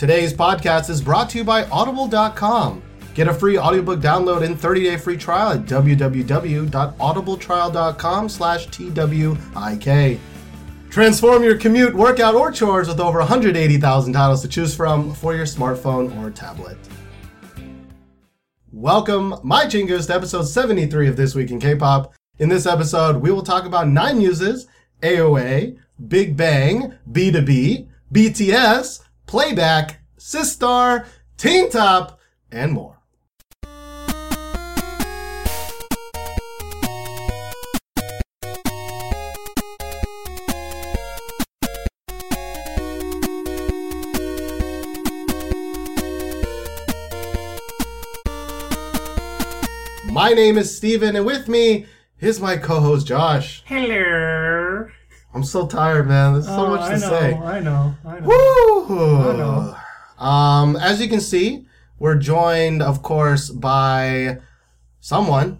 Today's podcast is brought to you by Audible.com. Get a free audiobook download and 30-day free trial at www.audibletrial.com slash TWIK. Transform your commute, workout, or chores with over 180,000 titles to choose from for your smartphone or tablet. Welcome, my chingus, to episode 73 of This Week in K-Pop. In this episode, we will talk about nine muses, AOA, Big Bang, BTOB, BTS, Playback, Sistar, Teen Top, and more. My name is Steven, and with me is my co-host Josh. Hello. I'm so tired, man. There's so Oh, much I to know, say. I know. I know. Woo! I know. Um, as you can see, we're joined, of course, by someone.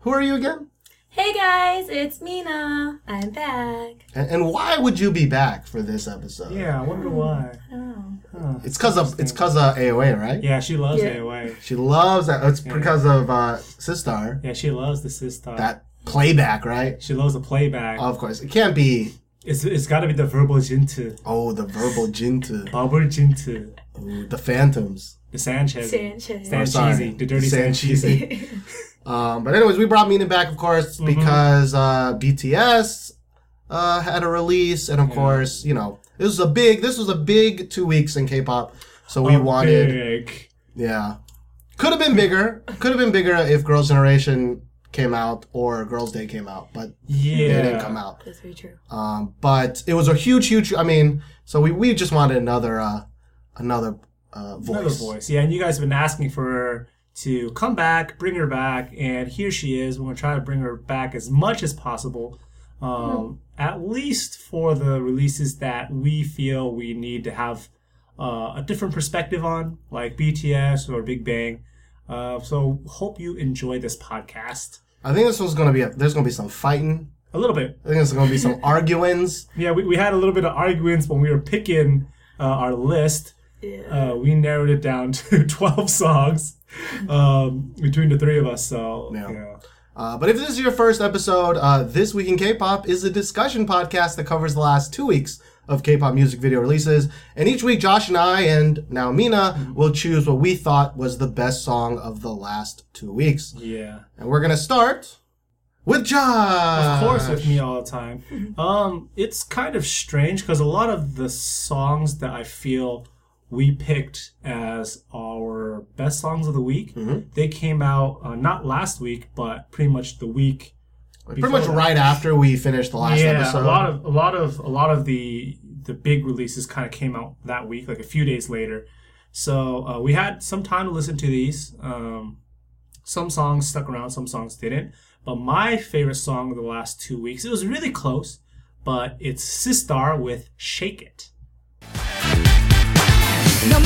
Who are you again? Hey guys, it's Mina. I'm back. And, and why would you be back for this episode? Yeah, I wonder why. Oh. Huh. It's cause of it's cause of AOA, right? Yeah, she loves Yeah. AOA. She loves that. It's because of uh, Sistar. Yeah, she loves the Sistar. That playback, right? She loves the playback. Of course, it can't be. it's it's got to be the verbal jintu. Oh, the verbal jintu, Bubble jintu. Ooh, the phantoms. The Sanchez. Sanchez. San Oh, sorry. cheesy. The dirty San San cheesy. cheesy. Um, but anyways, we brought Mina back, of course, Mm-hmm. because uh, BTS uh, had a release, and of Yeah. course, you know, this was a big. This was a big two weeks in K-pop, so we A wanted, big- yeah, could have been bigger. Could have been bigger if Girls' Generation came out or Girls' Day came out, but Yeah. they didn't come out. That's very true. Um, but it was a huge, huge. I mean, so we, we just wanted another uh, another uh, voice. Another voice. Yeah, and you guys have been asking for her to come back, bring her back, and here she is. We're going to try to bring her back as much as possible, um, at least for the releases that we feel we need to have uh, a different perspective on, like BTS or Big Bang. Uh, so, hope you enjoy this podcast. I think this was gonna be. A, there's gonna be some fighting. A little bit. I think there's gonna be some arguings. Yeah, we, we had a little bit of arguments when we were picking uh, our list. Yeah. uh, we narrowed it down to 12 songs um, between the three of us. So, Yeah. yeah. Uh, but if this is your first episode, uh, This Week in K-Pop is a discussion podcast that covers the last two weeks of K-pop music video releases. And each week, Josh and I, and now Mina, will choose what we thought was the best song of the last two weeks. Yeah. And we're gonna start with Josh. Of course, with me all the time. Um, it's kind of strange because a lot of the songs that I feel we picked as our best songs of the week, Mhm. they came out uh, not last week, but pretty much the week Pretty much that. right after we finished the last yeah, episode. a lot of a lot of a lot of the the big releases kind of came out that week, like a few days later. So uh, we had some time to listen to these. Um, some songs stuck around, some songs didn't. But my favorite song of the last two weeks, it was really close, but it's Sistar with "Shake It." 너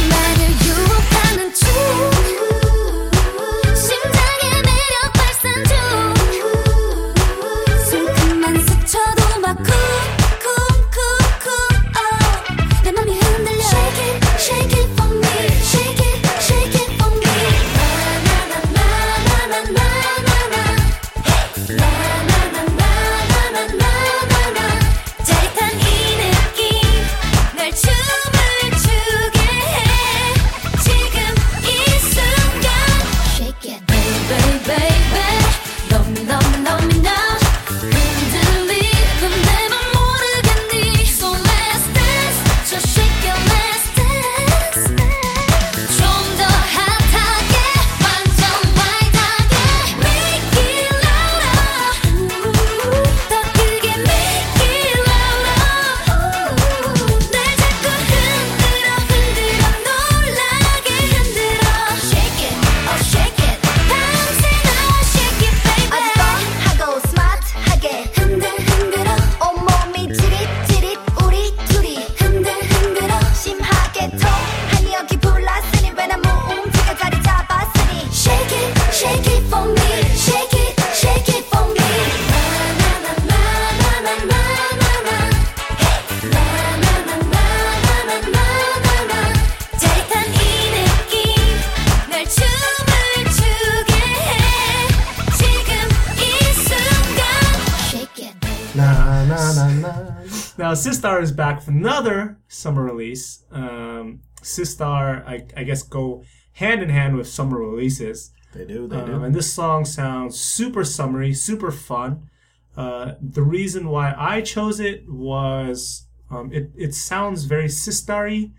is back with another summer release. Um, Sistar, I, I guess, go hand in hand with summer releases. They do. They Um, do. and this song sounds super summery, super fun. Uh, the reason why I chose it was um, it, it sounds very Sistar-y,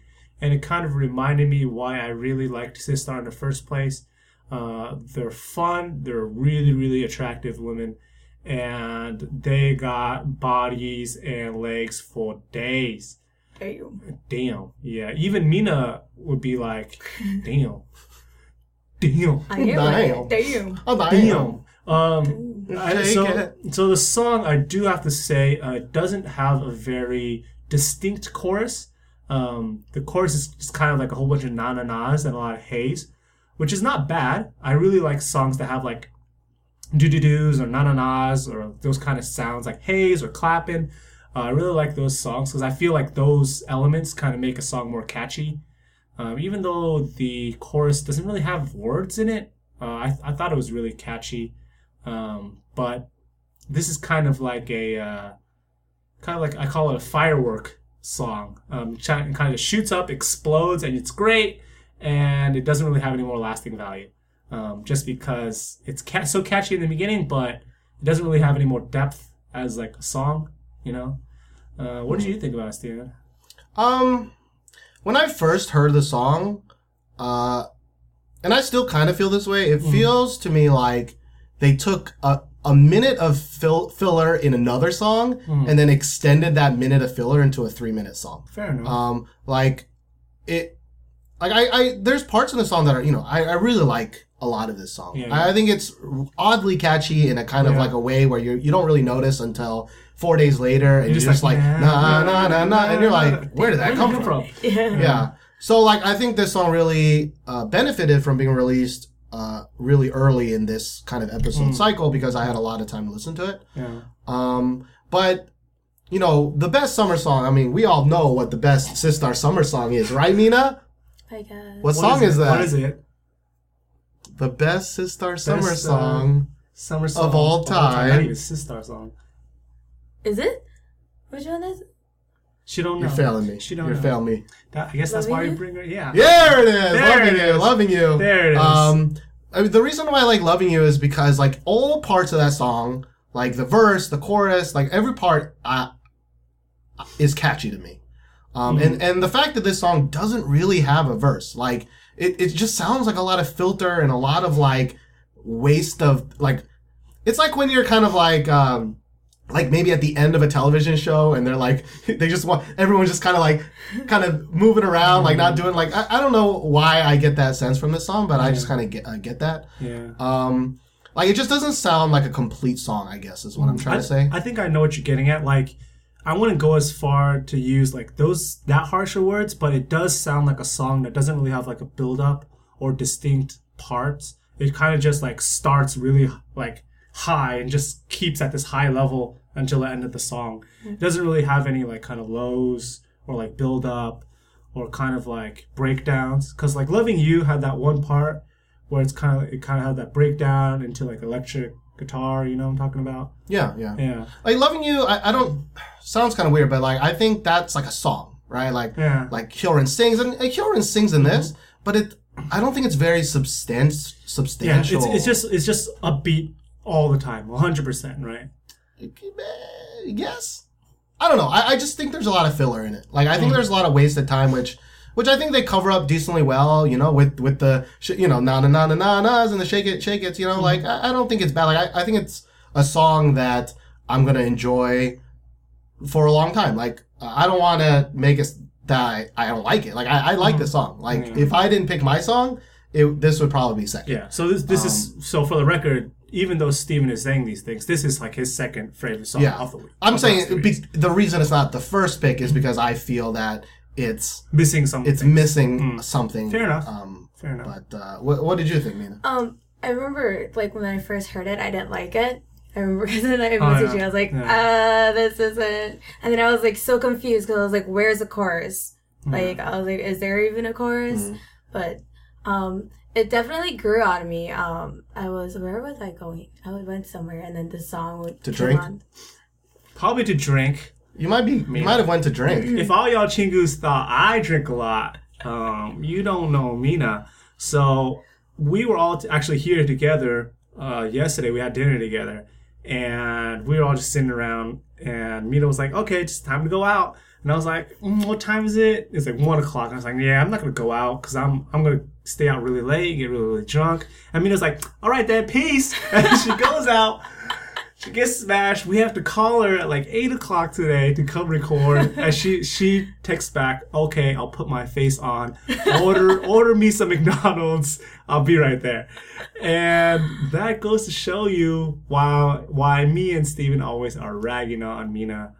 and it kind of reminded me why I really liked Sistar in the first place. Uh, they're fun, they're really, really attractive women, and they got bodies and legs for days. Damn. Damn. Yeah. Even Mina would be like, damn. Damn. I hear Damn. it. Damn. oh, Damn. Um, I, so, so the song, I do have to say, uh, doesn't have a very distinct chorus. Um, the chorus is just kind of like a whole bunch of na na nas and a lot of haze, which is not bad. I really like songs that have like doo doo doos or na na nas or those kind of sounds like haze or clapping. Uh, I really like those songs because I feel like those elements kind of make a song more catchy. Um, even though the chorus doesn't really have words in it, uh, I, I thought it was really catchy. Um, but this is kind of like a uh, kind of like I call it a firework song. Um, kind of shoots up, explodes, and it's great, and it doesn't really have any more lasting value. Um, just because it's ca- so catchy in the beginning, but it doesn't really have any more depth as like a song. You know, uh, what did you think about it, Steven? Um, when I first heard the song, uh, and I still kind of feel this way. It feels to me like they took a a minute of fill, filler in another song and then extended that minute of filler into a three minute song. Fair enough. Um, like it, like I, I there's parts in the song that are you know I, I really like a lot of this song. Yeah, I, I think it's oddly catchy in a kind of like a way where you you don't really notice until four days later and you're just just, like, like, nah, nah nah nah nah and you're like where did that Where come did it from? Yeah. Yeah. So like I think this song really uh, benefited from being released uh, really early in this kind of episode cycle because I had a lot of time to listen to it. Yeah. Um, but you know the best summer song. I mean, we all know what the best Sistar summer song is, right, Mina? I guess. What, song is, it? that? What is it? The best Sistar summer Best, uh, song. Summer song of all time. Not even Sistar song. Is it? Which one is it? She don't know. You're failing me. She don't You're know. failing me. That, I guess that's Loving why we You? bring her. Yeah. There it is. There loving it you. Loving you. There it is. Um, I mean, the reason why I like loving you is because like all parts of that song, like the verse, the chorus, like every part, uh, is catchy to me. Um, Mm-hmm. and and the fact that this song doesn't really have a verse, like it, it just sounds like a lot of filter and a lot of like waste of like, it's like when you're kind of like um. Like maybe at the end of a television show, and they're like, they just want everyone's just kind of like, kind of moving around, like not doing like I, I don't know why I get that sense from this song, but I just kind of get uh, get that. Yeah. Um, like it just doesn't sound like a complete song. I guess is what I'm trying I, to say. I think I know what you're getting at. Like, I wouldn't go as far to use like those that harsher words, but it does sound like a song that doesn't really have like a build up or distinct parts. It kind of just like starts really like high and just keeps at this high level until the end of the song. Hmm. It doesn't really have any like kind of lows or like build up or kind of like breakdowns. Cause like Loving You had that one part where it's kind of it kind of had that breakdown into like electric guitar. You know what I'm talking about? yeah, yeah, Yeah. Like loving you, I, I don't. Sounds kind of weird, but like I think that's like a song, right? Like Yeah. like Hyorin sings, and Hyorin sings in this, mm-hmm. but it. I don't think it's very substan- Yeah, substantial. it's, it's just it's just upbeat all the time, 100%, right? yes. Eh, I don't know. I, I just think there's a lot of filler in it. Like I think mm. there's a lot of wasted time, which which I think they cover up decently well. You know, with with the sh- you know na na na na na nas and the shake it shake it. You know, mm-hmm. like I, I don't think it's bad. Like I, I think it's a song that I'm gonna enjoy for a long time. Like I don't want to make it that I, I don't like it. Like I, I like the mm-hmm. song. Like mm-hmm. if I didn't pick my song, it, this would probably be second. Yeah. So this this is um, so for the record, even though Steven is saying these things, this is like his second favorite song Yeah, of the week. I'm saying be, the reason it's not the first pick is because I feel that it's missing something. it's missing something. Fair enough. Um, Fair enough. but uh, what, what did you think, Mina? Um, I remember like when I first heard it, I didn't like it. I remember because then I Oh, messaged yeah. you. I was like, Yeah. uh, this isn't. And then I was like so confused because I was like, where's the chorus? Like I was like, is there even a chorus? But um, it definitely grew on me. Um, I was where was I going? I went somewhere, and then the song would To came drink? on. Probably to drink. You might be. You might have went to drink. if all y'all chingus thought I drink a lot, um, you don't know Mina. So we were all t- actually here together uh, yesterday. We had dinner together, and we were all just sitting around. And Mina was like, "Okay, it's time to go out." And I was like, mm, "What time is it?" It's like one o'clock. And I was like, "Yeah, I'm not gonna go out because I'm I'm gonna stay out really late, get really really drunk." And Mina's like, "All right then, peace." And she goes out. She gets smashed. We have to call her at like eight o'clock today to come record. and she she texts back, "Okay, I'll put my face on. Order order me some McDonald's. I'll be right there." And that goes to show you why why me and Steven always are ragging on Mina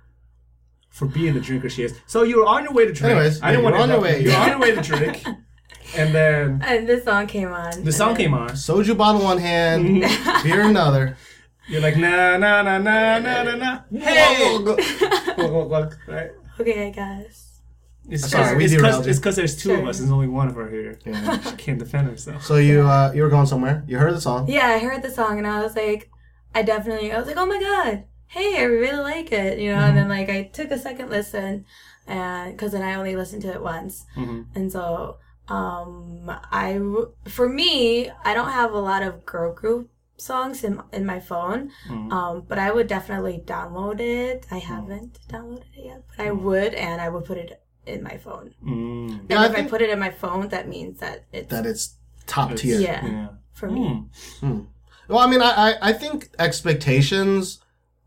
for being the drinker she is. So you were on your way to drink. Anyways, I didn't want to on your way. You're on your way to drink, and then And this song came on. the song came on. Soju bottle in one hand, mm-hmm. beer another. You're like na na na na na na na. Hey, right? Okay, I guess. It's Sorry, because we it's cause, you. it's 'cause there's two of us. There's only one of her here. Yeah. She can't defend herself. So you uh, you were going somewhere. You heard the song. Yeah, I heard the song and I was like, I definitely, I was like, oh my god, hey, I really like it, you know. And then like I took a second listen, and because then I only listened to it once, Mhm. and so um, I w- for me, I don't have a lot of girl group songs in in my phone, Mhm. um, but I would definitely download it. I haven't downloaded it yet, but I would, and I would put it in my phone. Mm. And Yeah, if I think- put it in my phone, that means that it's That it's top It's- tier. Yeah. yeah. for me. Mm. Well, I mean, I, I, I think expectations,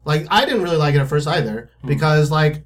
like, I didn't really like it at first either because, like,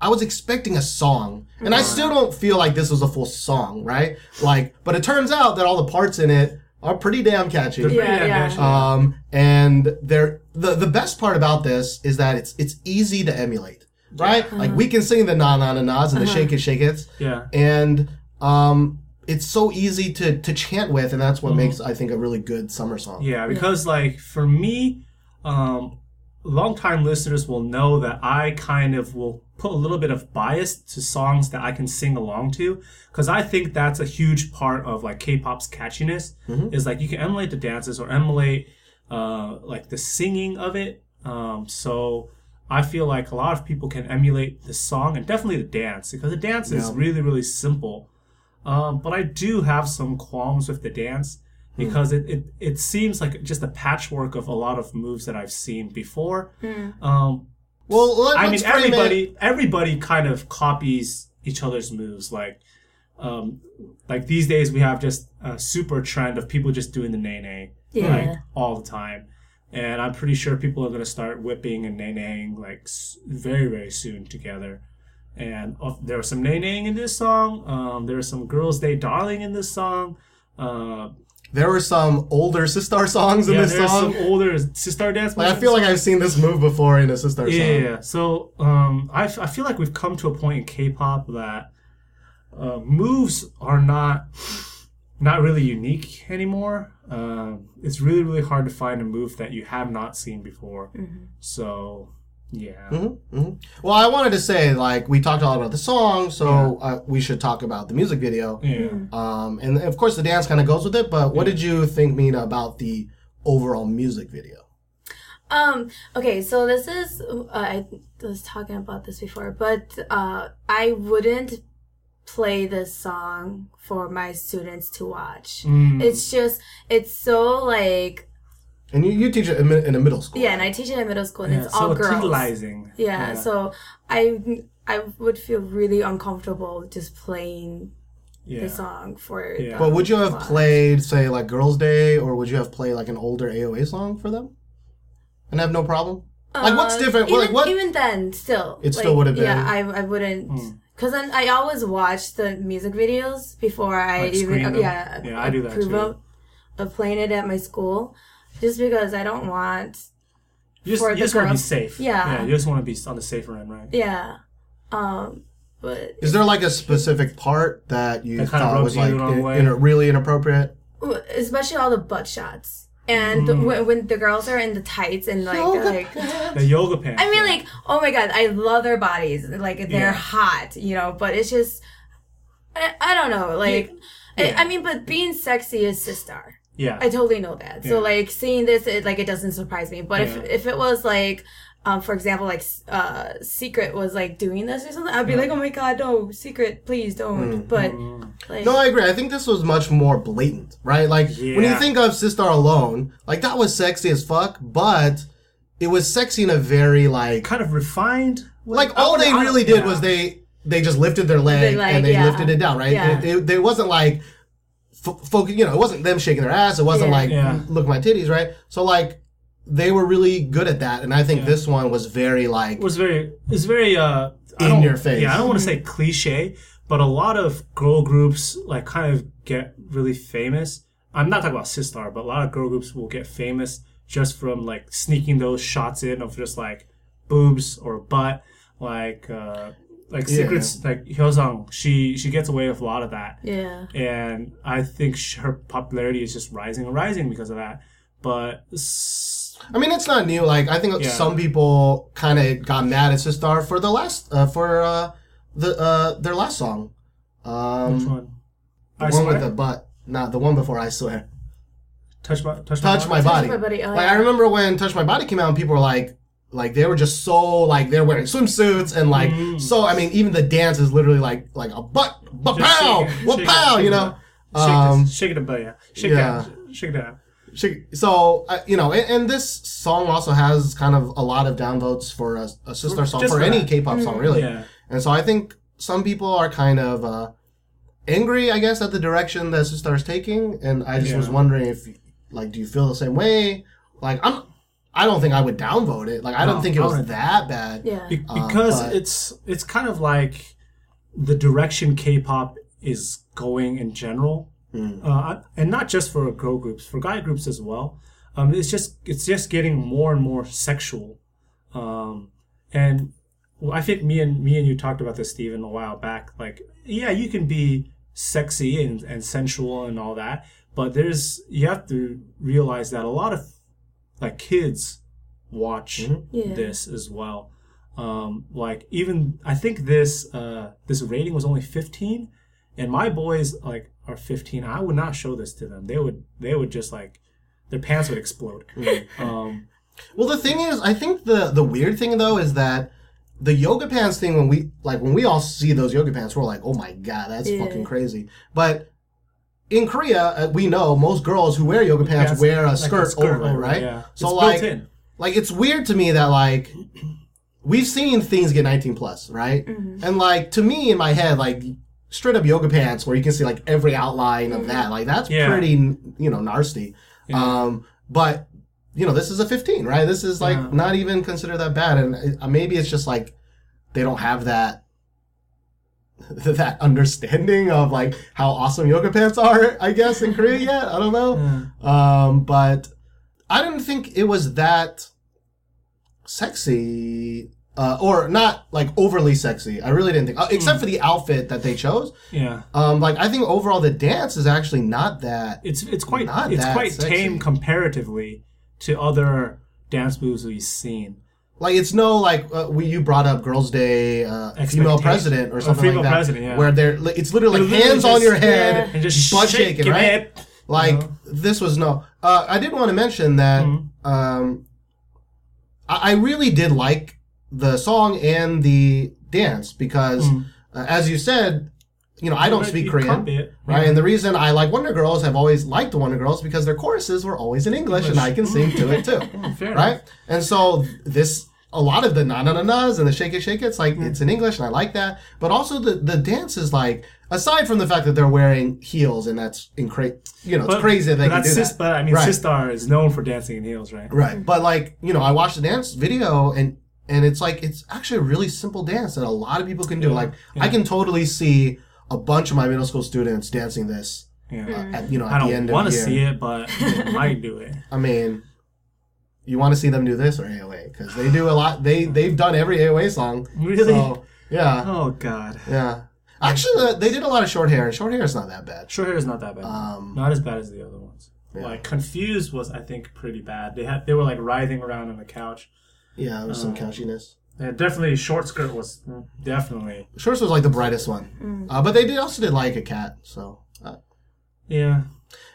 I was expecting a song, and I still don't feel like this was a full song, right? Like, but it turns out that all the parts in it are pretty damn catchy. They're pretty Yeah, damn yeah. catchy. Um, and they're the the best part about this is that it's it's easy to emulate, right? Like we can sing the na na na nas and the shake it shake it's, yeah. and um, it's so easy to to chant with, and that's what Mm-hmm. makes I think a really good summer song. Yeah, because like for me, um, longtime listeners will know that I kind of will put a little bit of bias to songs that I can sing along to, because I think that's a huge part of like K-pop's catchiness. Is like you can emulate the dances or emulate uh, like the singing of it. Um, so I feel like a lot of people can emulate the song and definitely the dance because the dance is really really simple. Um, but I do have some qualms with the dance Because it, it, it seems like just a patchwork of a lot of moves that I've seen before. Um, Well, let, I mean, frame it- everybody everybody kind of copies each other's moves. Like, um, like these days we have just a super trend of people just doing the Nae Nae Yeah. like all the time. And I'm pretty sure people are going to start whipping and nay naying like very very soon together. And uh, there was some nay naying in this song. Um, there was some girls' day darling in this song. Uh, There were some older Sistar songs in yeah, this there's song. some older Sistar dance. Like, I feel like I've seen this move before in a Sistar yeah, song. yeah, yeah. So um, I, f- I feel like we've come to a point in K-pop that uh, moves are not not really unique anymore. Um, it's really really hard to find a move that you have not seen before. So yeah, hmm Well, I wanted to say, like, we talked a lot about the song, so uh, we should talk about the music video. yeah. Um, and of course, the dance kind of goes with it. But what did you think, Mina, about the overall music video? Um. Okay. So this is. Uh, I was talking about this before, but uh, I wouldn't play this song for my students to watch. Mm. It's just. It's so like. And you, you teach it in, a middle school. Yeah, and I teach it in middle school, and Yeah, it's all so girls. tantalizing. Yeah, So I. I would feel really uncomfortable just playing yeah. the song for. Yeah. them But would you have watch. played, say, like Girls' Day, or would you have played like an older AOA song for them, and have no problem? Like, what's Uh, different? Even, like, what? even then, still, It still would've been. Yeah, I, I wouldn't, Hmm. because then I always watch the music videos before I Like, even, screen them? yeah, Yeah, I do that approve too. Of, of playing it at my school, just because I don't want, You just, you just want to be safe. Yeah. yeah. You just want to be on the safer end, right? yeah, um, but Is there like a specific part that you That thought was like the in, in a really inappropriate? especially all the butt shots. And Mm. when, when the girls are in the tights and like, like The yoga pants. I mean, yeah. like, oh my god, I love their bodies. Like, they're Yeah. hot, you know. But it's just, I, I don't know. Like, Yeah. I, I mean, but being sexy is Sistar. Yeah. I totally know that. So like seeing this, it like it doesn't surprise me. But if Yeah. if it was like, um, for example, like uh, Secret was like doing this or something, I'd be like, oh my god, no, Secret, please don't. But like, No, I agree. I think this was much more blatant, right? Like when you think of Sistar alone, like that was sexy as fuck, but it was sexy in a very like kind of refined. like I all wouldn't- they really did yeah. was they they just lifted their leg, Their leg, and they yeah. lifted it down, right? Yeah. It, it, it wasn't like f- focus, you know, it wasn't them shaking their ass. It wasn't Yeah. like Yeah. look at my titties, right? So like they were really good at that, and I think this one was very like It was very it's very uh In your face. Yeah, I don't want to say cliche, but a lot of girl groups like kind of get really famous. I'm not talking about Sistar, but a lot of girl groups will get famous just from like sneaking those shots in of just like boobs or butt, like uh like Yeah. secrets like Hyosung. She she gets away with a lot of that yeah, and I think sh- her popularity is just rising and rising because of that. But I mean, it's not new. Like I think Yeah. some people kind of got mad at Sistar for the last uh, for uh, the uh, their last song. Um, which one? The I one with the butt, not the one before. I swear. touch my touch, Touch my Touch body. My Body, oh, like yeah. I remember when Touch My Body came out, and people were like, like they were just so like they're wearing swimsuits and like Mm. so. I mean, even the dance is literally like like a butt, Just pow, what pow, you know. Shake, Um, shake it up, yeah. Shake yeah. that. Shake that. She- So uh, you know, and, and this song also has kind of a lot of downvotes for a, a Sistar song Just for for any. K-pop song, really. Yeah. And so I think some people are kind of uh, angry, I guess, at the direction that Sistar is taking. And I just was wondering if, like, do you feel the same way? Like, I'm, I don't think I would downvote it. Like, I don't think it was wouldn't. that bad. yeah, Be- Uh, because but- it's it's kind of like the direction K-pop is going in general, Hmm. uh, and not just for girl groups, for guy groups as well. Um, it's just it's just getting more and more sexual, um, and well, I think me and me and you talked about this, Stephen, a while back. Like, yeah, you can be sexy and, and sensual and all that, but there's you have to realize that a lot of like kids watch Yeah. this as well. Um, like even I think this uh, this rating was only 15, and my boys like are 15. I would not show this to them. They would they would just like their pants would explode. Um, Well, the thing is, I think the the weird thing though is that the yoga pants thing when we like when we all see those yoga pants, we're like, oh my god, that's Yeah. fucking crazy. But in Korea, uh, we know most girls who wear yoga pants Pants, wear a like skirt, over, it, right? Yeah. So it's like, built in. like it's weird to me that like we've seen things get 19 plus, right? And like to me in my head, like straight up yoga pants where you can see like every outline of that, like that's Yeah. pretty, you know, nasty. Um, but you know, this is a 15, right? This is like Yeah. not even considered that bad, and uh, maybe it's just like they don't have that that understanding of like how awesome yoga pants are. I guess in Korea yet. I don't know. Um, but I didn't think it was that sexy. Uh, or not like overly sexy. I really didn't think, uh, except for the outfit that they chose. Yeah. Um, like I think overall the dance is actually not that. It's it's quite Not it's quite sexy. tame comparatively to other dance moves we've seen. Like it's no like uh, we you brought up Girls' Day, uh, female president or something female like that, president, yeah. where they're li- it's literally like Literally hands on your head, And just butt shake shaking, right? it. Like know? this was no. Uh, I did want to mention that Mm-hmm. um, I, I really did like the song and the dance because, uh, as you said, you know I don't speak Korean, right? And the reason I like Wonder Girls, I've always liked the Wonder Girls because their choruses were always in English, and I can sing to it too, oh, enough. right? And so this. A lot of the na na na na's and the shake it shake it's like it's in English and I like that. But also the the dance is like aside from the fact that they're wearing heels and that's incra- you know it's But- crazy that they can do sis- that. But I mean, Right. Sistar is known for dancing in heels, right? Right. But like, you know, I watched the dance video and and it's like it's actually a really simple dance that a lot of people can do. Like I can totally see a bunch of my middle school students dancing this Yeah. at you know I at the end don't want to see it, but I might do it. I mean, you want to see them do this or AOA because they do a lot. They they've done every AOA song. Really? So, yeah. Oh God. Yeah. Actually, uh, they did a lot of short hair, and short hair is not that bad. Short hair is not that bad. Um, not as bad as the other ones. Like confused was I think pretty bad. They had they were like writhing around on the couch. Yeah, there was Um, some couchiness. And definitely short skirt was definitely Shorts was like the brightest one, uh, but they did also did like a cat. So, uh, yeah.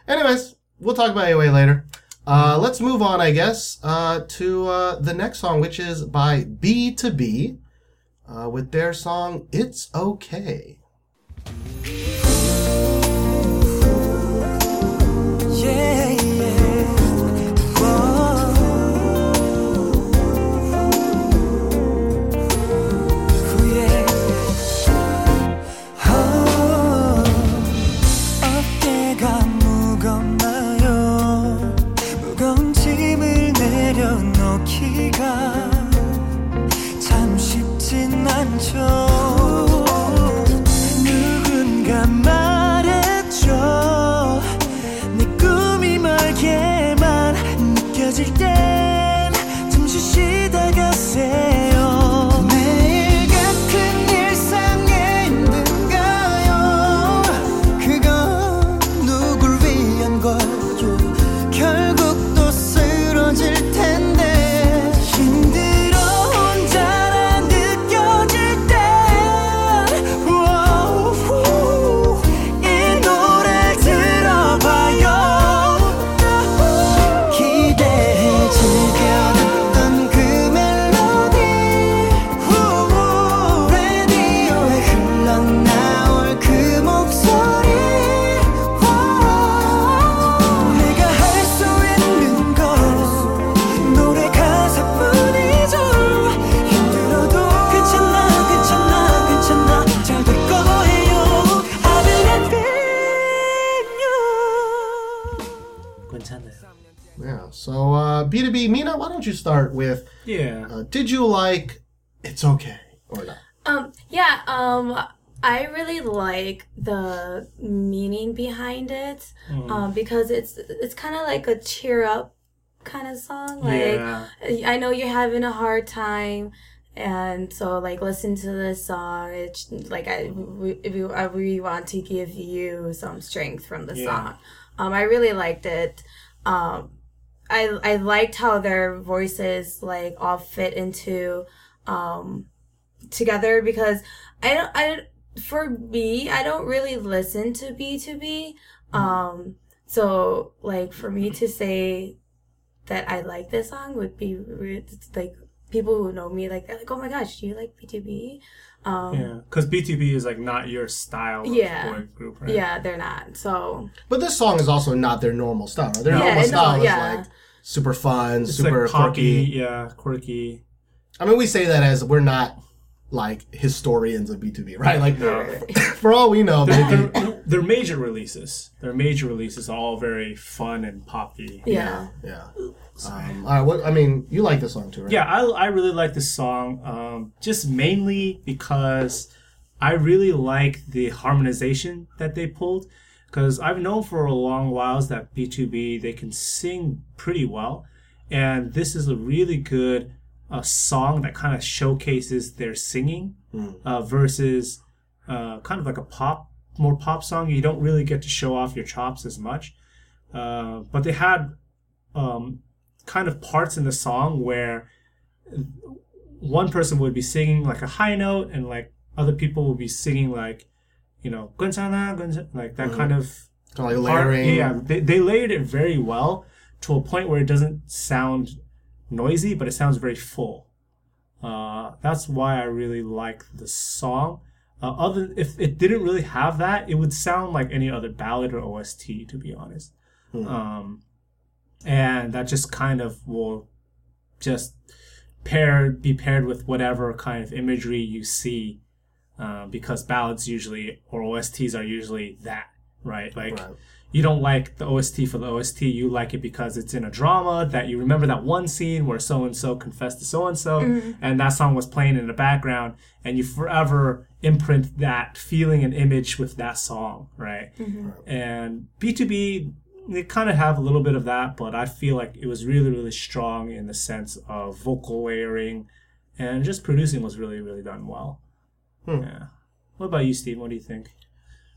anyways, we'll talk about AOA later. Uh, let's move on, I guess, uh, to uh, the next song, which is by B to B, uh, with their song "It's Okay." Yeah, yeah. Start with? Yeah. Uh, did you like "It's Okay" or not? Um, yeah, um, I really like the meaning behind it, um, because it's it's kind of like a cheer up kind of song. Like, Yeah. I know you're having a hard time, and so like listen to this song. It's like I we, we, I really want to give you some strength from the Yeah. song. Um, I really liked it. Um, I I liked how their voices like all fit into um together because I don't I for me I don't really listen to B two B. Um so like for me to say that I like this song would be re- like people who know me like they're like oh my gosh do you like B two B? Um Yeah. Because BTB is like not your style of Yeah. boy group, right? yeah they're not so But this song is also not their normal style. Their No. normal Yeah, no, is yeah. like super fun, It's super like poppy, quirky. yeah, quirky. I mean, we say that as we're not like historians of BTOB, right? Like, No. for all we know, maybe. Their, their major releases, their major releases are all very fun and poppy. yeah Yeah. Um, all right. What I mean, you like this song too, right? Yeah, I, I really like this song, um, just mainly because I really like the harmonization that they pulled. Because I've known for a long while that BTOB, they can sing pretty well. And this is a really good uh, song that kind of showcases their singing uh, versus uh, kind of like a pop, more pop song. You don't really get to show off your chops as much. Uh, but they had um, kind of parts in the song where one person would be singing like a high note and like other people would be singing like you know, guansana, like that mm. kind mm-hmm. of kind of like layering. Part, yeah, they, they layered it very well to a point where it doesn't sound noisy, but it sounds very full. Uh, that's why I really like the song. Uh, other if it didn't really have that, it would sound like any other ballad or OST, to be honest. Mm. Um, and that just kind of will just pair be paired with whatever kind of imagery you see uh, because ballads usually or OSTs are usually that right? Like Right. you don't like the OST for the OST you like it because it's in a drama that you remember that one scene where so and so confessed to so and so and that song was playing in the background and you forever imprint that feeling and image with that song right? And BTOB they kind of have a little bit of that, but I feel like it was really, really strong in the sense of vocal layering and just producing was really, really done well. Yeah. What about you, Steve? What do you think?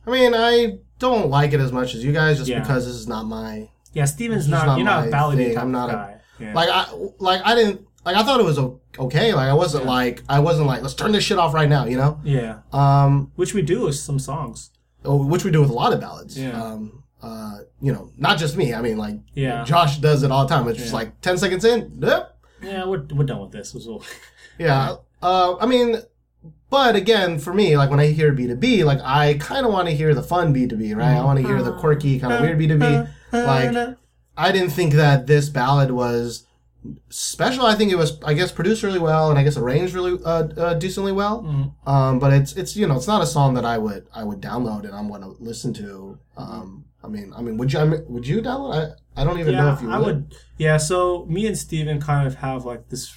I mean, I don't like it as much as you guys, just Yeah. because this is not my Yeah, Steven's It's not, not you're not my a ballad thing. type I'm not of a- guy. yeah. like I like I didn't like I thought it was o- okay. Like I wasn't Yeah. like I wasn't like let's turn this shit off right now, you know. yeah. Um, Which we do with some songs. oh, which we do with a lot of ballads. Yeah. Um, uh, you know, not just me. I mean, like Yeah. Josh does it all the time. It's just Yeah. like ten seconds in, yep, Yeah, we're, we're done with this. Yeah. Uh, I mean, but again, for me, like when I hear B two B, like I kind of want to hear the fun B two B, right? I want to hear the quirky kind of weird B two B. Like I didn't think that this ballad was special. I think it was, I guess, produced really well, and I guess arranged really uh, uh, decently well. Um, but it's it's you know it's not a song that I would I would download and I'm going to listen to. Um, I mean, I mean, would you I mean, would you download? I, I don't even know if you I would. would. Yeah, so me and Steven kind of have like this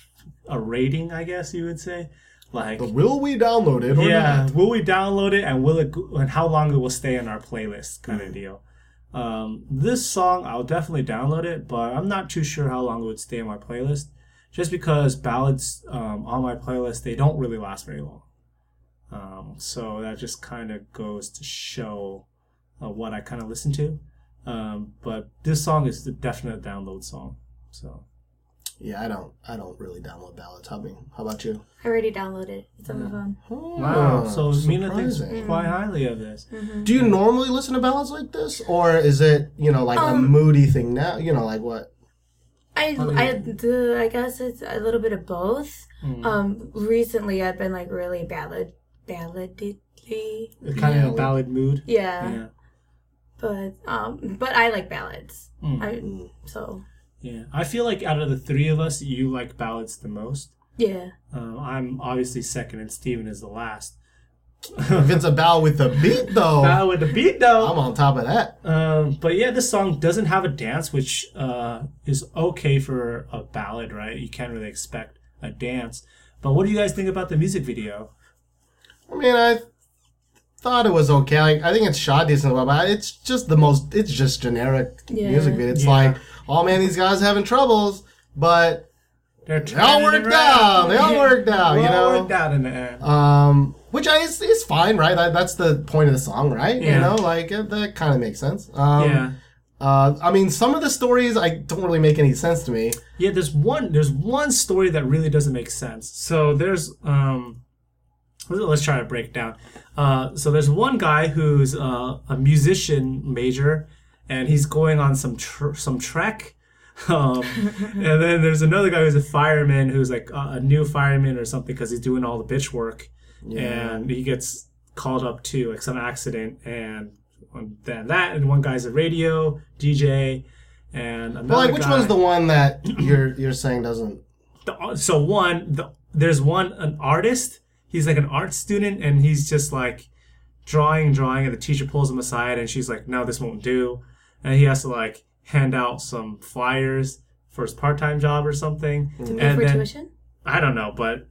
a rating, I guess you would say. Like, But will we download it? Or yeah, not? will we download it and will it go- and how long it will stay on our playlist kind Mm. of deal. Um, this song I'll definitely download it, but I'm not too sure how long it would stay on my playlist. Just because ballads um, on my playlist they don't really last very long. Um, so that just kind of goes to show uh, what I kind of listen to. Um, but this song is the definite download song. So Yeah, I don't. I don't really download ballads. How, about- how about you? I already downloaded it. It's on my phone. wow, Oh, so Mina thinks surprising. quite highly of this. Do you normally listen to ballads like this, or is it you know like a Um, moody thing now? You know, like what? I I do. I guess it's a little bit of both. Mm. Um, recently I've been like really ballad balladly. kind of a ballad mood. Yeah, Yeah. but um, but I like ballads. Mm. I so Yeah, I feel like out of the three of us, you like ballads the most. yeah. Um, I'm obviously second, and Steven is the last. If it's a ballad with the beat, though, Ballad with the beat, though. I'm on top of that. Um, but yeah, this song doesn't have a dance, which uh, is okay for a ballad, right? You can't really expect a dance. But what do you guys think about the music video? I mean, I thought it was okay. Like, I think it's shot decently well, but it's just the most. It's just generic Yeah. music video. It's Yeah. like, oh man, these guys having troubles, but They're they all worked out. They all worked out. You know. worked out in the end. Um, which I is, is fine, right? That, that's the point of the song, right? Yeah. You know, like it, that kind of makes sense. Um, yeah. Uh, I mean, some of the stories I don't really make any sense to me. Yeah, there's one there's one story that really doesn't make sense. So there's um let's try to break it down. Uh, so there's one guy who's uh, a musician major, and he's going on some tr- some trek. Um, and then there's another guy who's a fireman who's like a, a new fireman or something because he's doing all the bitch work, and he gets called up to like some accident, and then that, and one guy's a radio DJ, and another Well, like, which guy, one's the one that you're you're saying doesn't? the, so one the, there's one an artist he's like an art student and he's just like drawing drawing and the teacher pulls him aside and she's like no this won't do and he has to like hand out some flyers for his part-time job or something. To Pay and for then tuition. i don't know but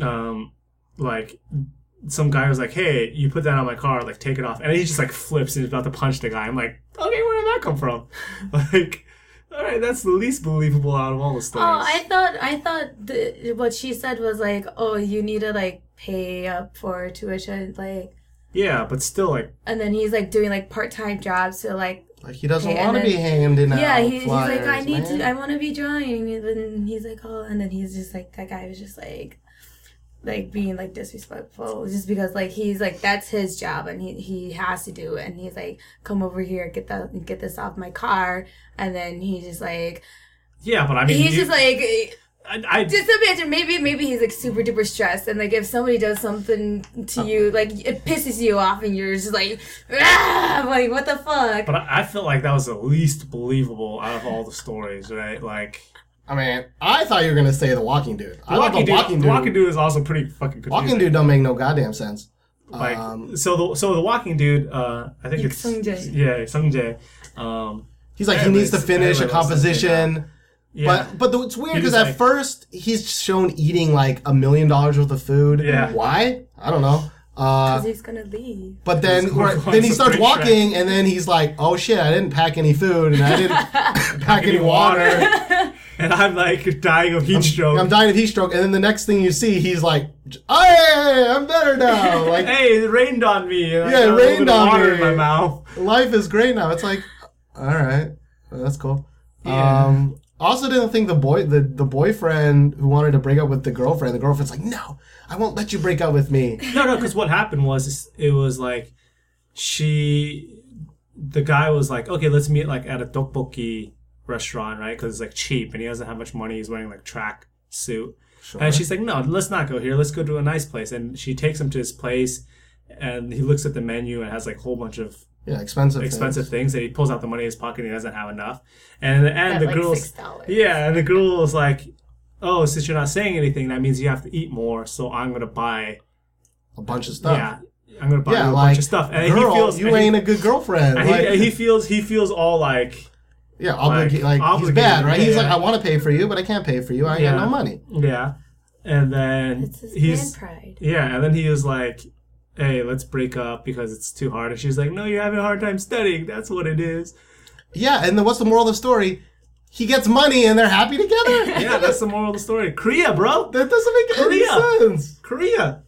um like some guy was like hey you put that on my car like take it off. And he just like flips and he's about to punch the guy. I'm like okay where did that come from? Like all right that's the least believable out of all the stories Oh, I thought I thought the, what she said was like, oh, you need to like pay up for tuition, like, Yeah, but still, like, and then he's like doing like part time jobs to like, Like he doesn't Okay, want to be hanged and be handing out yeah, he, he's like, I need man. to, I want to be drawing, and then he's like, oh, and then he's just like, that guy was just like, like being like disrespectful just because like he's like that's his job and he he has to do it and he's like come over here get that get this off my car and then he's just like yeah, but I mean, he's you- just like I, I, just imagine maybe maybe he's like super duper stressed and like if somebody does something to you like it pisses you off and you're just like ah like what the fuck but I, I feel like that was the least believable out of all the stories, right? Like, I mean, I thought you were gonna say the Walking Dude. I the thought walking, the Walking dude, Dude. the walking dude is also pretty fucking confusing. Walking Dude don't make no goddamn sense. Like, Um, so the so the walking dude, uh, I think Like it's Sungjae. yeah, Sungjae. Um, He's like he needs to finish a anyways, let's composition. Yeah, But but the, it's weird because at like- first he's shown eating like a million dollars worth of food. Yeah. Why? I don't know. Uh, because he's gonna leave but then right, then he starts great walking and then he's like, oh shit, I didn't pack any food and I didn't pack any Any water. and I'm like dying of heat stroke. I'm dying of heat stroke. And then the next thing you see, he's like, hey, I'm better now. Like hey, it rained on me. and I Yeah, it rained on water me. in my mouth. life is great now. It's like, all right, well, that's cool. Yeah. Um, also didn't think the boy, the, the boyfriend who wanted to break up with the girlfriend, the girlfriend's like, no, I won't let you break up with me. No, no, because what happened was it was like she the guy was like, okay, let's meet like at a tteokbokki restaurant, right? Because it's like cheap, and he doesn't have much money. He's wearing like track suit, and she's like, no, let's not go here. Let's go to a nice place. And she takes him to his place, and he looks at the menu and has like a whole bunch of Yeah, expensive. expensive things. things, and he pulls out the money in his pocket and he doesn't have enough. And in the end, At, the like, girl's $6. yeah, and the girl was like, "Oh, since you're not saying anything, that means you have to eat more. So I'm gonna buy, A bunch of stuff. yeah, I'm gonna buy Yeah, a like bunch of stuff." And girl, he feels you and he- ain't a good girlfriend. and Like, he, and he feels he feels all like yeah, oblig- like, like, he's bad, right? yeah, he's yeah. like, I want to pay for you, but I can't pay for you. I ain't Yeah. got no money. yeah, and then It's his he's man pride. yeah, and then he was like, "Hey, let's break up because it's too hard." And she's like, "No, you're having a hard time studying. That's what it is." Yeah, and then what's the moral of the story? He gets money and they're happy together. Yeah, that's the moral of the story. Korea, bro, that doesn't make any Korea. sense. Korea.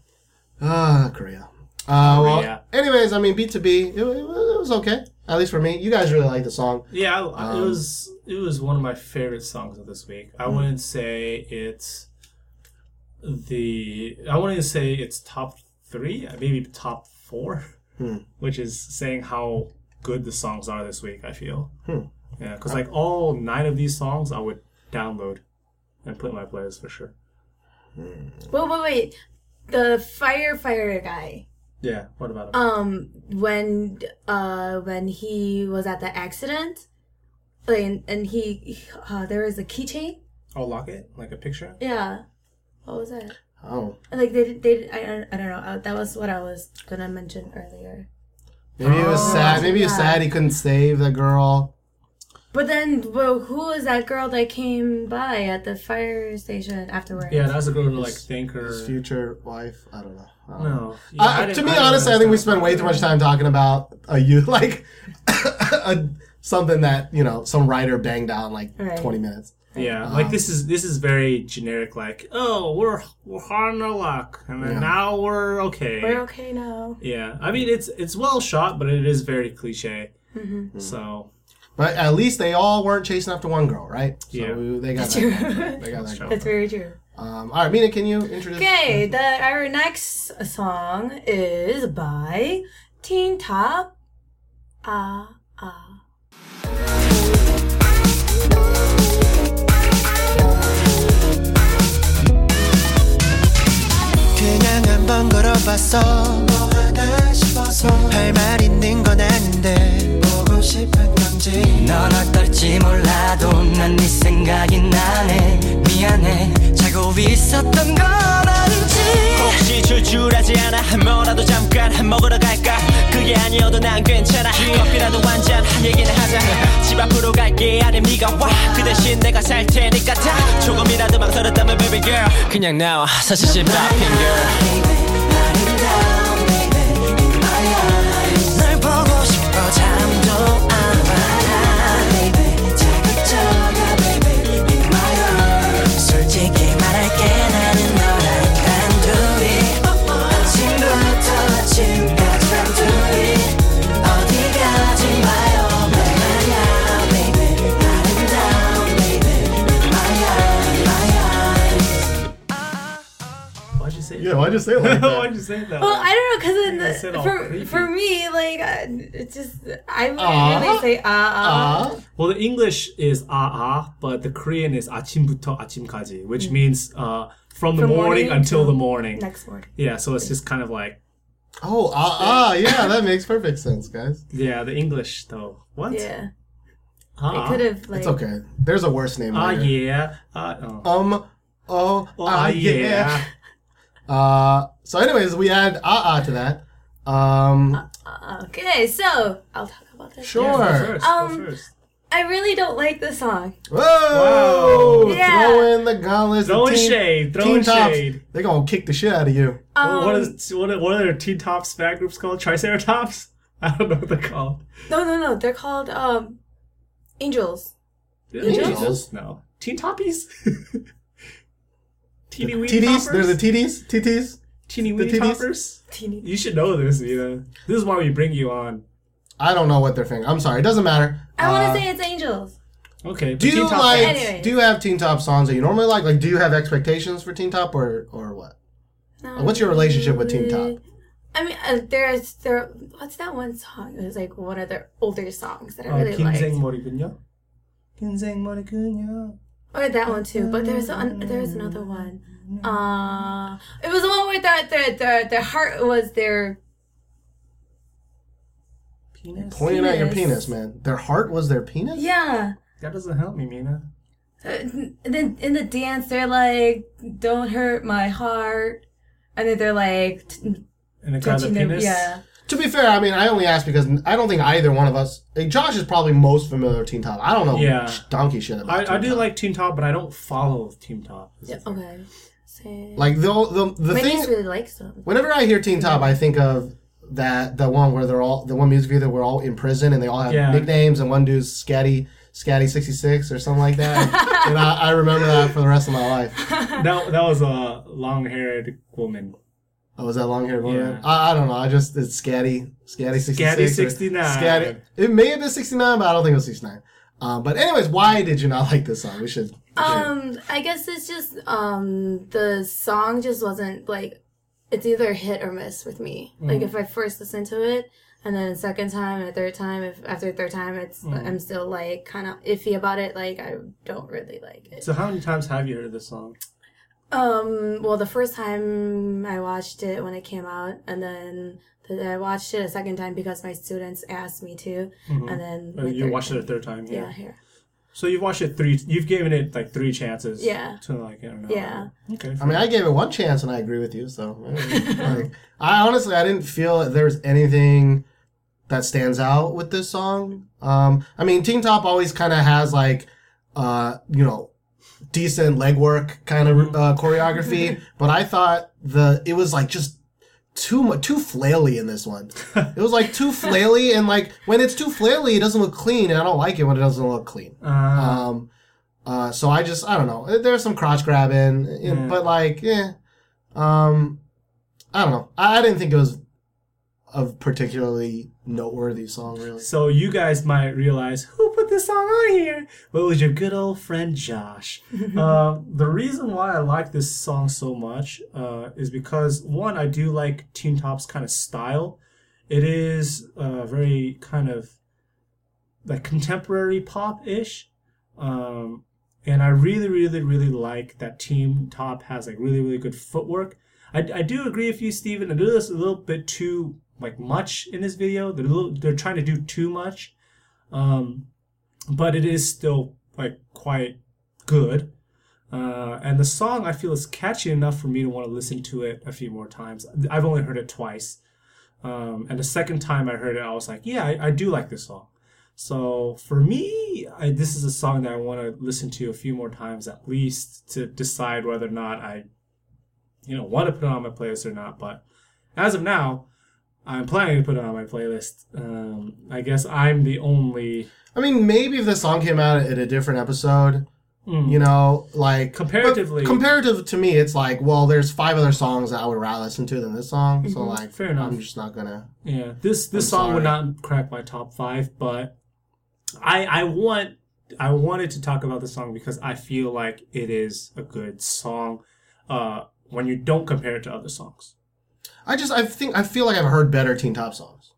Ah, Korea. Uh, well, anyways, I mean, BTOB, it, it, it was okay. At least for me. You guys really like the song. Yeah, Um, it was it was one of my favorite songs of this week. I wouldn't say it's the I wouldn't say it's top three, maybe top four, Hmm. which is saying how good the songs are this week. I feel, Hmm. yeah, because like all nine of these songs, I would download and put in my playlist for sure. Wait, wait, wait. The firefighter guy. Yeah, what about it? Um, when uh when he was at the accident, like, and, and he uh, there was a keychain. oh, lock it like a picture. Yeah. What was that? Oh. Like they did- they I don't I don't know. Uh, that was what I was gonna mention earlier. Maybe he was Oh, sad. Maybe he was sad he couldn't save the girl. But then, well, who was that girl that came by at the fire station afterwards? Yeah, that's a girl to like thank her. His future wife. I don't know. I don't know. No, Yeah, Uh, to didn't- me, honestly, I think we understand spend way too much time talking about a youth, like a, something that you know some writer banged out in like Right. twenty minutes. Yeah, Um, like this is this is very generic. Like, oh, we're we're hard on our luck, and then Yeah. now we're okay. We're okay now. Yeah, I mean it's it's well shot, but it is very cliche. Mm-hmm. So But at least they all weren't chasing after one girl, right? So Yeah. we- they got That's that. true. They got that. That's very true. Um, all right, Mina, can you introduce? Okay, the our next song is by Teen Top. Ah ah. 그 한번 걸어봤어 뭐 하나 싶어서 할 말 있는 건 아닌데 싶은 건지 넌 어떨지 몰라도 난 네 생각이 나네. 미안해. 자고 있었던 건 아닌지. 혹시 줄줄하지 않아? 뭐라도 잠깐 먹으러 갈까? 그게 아니어도 난 괜찮아. 커피라도 한잔 얘기는 하자. 집 앞으로 갈게. 아님 네가 와그 대신 내가 살 테니까 다. 조금이라도 망설였다면 baby girl. 그냥 나와. 사실 집 앞인 girl why'd you say? Yeah, why'd you say it like that? why'd you say that? Well, I don't know, You cause said in all the, for creepy. for me, like uh, it's just I wouldn't Ah. really say ah ah. Uh, well, the English is ah ah, but the Korean is 아침부터 아침까지, which means uh from the From morning, morning until till the morning. Next word. Yeah, so it's just kind of like oh, ah, ah, yeah, that makes perfect sense, guys. yeah, the English though. What? Yeah, Ah, it could have like. It's okay. There's a worse name. Ah later. yeah. Ah oh. Um. Oh. Oh, ah, ah, yeah. yeah. Uh. So, anyways, we add ah ah to that. Um. Okay, so I'll talk about this. Sure. Yeah, go first. Um, go first. I really don't like the song. Whoa! Yeah. Throw in the gauntlets. Throwing the teen- shade, teen throwing tops, shade. They're gonna kick the shit out of you. Um, what, is, what, are, what are their Teen Tops fan groups called? Triceratops? I don't know what they're called. no, no, no. They're called um, angels. Angels? No. Teen Toppies? Teeny the weeny titties. There's the titties, titties, teeny weeny toppers. Teeny. You should know this, Nina. This is why we bring you on. I don't know what they're thinking. I'm sorry. It doesn't matter. I want to uh, say it's angels. Okay. Do you Top- like? Anyways. Do you have Teen Top songs that you normally like? Like, do you have expectations for Teen Top or or what? Like, what's your relationship with Teen Top? Mm, I mean, uh, there's there. What's that one song? It was like one of their older songs that I uh, really like. Kinzeng Morikunya. Kinzeng Morikunya. Or that one too, but there's an, there's another one. Uh, it was the one where their their their, their heart was their Penis. Pointing at your Penis. penis, man. Their heart was their penis? yeah. That doesn't help me, Mina. Uh, then in the dance, they're like, "Don't hurt my heart," and then they're like t- And it got the touching their penis. yeah. To be fair, I mean, I only asked because I don't think either one of us. like, Josh is probably most familiar with Teen Top. I don't know Yeah. donkey shit about I, I do Top. like Teen Top, but I don't follow Teen Top. yeah. Okay. So, Like the the the my thing. niece really likes them. Whenever I hear Teen Top, I think of that the one where they're all the one music video where we're all in prison and they all have Yeah. nicknames and one dude's Scatty Scatty sixty six or something like that. and I, I remember that for the rest of my life. that that was a long-haired woman. Oh, was that long hair woman? Yeah. I, I don't know. I just it's Scatty Scatty sixty six. Scatty 69. Scatty. It may have been sixty nine, but I don't think it was sixty nine. Um, but anyways, why did you not like this song? We should. Um, I guess it's just um the song just wasn't like it's either hit or miss with me. Like if I first listen to it and then second time and third time, if after third time it's I'm still like kind of iffy about it. Like I don't really like it. So how many times have you heard this song? Um, well, the first time I watched it when it came out, and then the, I watched it a second time because my students asked me to, and then Uh, you third watched it a third time. Yeah, here. So you've watched it three. You've given it like three chances. Yeah. To like I don't know. Yeah. Okay. I mean, I gave it one chance and I agree with you. So, like, I honestly, I didn't feel that there's anything that stands out with this song. Um, I mean, Teen Top always kind of has like, uh, you know, decent legwork kind of uh, choreography, but I thought the it was like just too much, too flaily in this one. It was like too flaily, and like when it's too flaily, it doesn't look clean, and I don't like it when it doesn't look clean. Uh, Um, uh, so I just, I don't know. There's some crotch grabbing, eh, Yeah. but like, yeah. Um, I don't know. I, I didn't think it was a particularly noteworthy song, really. so you guys might realize who put this song on here. Well, it was your good old friend Josh. uh, the reason why I like this song so much uh, is because one, I do like Teen Top's kind of style. It is uh, very kind of like contemporary pop ish. Um, and I really, really, really like that Teen Top has like really, really good footwork. I, I do agree with you, Steven. I do this a little bit too like much in this video. They're little, they're trying to do too much, um, but it is still like quite good. Uh, and the song I feel is catchy enough for me to want to listen to it a few more times. I've only heard it twice, um, and the second time I heard it, I was like, yeah, I, I do like this song. So for me, I, this is a song that I want to listen to a few more times at least to decide whether or not I, you know, want to put it on my playlist or not. But as of now, I'm planning to put it on my playlist. Um, I guess I'm the only I mean, maybe if the song came out at a different episode, you know, like Comparatively- comparative to me, it's like, well, there's five other songs that I would rather listen to than this song. So like, Fair enough. I'm just not gonna. Yeah, this this I'm song would not crack my top five, but I I want I wanted to talk about the song because I feel like it is a good song. Uh, when you don't compare it to other songs, I just, I think, I feel like I've heard better Teen Top songs.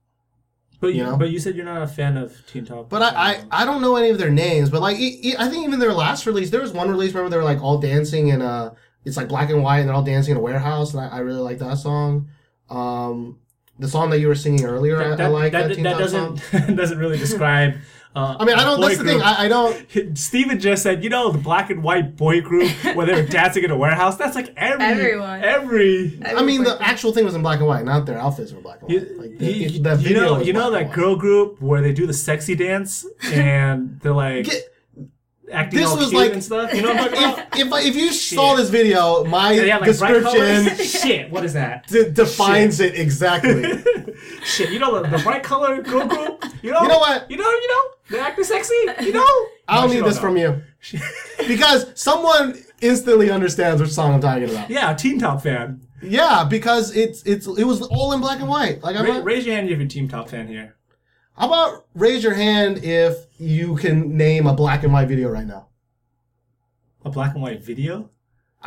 but you, You know? but you said you're not a fan of Teen Top. But I, I, I don't know any of their names. But like, I think even their last release, there was one release. Remember, they were like all dancing in a. It's like black and white, and they're all dancing in a warehouse, and I, I really like that song. Um, the song that you were singing earlier, I, that, I like that, that, that Top doesn't doesn't really describe. Uh, I mean, I don't. That's the thing. I, I don't. Steven just said, you know, the black and white boy group where they were dancing in a warehouse. That's like every Everyone. every I mean, the actual thing was in black and white, not their outfits were black and white. You, Like the, you- the you video know, was you know black that girl group where they do the sexy dance and they're like. Get- acting this all was cute like- and stuff. You know what I'm talking about? if if if you saw this video, my like, description. Shit, what is that? d- defines it exactly. Shit, you know the, the bright color girl group. You know, You know what? You know, you know, they acting sexy. You know, I don't No, need this know. from you because someone instantly understands which song I'm talking about. Yeah, Teen Top fan. Yeah, because it's it's it was all in black and white. Like I'm Ra- not, raise your hand if you're a Teen Top fan here. how about raise your hand if you can name a black and white video right now? A black and white video.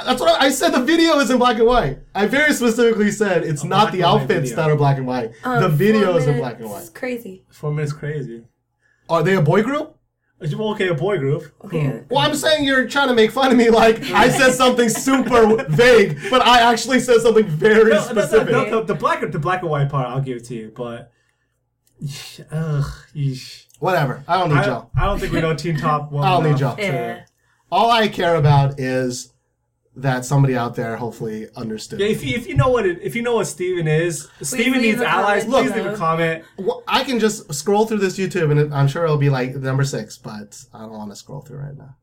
That's what I, I said. The video is in black and white. I very specifically said it's not the outfits that are black and white. Um, the four video is in black and is white. crazy. Four minutes crazy. Are they a boy group? Well, Okay, a boy group. Okay. Well, I'm saying you're trying to make fun of me like I said something super vague, but I actually said something very No, no, no, specific. no, no, the black the black and white part I'll give it to you, but ugh, yeesh. Whatever. I don't need I, y'all. I don't think we know Teen Top well I don't need enough y'all. to- Yeah. All I care about is that somebody out there hopefully understood. Yeah, if you, if you know what it, if you know what Steven is, Steven needs allies. comment Please leave a comment. Well, I can just scroll through this YouTube and it, I'm sure it'll be like number six, but I don't want to scroll through right now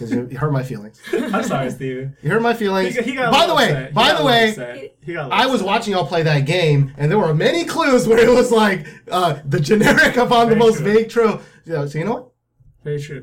because you, you hurt my feelings. I'm sorry, Steven. You hurt my feelings. He, he got by the way, upset. By got the way, upset. He got a little I was upset. watching y'all play that game, and there were many clues where it was like uh, the generic upon the most true. vague true. Yeah, so you know what? Very true.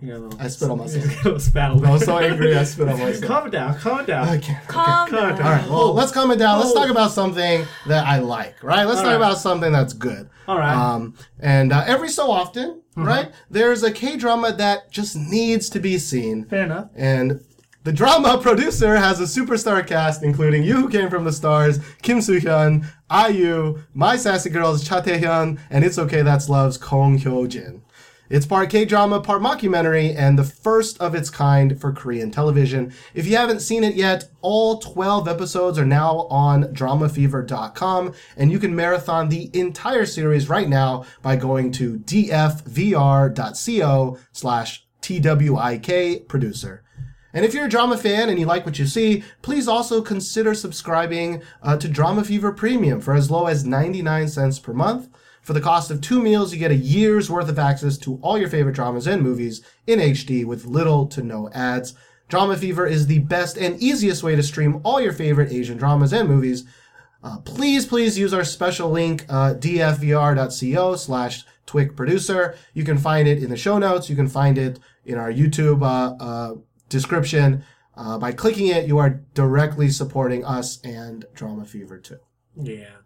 He got a little- I spit on myself. He got a little spat I was so angry I spit on myself. Calm down. Calm down. I can't. Calm Calm down. down. All right, well, let's calm it down. Let's talk about something that I like, right? Let's All talk right. about something that's good. All right. Um, and uh, every so often, Mm-hmm. right, there's a K drama that just needs to be seen. Fair enough. And the drama producer has a superstar cast, including You Who Came From the Stars, Kim Soo Hyun, IU, My Sassy Girls, Cha Tae Hyun, and It's Okay That's Love's Kong Hyo Jin. It's part K drama, part mockumentary, and the first of its kind for Korean television. If you haven't seen it yet, all 12 episodes are now on dramafever.com, and you can marathon the entire series right now by going to dfvr.co slash twik producer. And if you're a drama fan and you like what you see, please also consider subscribing uh, to Drama Fever Premium for as low as 99 cents per month. For the cost of two meals, you get a year's worth of access to all your favorite dramas and movies in HD with little to no ads. Drama Fever is the best and easiest way to stream all your favorite Asian dramas and movies. Uh, please, please use our special link, uh, dfvr.co slash twig producer. You can find it in the show notes. You can find it in our YouTube uh, uh, description. Uh, by clicking it, you are directly supporting us and Drama Fever too. Yeah.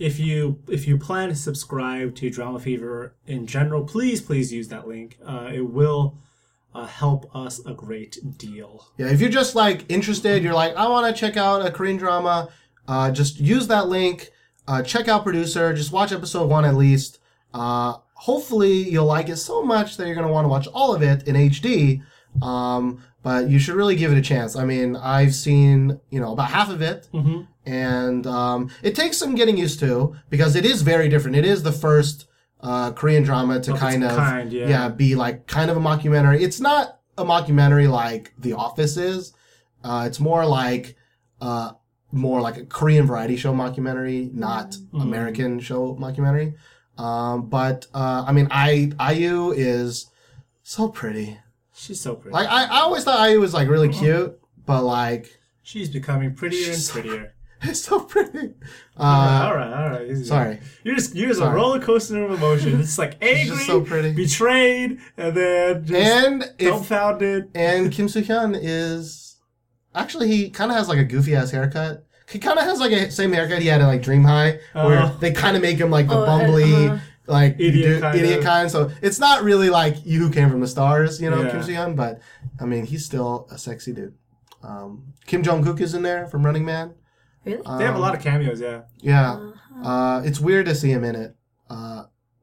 If you if you plan to subscribe to Drama Fever in general, please please use that link. Uh, it will uh, help us a great deal. Yeah, if you're just like interested, you're like, I want to check out a Korean drama, uh, just use that link, uh, check out Producer, just watch episode one at least. Uh, hopefully, you'll like it so much that you're going to want to watch all of it in HD. Um, but you should really give it a chance. I mean, I've seen, you know, about half of it. Mm-hmm. And um, it takes some getting used to because it is very different. It is the first uh, Korean drama to Of kind of kind, yeah. be like kind of a mockumentary. It's not a mockumentary like The Office is. Uh, it's more like uh, more like a Korean variety show mockumentary, not Mm-hmm. American show mockumentary. Um, but uh, I mean, I IU is so pretty. She's so pretty. Like I, I always thought IU was like really Uh-huh. cute, but like She's becoming prettier and She's so prettier. it's so pretty. all Uh, right, all right. Easy. sorry. You're just you're just a Sorry. roller coaster of emotions. It's like angry, just so pretty. betrayed, and then just And if dumbfounded. and Kim Soo Hyun is actually he kind of has like a goofy ass haircut. He kind of has like a same haircut he had in like Dream High, where Uh-huh. they kind of make him like the Oh, uh, bumbly, uh-huh. like Idiot du- kind idiot of. kind. So it's not really like you who came from the stars, you know, Yeah. Kim Soo Hyun. But I mean, he's still a sexy dude. Um, Kim Jong Kook is in there from Running Man. Really? They have a Um, lot of cameos, yeah. Yeah, Uh-huh. uh, it's weird to see him in it.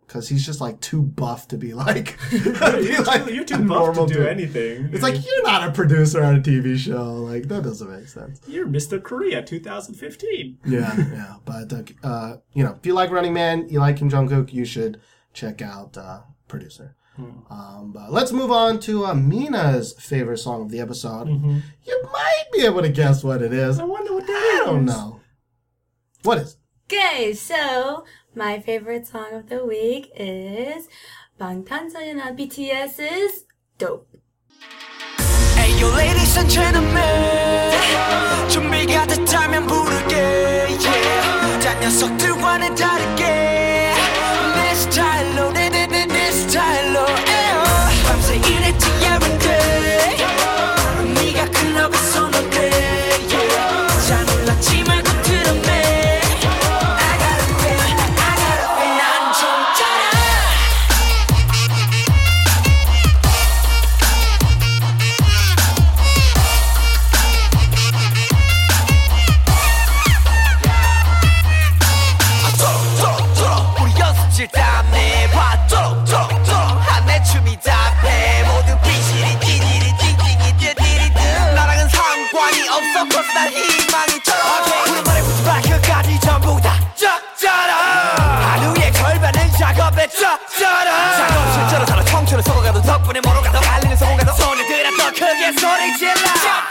because he's just like too buff to be like, be you're, like too, you're too buff normal to do dude. anything. It's like you're not a producer on a TV show. Like that doesn't make sense. you're Mr. Korea 2015. Yeah, yeah. But uh, uh, you know, if you like Running Man, you like Kim Jong Kook, you should check out uh, Producer. Um, but let's move on to uh, Mina's favorite song of the episode. You might be able to guess what it is. I wonder what that I is. don't know. What is? Okay, so my favorite song of the week is 방탄소년단 BTS's Dope. Hey yo ladies and gentlemen 준비가 됐다면 부르게 yeah. 딴 녀석들과는 다르게 tesoro chill out.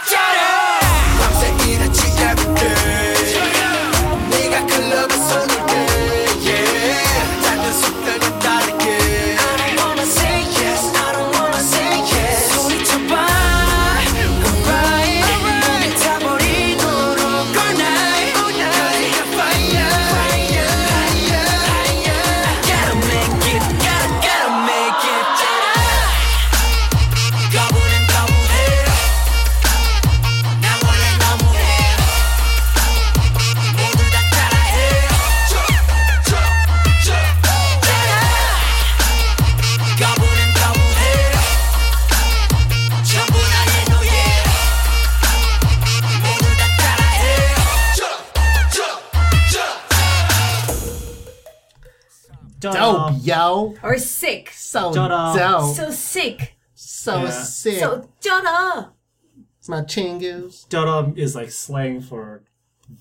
Dope, yo. Or sick. So Shut dope. So sick. So Yeah. sick. So 쩌다. it's my chingus. Dudum is like slang for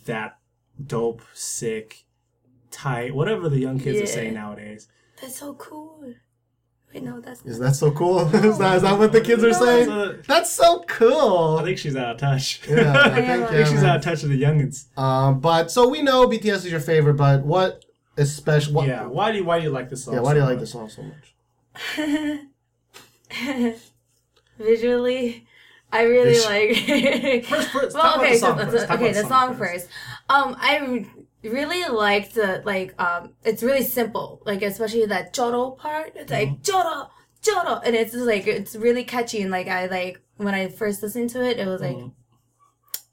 that dope, sick, tight, whatever the young kids are Yeah. saying nowadays. That's so cool. Wait, no, that's Is that so cool? is, that, is that what the kids are saying? So, That's so cool. I think she's out of touch. yeah, I I think, yeah, I I think she's man. out of touch with the youngins. Um, but so we know BTS is your favorite, but what especially? What, yeah. Why do you Why do you like this song? yeah. Why do you so like much? this song so much? visually. I really Vis- like. First, first, well, okay, the so song the- first. Talk okay, about the song first. Um, I really like the like um, it's really simple. Like especially that choro part. It's Mm-hmm. like choro joro, and it's just like it's really catchy. And like I like when I first listened to it, it was like Mm-hmm.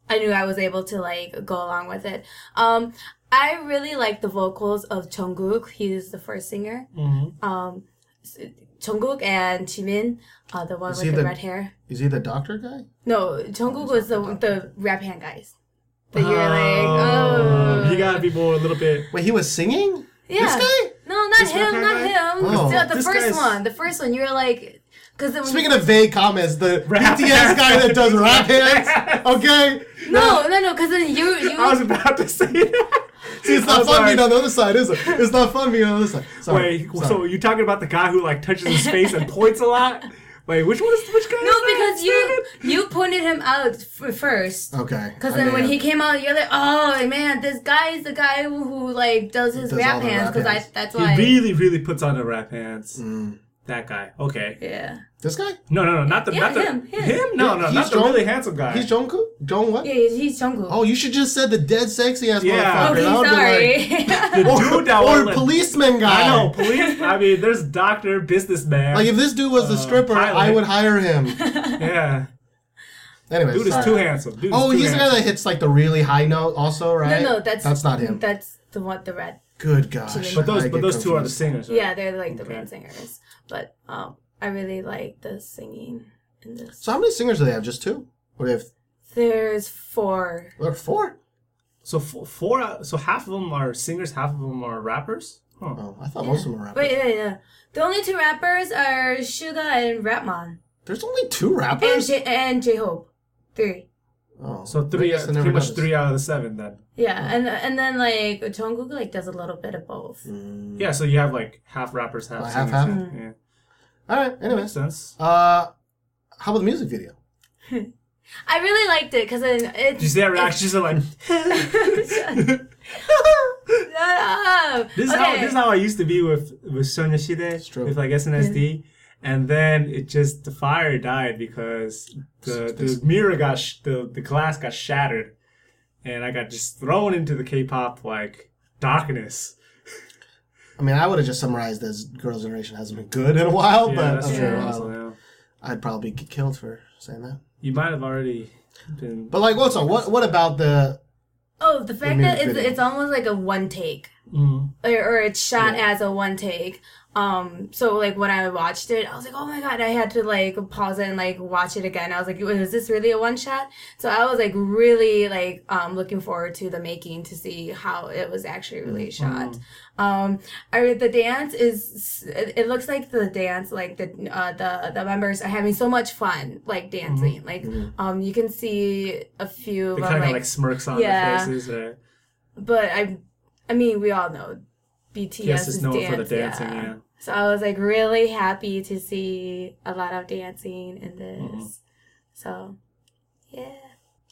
I knew I was able to like go along with it. Um, I really like the vocals of Jungkook. He's the first singer. Mhm. Um, s- Jungkook and Jimin, uh, the one Is with the, the- red hair. Is he the doctor guy? No, Jungkook was the the rap hand guys. That you're like, oh, You gotta be more a little bit. Wait, he was singing. yeah. This guy. No, not This him, not guy? him. Oh. The, the This first guy's- one, the first one. You're like, because Speaking of vague comments, the Rap BTS hands. guy that does rap hands. Okay. no, no, no, because then you you. I was about to say that. See, it's not I'm fun sorry. being on the other side, is it? It's not fun being on the other side. Sorry. Wait, Sorry. so you're talking about the guy who like touches his face and points a lot? Wait, which one is which guy? no, is that? because you you pointed him out f- first. Okay. Because I then when he came out, you're like, oh man, this guy is the guy who, who like does his Does rap hands. Because I hands. that's He really, really puts on the rap hands. Mm. That guy. Okay. yeah. This guy? No, no, no, not the, Yeah, not the him, him. No, no, He's not the really handsome guy. He's Jungkook. Jung what? Yeah, he's, he's Jungkook. Oh, you should just said the dead sexy ass Yeah. motherfucker. okay, That would've sorry. the dude that or won't policeman guy. I know, police. I mean, there's doctor, businessman. Like if this dude was a Uh, stripper, I would hire him. yeah, Anyways, dude is sorry. too handsome. Dude Oh, too he's the guy that hits like the really high note, also, right? no, no, that's that's not him. That's the one, the red. Good gosh. But those, but get those two are the singers. Right? Yeah, they're like the Okay. main singers. But um, I really like the singing in this. So how many singers do they have? Just two? Or they have There's four. or four? So f- four. out- So half of them are singers, half of them are rappers. Huh. Oh, I thought most of them were rappers. Wait, yeah, yeah. The only two rappers are Suga and Rap Mon. There's only two And rappers? J- and J Hope. Three. oh, So three, guess I pretty much noticed. three out of the seven then. Yeah, and and then like Jungkook like does a little bit of both. Mm. Yeah, so you have like half rappers, half Uh, singers. half, half? Yeah, All right. makes Anyways, sense. uh, how about the music video? I really liked it because it's. Did you see that reaction? She's like, Shut up. this is how this is how I used to be with with Sonyeo Sidae true. with like SNSD, and then it just the fire died because the the mirror got sh- the the glass got shattered, and I got just thrown into the K-pop like darkness. I mean, I would have just summarized as Girls' Generation hasn't been good in a while, Yeah, but that's I'm true. sure also, I'll- yeah. I'd probably get killed for saying that. You might have already been. But like, what's on? What what about the? Oh, the fact music that it's video. it's almost like a one take. Mhm. or, or it's shot as a one take. Um, so like when I watched it, I was like, oh my god, I had to like pause it and like watch it again. I was like, was this really a one shot? So I was like really like um looking forward to the making to see how it was actually really shot. Um, I, the dance is it, it looks like the dance like the uh the the members are having so much fun like dancing. Like um you can see a few of They them kind of like like, smirks on yeah. their faces. Right? but I, I mean, we all know BTS Yes, is is known dance, for the dancing. yeah. Yeah. So I was like really happy to see a lot of dancing in this. Mm-hmm. So, yeah.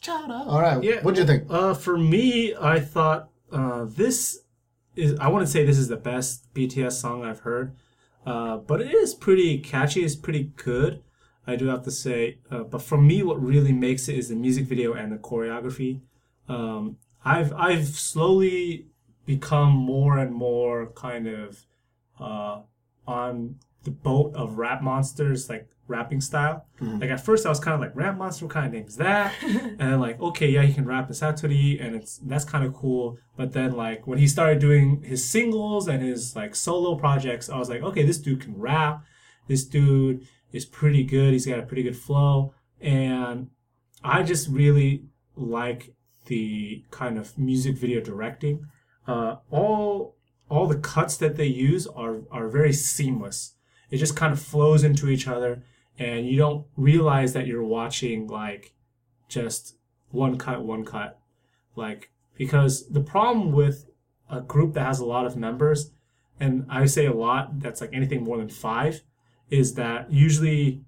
All right. Yeah. What'd you think? Uh, for me, I thought uh, this is. I wouldn't say this is the best BTS song I've heard, uh, but it is pretty catchy. It's pretty good. I do have to say. Uh, but for me, what really makes it is the music video and the choreography. Um, I've I've slowly become more and more kind of uh, on the boat of rap monsters, like rapping style. Like at first, I was kind of like rap monster, what kind of name is that? and then like, okay, yeah, he can rap in Satori, and it's that's kind of cool. But then like when he started doing his singles and his like solo projects, I was like, okay, this dude can rap. This dude is pretty good. He's got a pretty good flow, and I just really like the kind of music video directing. Uh, all all the cuts that they use are are very seamless. It just kind of flows into each other, and you don't realize that you're watching like just one cut, one cut. Like because the problem with a group that has a lot of members, and I say a lot, that's like anything more than five, is that usually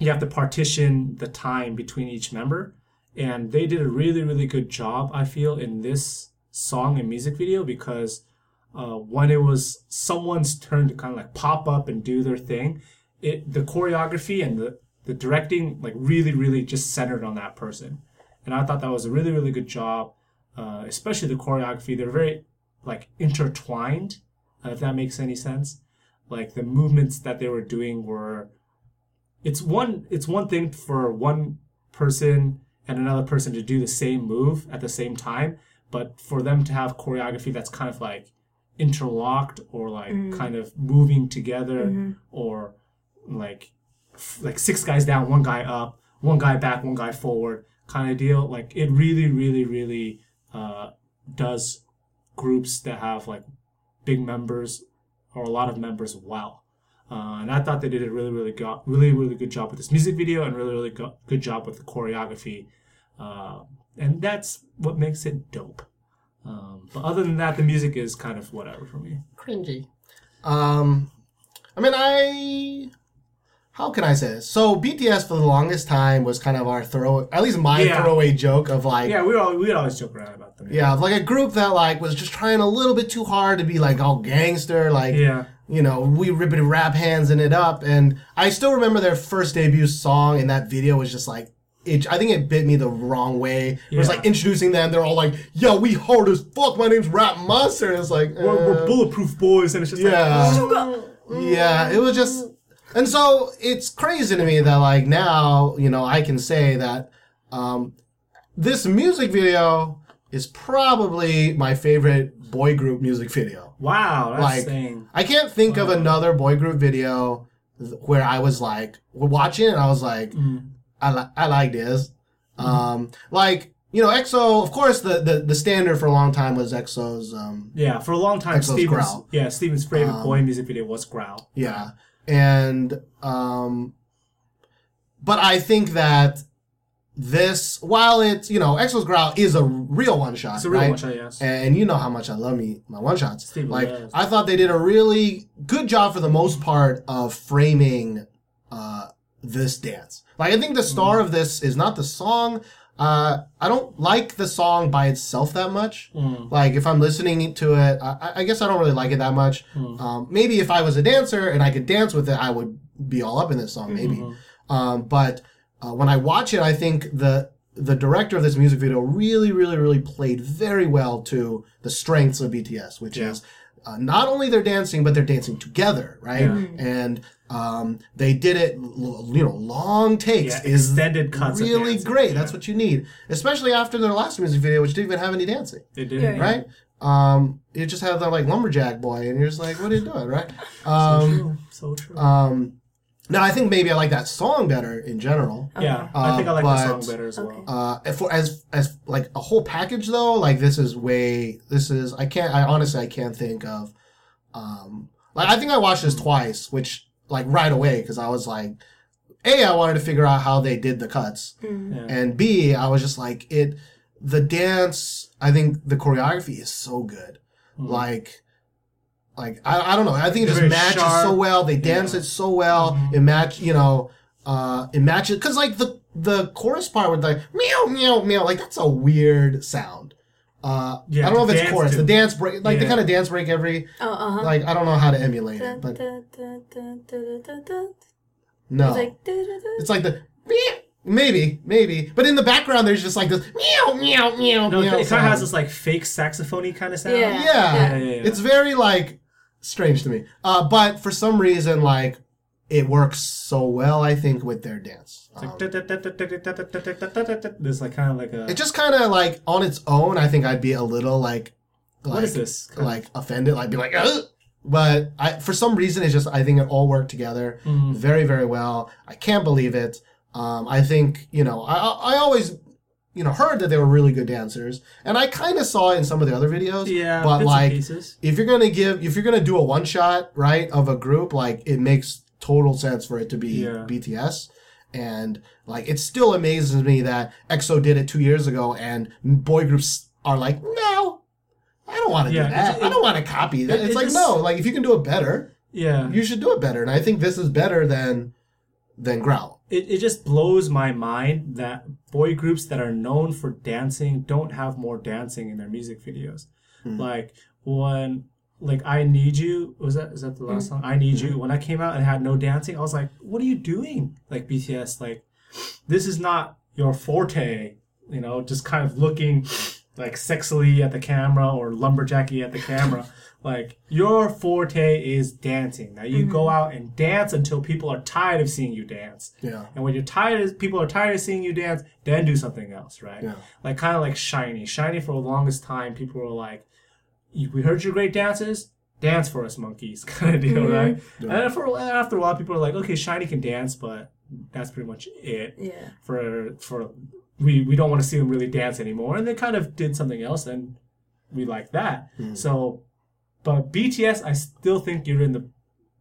you have to partition the time between each member and they did a really really good job i feel in this song and music video because uh, when it was someone's turn to kind of like pop up and do their thing it the choreography and the, the directing like really really just centered on that person. And i thought that was a really really good job uh, especially the choreography. They're very like intertwined uh, if that makes any sense. Like the movements that they were doing were it's one it's one thing for one person and another person to do the same move at the same time but for them to have choreography that's kind of like interlocked or like kind of moving together or like f- like six guys down one guy up one guy back one guy forward kind of deal like it really really really uh, does groups that have like big members or a lot of members well uh, and I thought they did a really, really, go- really, really good job with this music video and really, really go- good job with the choreography. Uh, and that's what makes it dope. Um, but other than that, the music is kind of whatever for me. Cringy. Um, I mean, I. How can I say this? So BTS for the longest time was kind of our throw, at least my Yeah. throwaway joke of like, Yeah, we all we always joke around about them. yeah, of like a group that like was just trying a little bit too hard to be like all gangster, like yeah, you know, we ripping rap hands in it up. And I still remember their first debut song in that video was just like, it, I think it bit me the wrong way. It was like introducing them. They're all like, yo, we hard as fuck. My name's Rap Monster. And it's like, we're, we're uh, bulletproof boys, and it's just yeah. like Yeah, it was just, and so it's crazy to me that like now, you know, I can say that um, this music video is probably my favorite boy group music video. wow, that's Like, saying I can't think of another boy group video th- where I was like watching it and I was like, I like I like this. Um, like you know, EXO. Of course, the, the the standard for a long time was EXO's. Um, yeah. For a long time, Exo's Steven's Growl. yeah Steven's favorite boy music video was Growl. Yeah. And um but I think that this while it's you know Exo's Growl is a real one shot. It's a real right? one shot, yes. And you know how much I love me my one shots. Steve Like. I thought they did a really good job for the most part of framing uh this dance. Like I think the star of this is not the song. Uh, I don't like the song by itself that much. Like if I'm listening to it, I, I guess I don't really like it that much. Um, maybe if I was a dancer and I could dance with it, I would be all up in this song. Maybe. Um, but uh, when I watch it, I think the the director of this music video really, really, really played very well to the strengths of BTS, which is uh, not only they're dancing, but they're dancing together, right? Yeah. And um, they did it, you know, long takes Yeah, is extended cuts really dancing, great. yeah. That's what you need, especially after their last music video, which didn't even have any dancing, They did Yeah, it yeah. right? Um, you just have that like lumberjack boy, and you're just like, what are you doing, right? Um, So true. um, now I think maybe I like that song better in general. yeah, I think I uh, like the song better as well. Okay. Uh, for as as like a whole package though, like this is way this is I can't I honestly I can't think of um like I think I watched this twice, which like right away because I was like, a I wanted to figure out how they did the cuts, mm-hmm. Yeah. and b I was just like it the dance I think the choreography is so good, mm-hmm. like like I, I don't know. I think it just matches sharp. so well. They dance Yeah. it so well. Mm-hmm. It match, you know, uh, it matches because like the the chorus part with like meow meow meow, like that's a weird sound. Uh, Yeah, I don't know if it's dance chorus. to. The dance break, like they Yeah. kind of dance break every. Oh, uh huh. Like I don't know how to emulate it, but no, It's like, it's like the. Maybe, maybe, but in the background there's just like this meow meow meow No, it meow. kind of has this like fake saxophone kind of sound. Yeah. yeah, Yeah, yeah, yeah. it's very like strange to me. Uh, but for some reason, like it works so well. I think with their dance, It's Um, like there's like kind of like a it just kind of like on its own. I think I'd be a little like, like what is this? like offended, like be like, Ugh! but I for some reason it's just I think it all worked together Mm-hmm. very very well. I can't believe it. Um, I think you know I I always. You know, heard that they were really good dancers, and I kind of saw it in some of the other videos. yeah, but like, if you're gonna give if you're gonna do a one shot right of a group like it makes total sense for it to be Yeah. bts and like it still amazes me that exo did it two years ago and boy groups are like no i don't want to Yeah, do that it's- i don't want to copy that it- it's it like just- no like if you can do it better Yeah, you should do it better and i think this is better than than growl it, it just blows my mind that boy groups that are known for dancing don't have more dancing in their music videos. Hmm. Like when like I Need You was that is that the last song? I Need Mm-hmm. You. When I came out and had no dancing, I was like, what are you doing? Like BTS, like this is not your forte, you know, just kind of looking like sexily at the camera or lumberjacky at the camera. like your forte is dancing. Now you go out and dance until people are tired of seeing you dance. yeah And when you're tired, people are tired of seeing you dance, then do something else, right? Yeah. Like kind of like SHINee. SHINee for the longest time, people were like, "You- "We heard you're great dances. dance for us, monkeys," kind of deal, mm-hmm. right? And then for after a while, people are like, "Okay, SHINee can dance, but that's pretty much it." Yeah. For for we we don't want to see them really dance anymore, and they kind of did something else, and we like that. Hmm. So, but BTS, I still think you're in the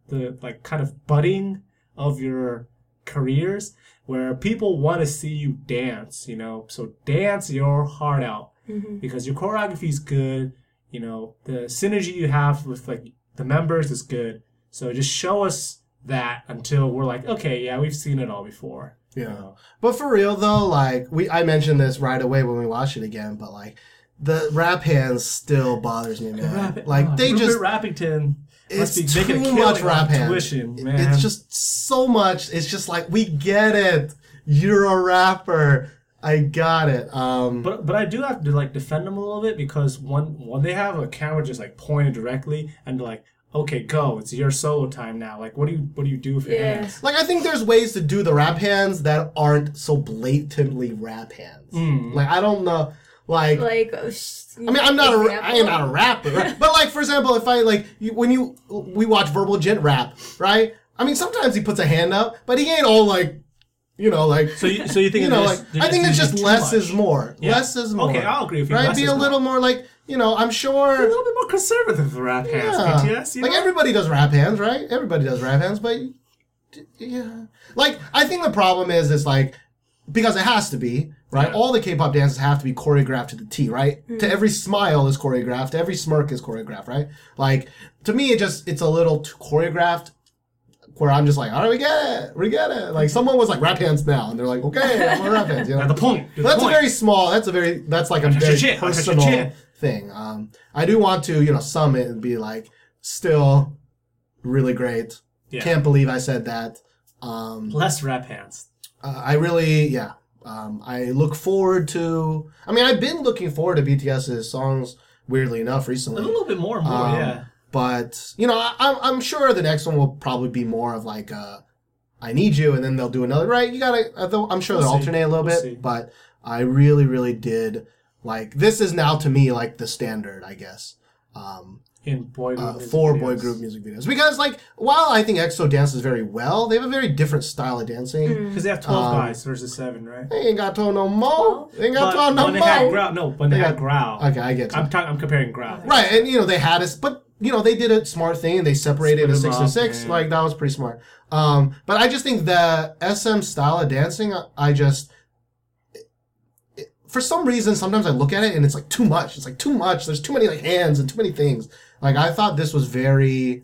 the like kind of budding of your careers where people want to see you dance, you know. So dance your heart out mm-hmm. because your choreography is good, you know, the synergy you have with like the members is good. So just show us that until we're like, okay, yeah, we've seen it all before. you Yeah. know. But for real though, like we I mentioned this right away when we watched it again, but like the rap hands still bothers me, man. Rap- like oh, they Rupert just Rappington it's must be too much rap hands. tuition, It- man. It's just so much. It's just like we get it. You're a rapper. I got it. Um But but I do have to like defend them a little bit because when when they have a camera just like pointed directly and like, okay, go, it's your solo time now. Like, what do you what do you do with your Yeah. hands? like I think there's ways to do the rap hands that aren't so blatantly rap hands. Mm. Like I don't know like Like, oh, sh- I mean, I'm not a, I am not a rapper, right? but like, for example, if I like, you, when you, we watch Verbal Jint rap, right? I mean, sometimes he puts a hand up, but he ain't all like, you know, like, So you so you think you know, like, I think it's just less is more. Yeah. Less is more. Okay, I'll agree with you. Right? Less Be a little more like, you know, I'm sure a little bit more conservative with rap hands, Yeah. BTS. You like know? everybody does rap hands, right? Everybody does rap hands, but yeah, like I think the problem is, is like because it has to be right. Yeah. All the K-pop dances have to be choreographed to the T, right? To mm. every smile is choreographed, every smirk is choreographed, right? Like to me, it just it's a little too choreographed. Where I'm just like, all right, we get it, we get it. Like someone was like rap hands now, and they're like, okay, I'm a rap hands. You know? The point. The that's a point. very small. That's a very. That's like a very chin, I'll touch your personal thing. Um, I do want to, you know, sum it and be like, still, really great. Yeah. Can't believe I said that. Um, less rap hands. uh, I really, yeah. Um, I look forward to. I mean, I've been looking forward to BTS's songs. Weirdly enough, recently A little bit more and more, Um, yeah. But you know, I, I'm I'm sure the next one will probably be more of like uh, I need you, and then they'll do another. Right? You gotta. I thought- I'm sure We'll they'll see. alternate a little We'll bit, see. but I really, really did like. This is now to me like the standard, I guess. Um, In boy group uh, music for boy group music videos because like while I think EXO dances very well, they have a very different style of dancing. Because they have 12 Um, guys versus 7, right? They ain't got to no more. They ain't got But to no when they had more. growl, no, when they, They had got- growl. Okay, I get you. I'm talking. I'm comparing growl. Right, and you know they had us, but you know they did a smart thing and they separated a Split 'em six and six. yeah. Like that was pretty smart. Um, but I just think the SM style of dancing, I just it- for some reason sometimes I look at it and it's like too much. It's like too much. There's too many like hands and too many things. Like I thought this was very.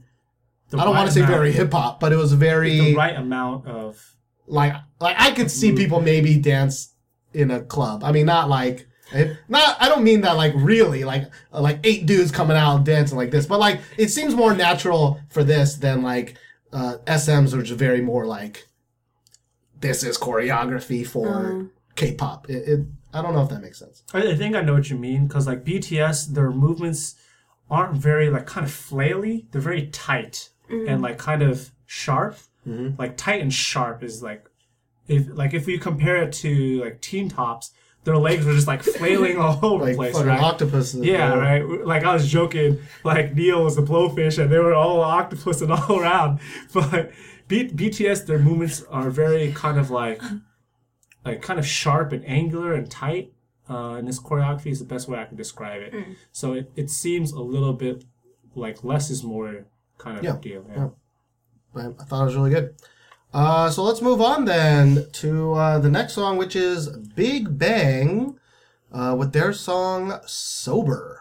The I don't want to say very hip hop, but it was very The right amount of like like I could see people maybe dance in a club. I mean, not like eh, not. I don't mean that like really like uh, like eight dudes coming out and dancing like this, but like it seems more natural for this than like uh, SMs, which is very more like this is choreography for K-pop. It, it I don't know if that makes sense. I, I think I know what you mean because like BTS, their movements aren't very like kind of flaily. They're very tight and like kind of sharp. Like tight and sharp is like if like if we compare it to like Teen Tops, their legs were just like flailing all over Like the place, fucking right? octopuses. Yeah, bro. right. Like I was joking, like Niel was the blowfish, and they were all octopus and all around. But B- BTS, their movements are very kind of like, like kind of sharp and angular and tight. Uh, and this choreography is the best way I can describe it. So it, it seems a little bit like less is more kind of Yeah, deal. Yeah. yeah. But I thought it was really good. Uh, so let's move on then to uh, the next song, which is Big Bang uh, with their song Sober.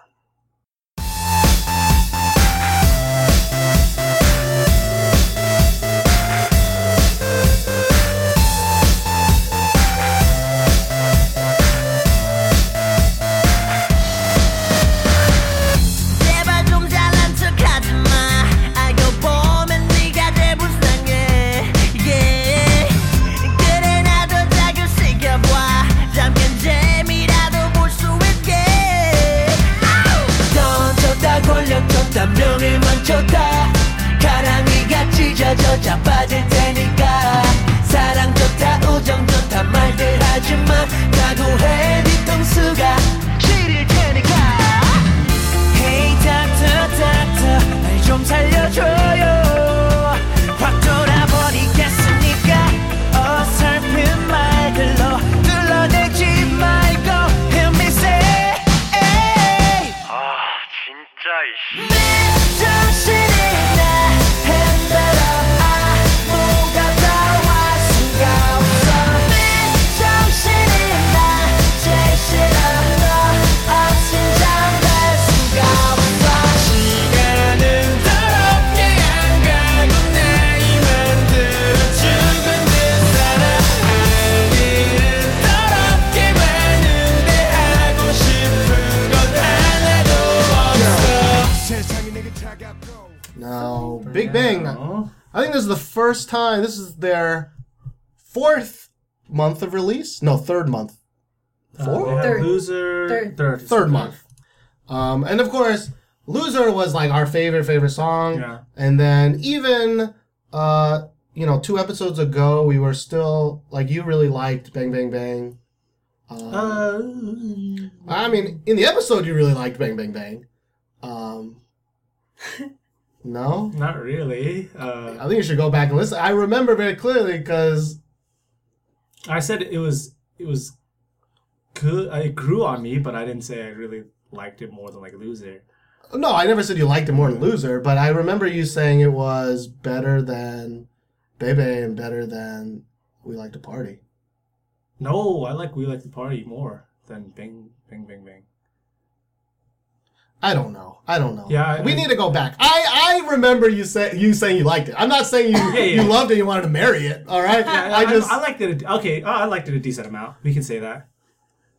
Doctor 날좀 I think this is the first time, this is their fourth month of release? No, third month. Uh, Four? they Third. Loser. Third. Third. Third month. Um, and of course, Loser was like our favorite, favorite song. Yeah. And then even, uh, you know, two episodes ago, we were still, like, you really liked Bang Bang Bang. Um, Uh, I mean, in the episode, you really liked Bang Bang Bang. Um, no? not really. Uh, I think you should go back and listen. I remember very clearly because I said it was it was good. It grew on me, but I didn't say I really liked it more than like Loser. no, I never said you liked it more than Loser, but I remember you saying it was better than Bae Bae and better than We Like to Party. No, I like We Like the Party more than Bing Bing Bing Bang. I don't know. I don't know. Yeah, I- we I- need to go back. I I remember you say you saying you liked it. I'm not saying you Yeah, yeah. you loved it. You wanted to marry it. All right. I, I just I, liked it. a- Okay, I I liked it a decent amount. We can say that.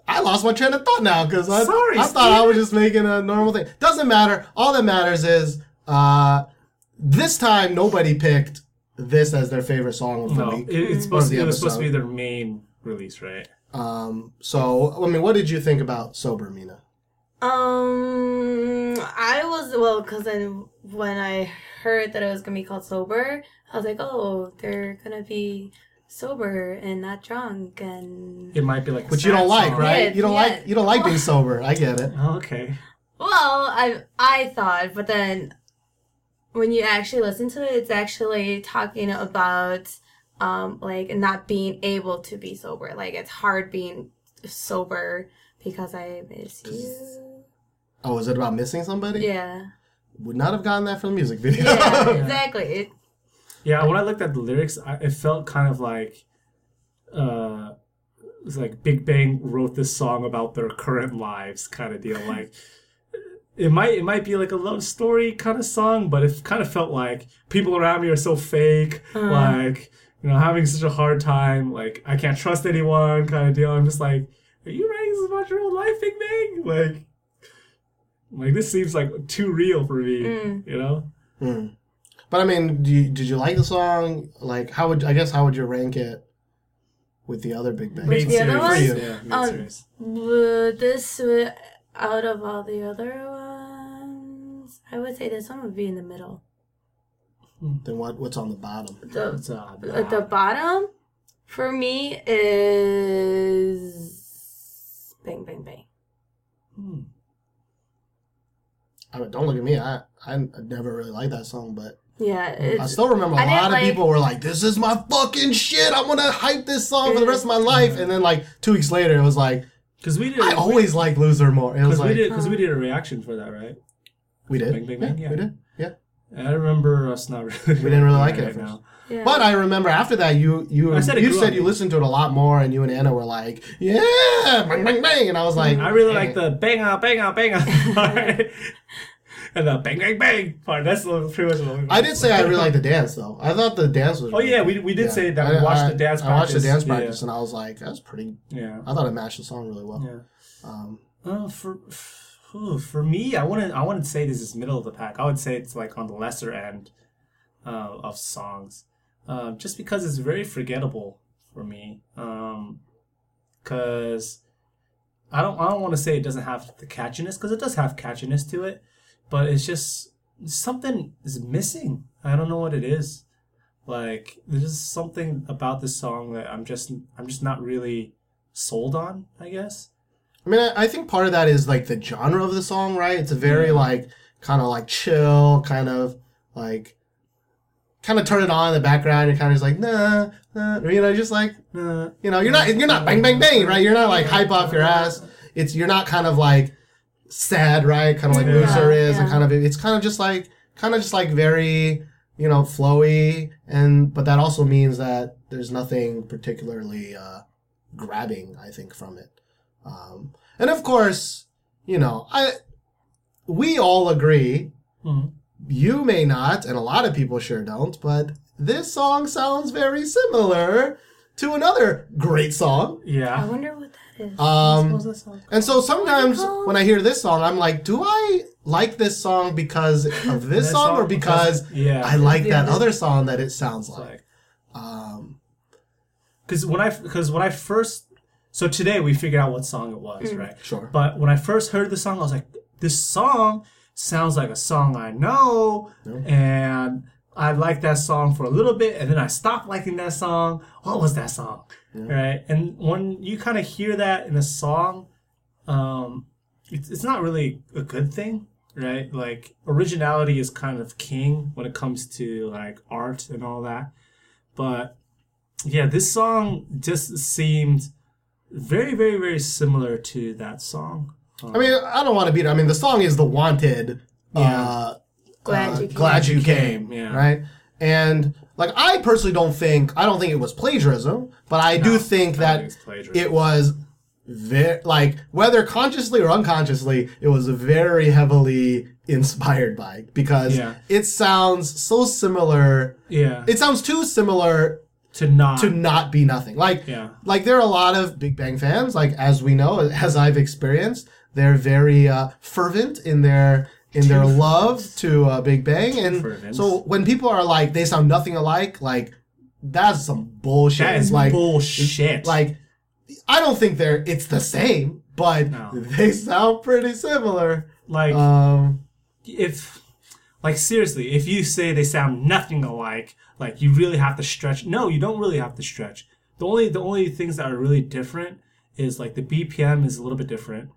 I lost my train of thought now because I, Sorry, I thought I was just making a normal thing. Doesn't matter. All that matters is uh, this time nobody picked this as their favorite song of the No, week. it, it's supposed to, it was supposed to be their main release, right? Um, so I mean, what did you think about Sober, Mina? Um, I was well because then when I heard that it was gonna be called sober, I was like, oh, they're gonna be sober and not drunk, and It might be like, a Which you don't like, song. right? Yeah, You don't yeah. like you don't like being sober. I get it. Oh, okay. well, I I thought, but then when you actually listen to it, it's actually talking about um like not being able to be sober. Like it's hard being sober because I miss you. Oh, is it about missing somebody? Yeah. Would not have gotten that from the music video. Yeah, exactly. It, Yeah, when I looked at the lyrics, I, it felt kind of like, uh, it's like Big Bang wrote this song about their current lives, kind of deal. Like, it might it might be like a love story kind of song, but it kind of felt like people around me are so fake, like you know, having such a hard time, like I can't trust anyone, kind of deal. I'm just like, are you writing this about your own life, Big Bang? Like, like this seems like too real for me, you know? But I mean, do you, did you like the song? Like, how would I guess how would you rank it with the other Big Bang? With the other ones? Yeah, Um, mid-series. But this, out of all the other ones, I would say this one would be in the middle. Then what? What's on the bottom? The It's, uh, at the bottom, for me, is Bang Bang Bang. hmm. I mean, don't look at me. I I never really liked that song, but Yeah, I still remember a I lot of like- people were like, "This is my fucking shit. I'm gonna hype this song for the rest of my life." And then like two weeks later, it was like, Because we did. "I always like Loser more." It was Because we like, did. Because we did a reaction for that, right? we did, Bang, Bang, Bang, yeah. we did, yeah. I remember us not really. We didn't really like it right at first. now. Yeah. But I remember after that, you you I said you said on you listened to it a lot more, and you and Anna were like, "Yeah, bang bang bang," and I was like, I really like the bang out, bang out, bang out part. and the bang, bang, bang part. That's the- pretty much what I did say I really liked the dance though. I thought the dance was. Oh, really yeah, good. we- we did say that I- we watched I- the dance I watched the practice. dance Yeah. practice, and I was like, "That's pretty." Yeah. I thought it matched the song really well. Yeah. Um, Uh, for for for me, I wouldn't I wouldn't say this is middle of the pack. I would say it's like on the lesser end uh, of songs, um, just because it's very forgettable for me. Um, Because I don't I don't want to say it doesn't have the catchiness because it does have catchiness to it, but it's just something is missing. I don't know what it is. Like there's just something about this song that I'm just I'm just not really sold on. I guess. I mean, I, I think part of that is like the genre of the song, right? It's a very like kind of like chill, kind of like kind of turn it on in the background. You're kind of just like nah, nah, or, you know, just like Uh, you know, you're not you're not bang bang bang, right? You're not like hype off your ass. It's you're not kind of like sad, right? Kind of like Yeah, loser is, and kind of it's kind of just like kind of just like very you know flowy, and but that also means that there's nothing particularly uh, grabbing, I think, from it. Um, and of course, you know, I we all agree. Mhm. You may not, and a lot of people sure don't, but this song sounds very similar to another great song. Yeah. I wonder what that is. What Um, was that song? and so sometimes when I hear this song, I'm like, do I like this song because of this That song, or because because- yeah. I like that Yeah. other song that it sounds It's like? like Um, because when I because when I first so today we figured out what song it was, right? sure. But when I first heard the song, I was like, this song sounds like a song I know, and I liked that song for a little bit, and then I stopped liking that song. What was that song? Right? And when you kind of hear that in a song, um, it's, it's not really a good thing, right? Like originality is kind of king when it comes to like art and all that. But yeah, this song just seemed very, very, very similar to that song. I mean, I don't want to beat. I mean, the song is the wanted. Uh, Glad uh, you came. glad you came. yeah. Right. And like, I personally don't think. I don't think it was plagiarism, but I do think I that think it was very like whether consciously or unconsciously, it was very heavily inspired by because Yeah. it sounds so similar. Yeah. It sounds too similar to not. to not be nothing. Like, Yeah. like there are a lot of Big Bang fans. Like as we know, as I've experienced, they're very uh, fervent in their in their love to uh, Big Bang, and fervent. so when people are like they sound nothing alike, like that's some bullshit. that is like bullshit. like I don't think they're it's the same, but No. they sound pretty similar. like Um, if like seriously if you say they sound nothing alike like you really have to stretch no you don't really have to stretch the only the only things that are really different is like the bpm is a little bit different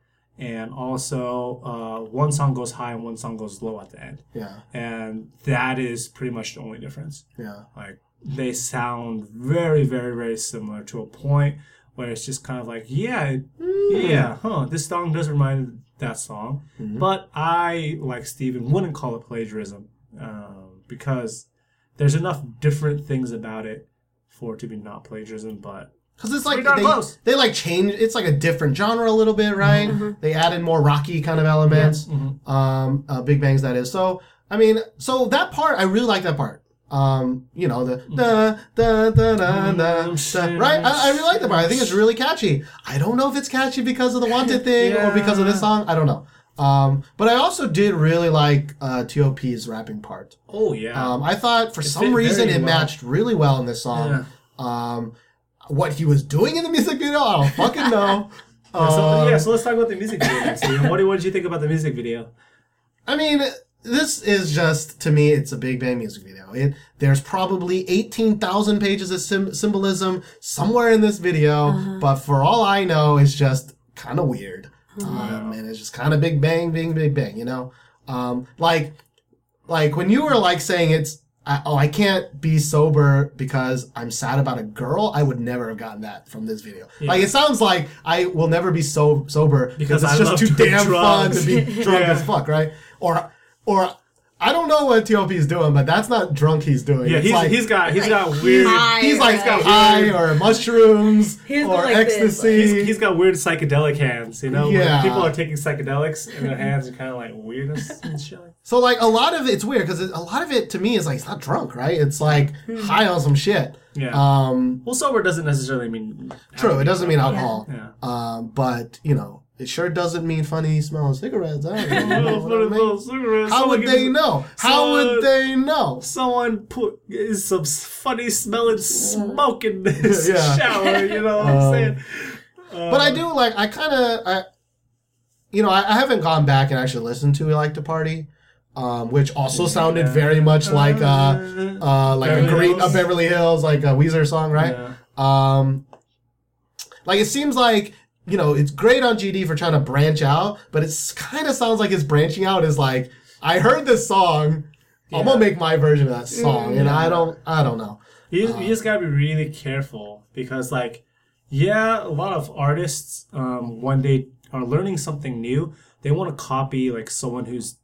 and also uh, one song goes high and one song goes low at the end. Yeah, and that is pretty much the only difference. Yeah, like they sound very very very similar to a point where it's just kind of like yeah it- yeah huh this song does remind that song. But i like steven wouldn't call it plagiarism um, because there's enough different things about it for it to be not plagiarism but Because it's like they, close. they like change. It's like a different genre a little bit, right? They added more rocky kind of elements. Um, uh, Big Bangs that is. So I mean, so that part I really like that part. Um, you know the da da da da da, right? I, I really like that part. I think it's really catchy. I don't know if it's catchy because of the Wanted thing or because of this song. I don't know. Um, but I also did really like uh, T.O.P.'s rapping part. Oh yeah. Um, I thought for some reason it well. matched really well in this song. Um, what he was doing in the music video, I don't fucking know. Yeah, so, Um, yeah, so let's talk about the music video. next. What, did- what did you think about the music video? I mean, this is just to me, it's a Big Bang music video. It there's probably eighteen thousand pages of sim- symbolism somewhere in this video, but for all I know, it's just kind of weird, um, and it's just kind of Big Bang being Big Bang, you know, um, like like when you were like saying it's. I, oh, I can't be sober because I'm sad about a girl. I would never have gotten that from this video. Like it sounds like I will never be so sober because Because it's I just too damn fun to be drunk Yeah. as fuck, right? Or, or I don't know what T.O.P. is doing, but that's not drunk he's doing. Yeah, It's he's, like, he's got he's like got weird high, he's like right? got high or mushrooms or like this, ecstasy. he's, he's got weird psychedelic hands. You know, When Yeah. people are taking psychedelics and their hands are kind of like weirdness and shit. so like a lot of it's weird because a lot of it to me is like it's not drunk, right? It's like high on some shit. Yeah. Um, well, sober doesn't necessarily mean true, it doesn't mean alcohol. Yeah. Um, but you know, it sure doesn't mean funny smelling cigarettes. I don't know what for I mean. little cigarettes, How would they know? How would they know? Someone put is some funny smelling smoke in this Yeah. shower. You know what Um, I'm saying? But I do like I kind of I, you know, I, I haven't gone back and actually listened to "Like to Party," um, which also sounded very much like uh, uh, like Beverly a Green Hills. a Beverly Hills, like a Weezer song, right? Yeah. Um, like it seems like you know it's great on GD for trying to branch out, but it kind of sounds like his branching out is like I heard this song. I'm gonna make my version of that song, and I don't, I don't know. You, Uh-huh. you just gotta be really careful because, like, yeah, a lot of artists, um, when they are learning something new, they want to copy like someone who's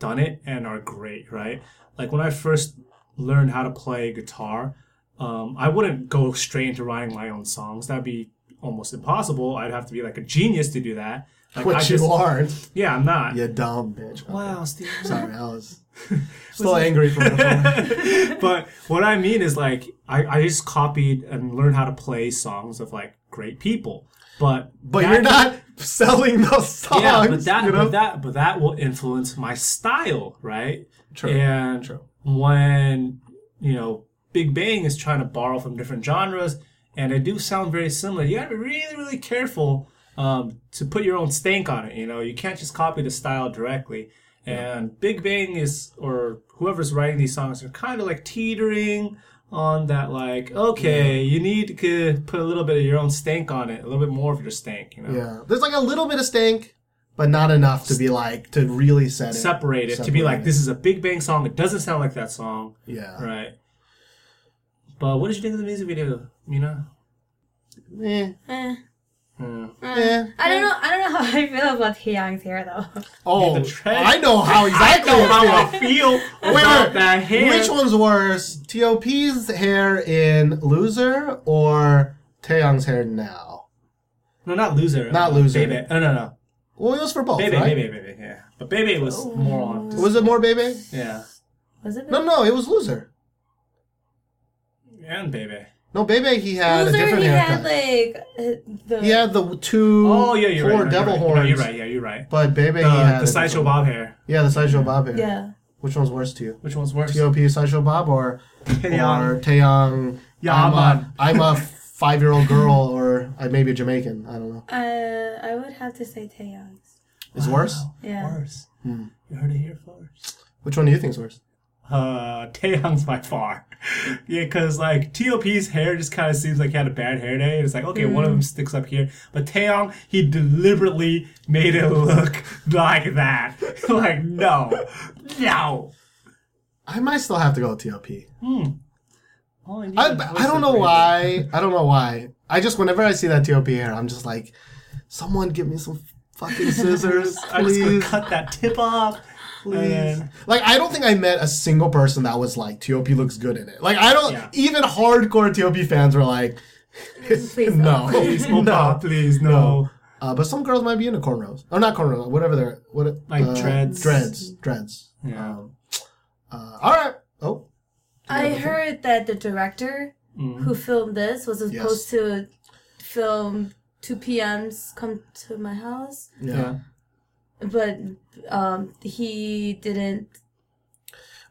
done it and are great, right? Like when I first learned how to play guitar, um, I wouldn't go straight into writing my own songs. That'd be almost impossible. I'd have to be like a genius to do that. Like, Which I you just- aren't, Yeah, I'm not. you dumb bitch. Wow, Steve. Sorry, I was still angry from before. but what I mean is like I, I just copied and learned how to play songs of like great people. But But that- you're not selling those songs. Yeah, but that you know? but that but that will influence my style, right? True, And true. when you know Big Bang is trying to borrow from different genres and they do sound very similar, you gotta be really, really careful um, to put your own stank on it. You know, you can't just copy the style directly. And Big Bang is, or whoever's writing these songs, are kind of like teetering on that, like, okay, you need to put a little bit of your own stank on it, a little bit more of your stank, you know? Yeah, there's like a little bit of stank, but not enough to be like to really set it. Separate it to be like, it. this is a Big Bang song. It doesn't sound like that song, Yeah. right? But what did you think of the music video, Mina? Eh, Eh. Eh. I don't know. I don't know how I feel about Hyang's hair though. Oh, the I know how exactly. I know how I feel about Wait, that hair. Which one's worse, T.O.P.'s hair in Loser or Taeyang's hair now? No, not loser. Not uh, Loser. Bae Bae. No, no, no. Well, it was for both, Bae Bae, right? Bae Bae, Bebe. Yeah, but Bae Bae was more on. Was it more Bae Bae? Yeah, Was it? No, no, it was Loser. And Bae Bae. No, Bae Bae, he had Loser, a different he haircut. had like the. he had the two Oh yeah, you're four right. no, devil you're right. horns. No, you're right. Yeah, you're right. But Bebe, he The, had the a sideshow bob hair. Yeah, the sideshow bob hair. Yeah. Which one's worse to you? Which one's worse? T.O.P. sideshow bob or Taeyang. or Taeyang? Yeah, I'm man. a, I'm a five year old girl or I may be Jamaican. I don't know. Uh, I would have to say Taeyang's. Is worse? Yeah. Worse. Hmm. You heard it here first. Which one do you think's worse? Uh, Taeyang's by far. yeah, because like T.O.P.'s hair just kind of seems like he had a bad hair day. It's like okay, one of them sticks up here, but Taeyang he deliberately made it look like that. like no, no. I might still have to go with T.O.P. Need I, I don't know why. I don't know why. I just whenever I see that T.O.P. hair, I'm just like, someone give me some fucking scissors, I'm just gonna please. cut that tip off. Please. And Like I don't think I met a single person that was like T.O.P. looks good in it. Like I don't Yeah. even hardcore T.O.P. fans were like Please no, Please, no. Opa, please, no. Uh, but some girls might be into cornrows. Or not cornrows. Whatever they're what Like uh, dreads. Dreads. Dreads. Yeah. Um, uh, all right. Oh. I heard that the director Mm. who filmed this was Yes. supposed to film 2PM's Come to My House, Yeah. Yeah. but um, he didn't.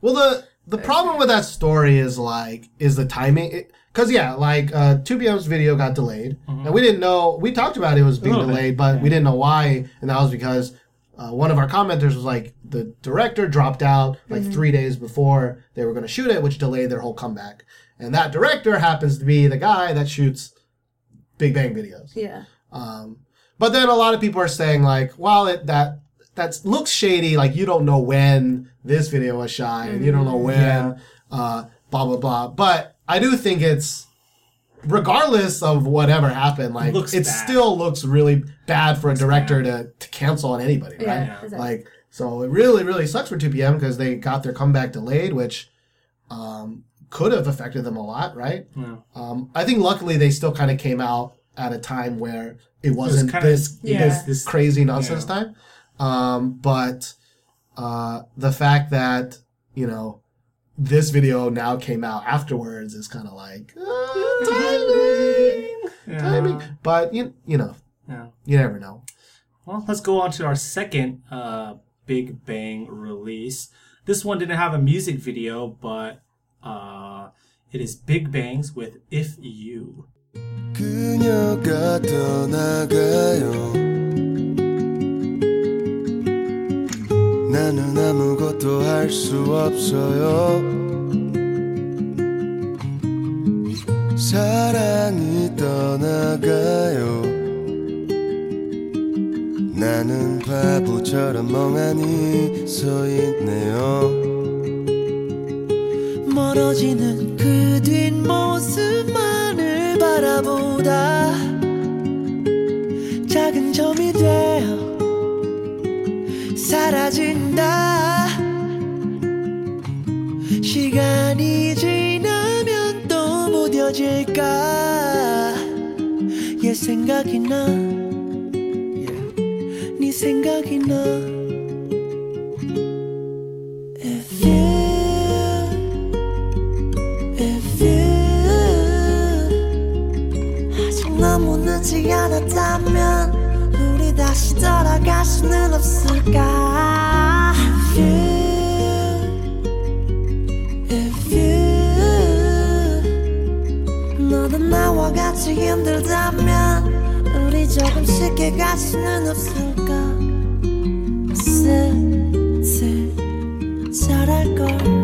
Well, the the problem with that story is like is the timing. Because yeah, like uh, 2PM's video got delayed, and we didn't know. We talked about it was being little bit, delayed, but we didn't know why, and that was because uh, one of our commenters was like the director dropped out like three days before they were going to shoot it, which delayed their whole comeback. And that director happens to be the guy that shoots Big Bang videos. Yeah. Um, but then a lot of people are saying like, well, it, that that looks shady. Like you don't know when this video was shot, and you don't know when, Yeah. uh, blah blah blah. But I do think it's, regardless of whatever happened, like looks it bad. still looks really bad for a director to to cancel on anybody, right? Yeah. Exactly. Like so, it really really sucks for 2PM because they got their comeback delayed, which. Um, could have affected them a lot, right? Yeah. Um, I think luckily they still kind of came out at a time where it wasn't kinda- this Yeah. this, This- crazy nonsense time. Um, but uh, the fact that you know this video now came out afterwards is kind of like uh, timing, Yeah. timing. But you you know Yeah. you never know. Well, let's go on to our second uh, Big Bang release. This one didn't have a music video, but uh, it is Big Bangs with If You. 나는 아무것도 할 수 없어요. 사랑이 떠나가요. 나는 바보처럼 멍하니 서 있네요. 멀어지는 그 뒷모습만을 바라보다 작은 점이 사라진다. 시간이 지나면 또 무뎌질까? 얘 생각이 나. yeah. 네 생각이 나. 너무 늦지 않았다면 다시 돌아갈 수는 없을까? If you If you. 너도 나와 같이 힘들다면 우리 조금 쉽게 갈 수는 없을까? 슬슬 잘할걸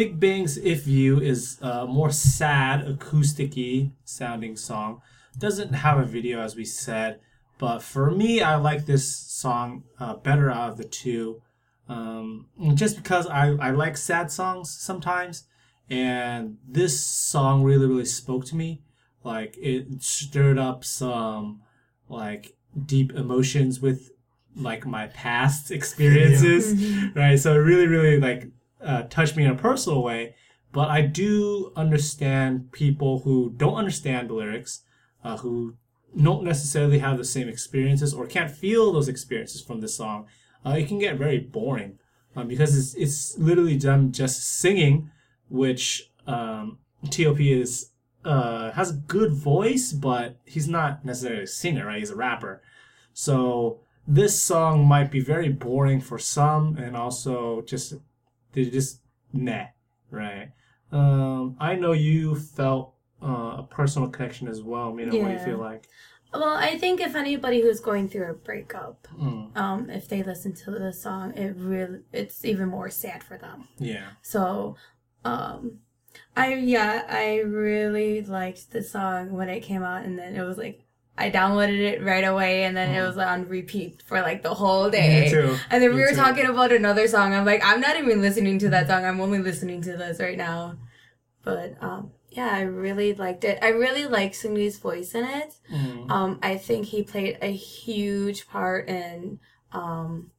Big Bang's If You is a more sad, acoustic sounding song. Doesn't have a video, as we said, but for me, I like this song uh, better out of the two. Um, just because I, I like sad songs sometimes, and this song really, really spoke to me. Like, it stirred up some, like, deep emotions with, like, my past experiences right? So it really, really like uh, touched me in a personal way. But I do understand people who don't understand the lyrics, uh, who don't necessarily have the same experiences or can't feel those experiences from this song. Uh, it can get very boring um, because it's it's literally them just singing, which um, T.O.P. is uh, has a good voice, but he's not necessarily a singer, right? He's a rapper. So this song might be very boring for some, and also just they just meh, right? Um, I know you felt uh, a personal connection as well. Mina, what do you feel like? Well, I think if anybody who's going through a breakup, Mm, um, if they listen to the song, it really it's even more sad for them. yeah, So, um, I yeah, I really liked the song when it came out, and then it was like I downloaded it right away, and then it was on repeat for like the whole day. me too. And then Me we were too. talking about another song. I'm like, I'm not even listening to that song. I'm only listening to this right now. But um, yeah, I really liked it. I really like Seungri's voice in it. Mm, Um, I think he played a huge part in um,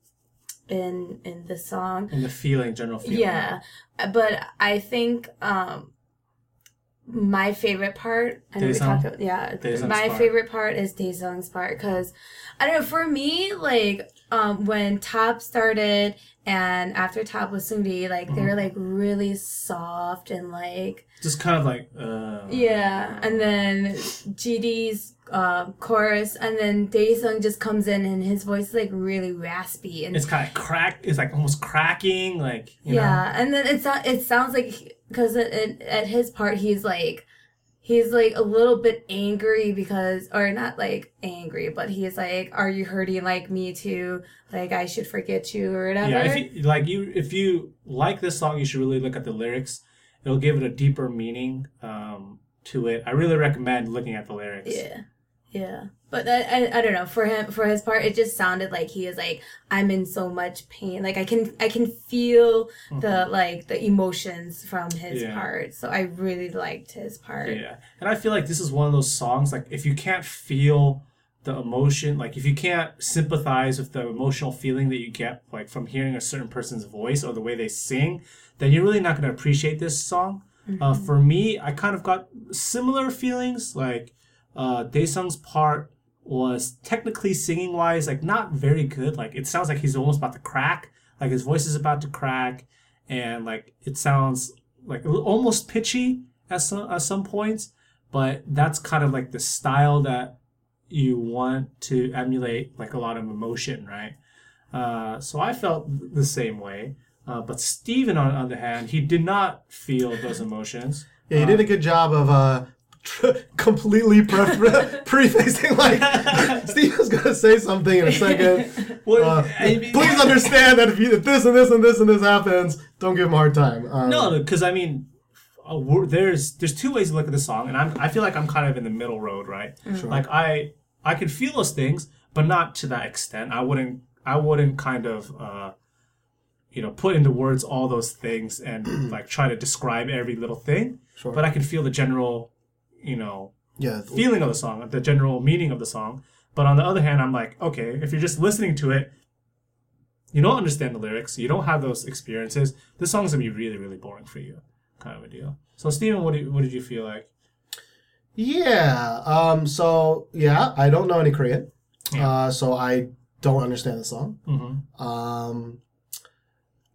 in in the song. And the feeling, general feeling. Yeah, but I think um my favorite part. I know we talked about yeah. My favorite part is Daesung's part because I don't know. For me, like um when T.O.P. started and after T.O.P. was Seungri, like they Mm-hmm. were like really soft and like Just kind of like, uh. yeah, and then GD's uh, chorus, and then Daesung just comes in and his voice is like really raspy and It's kind of crack. It's like almost cracking, like you know. yeah, and then it so- it sounds like because at his part he's like he's like a little bit angry because or not like angry, but he's like, "Are you hurting like me too? Like I should forget you or whatever." Yeah, if you, like you, if you like this song, you should really look at the lyrics. It'll give it a deeper meaning um, to it. I really recommend looking at the lyrics. Yeah. Yeah. But I, I, I don't know. For him, for his part, it just sounded like he is like, I'm in so much pain. Like I can, I can feel the like the emotions from his Mm-hmm. Yeah. part. So I really liked his part. Yeah, and I feel like this is one of those songs. Like if you can't feel the emotion, like if you can't sympathize with the emotional feeling that you get, like from hearing a certain person's voice or the way they sing, then you're really not going to appreciate this song. Uh, for me, I kind of got similar feelings. Like uh, Daesung's part was technically singing wise, like not very good. Like it sounds like he's almost about to crack. Like his voice is about to crack, and like it sounds like almost pitchy at some at some points. But that's kind of like the style that you want to emulate, like a lot of emotion, right? Uh, so I felt the same way. Uh, but Steven, on, the hand, he did not feel those emotions. Yeah, you did a good job of uh, tr- completely pre- prefacing. Like Steve was gonna say something in a second. Well, Uh, I mean- please understand that if, you, if this and this and this and this happens, don't give him a hard time. Um, No, because I mean, uh, there's there's two ways to look at the song, and I'm I feel like I'm kind of in the middle road, right? Like I I can feel those things, but not to that extent. I wouldn't I wouldn't kind of uh, you know put into words all those things and like try to describe every little thing. Sure. But I can feel the general, you know, yeah, feeling of the song, the general meaning of the song. But on the other hand, I'm like, okay, if you're just listening to it, you don't understand the lyrics, you don't have those experiences, this song's gonna be really, really boring for you, kind of a deal. So, Stephen, what, do what did you feel like? Yeah. Um. So yeah, I don't know any Korean. Yeah. Uh. So I don't understand the song. Mm-hmm. Um.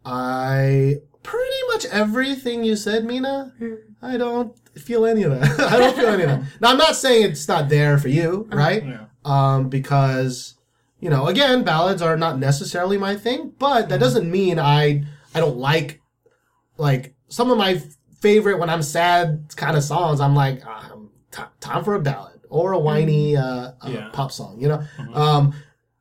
I pretty much everything you said, Mina. I don't feel any of that. I don't feel any of that. Now I'm not saying it's not there for you, right? Yeah. Um. Because you know, again, ballads are not necessarily my thing, but that doesn't mean I I don't like like some of my favorite when I'm sad kind of songs. I'm like, um, t- time for a ballad or a whiny uh, uh, Yeah. pop song. You know, um,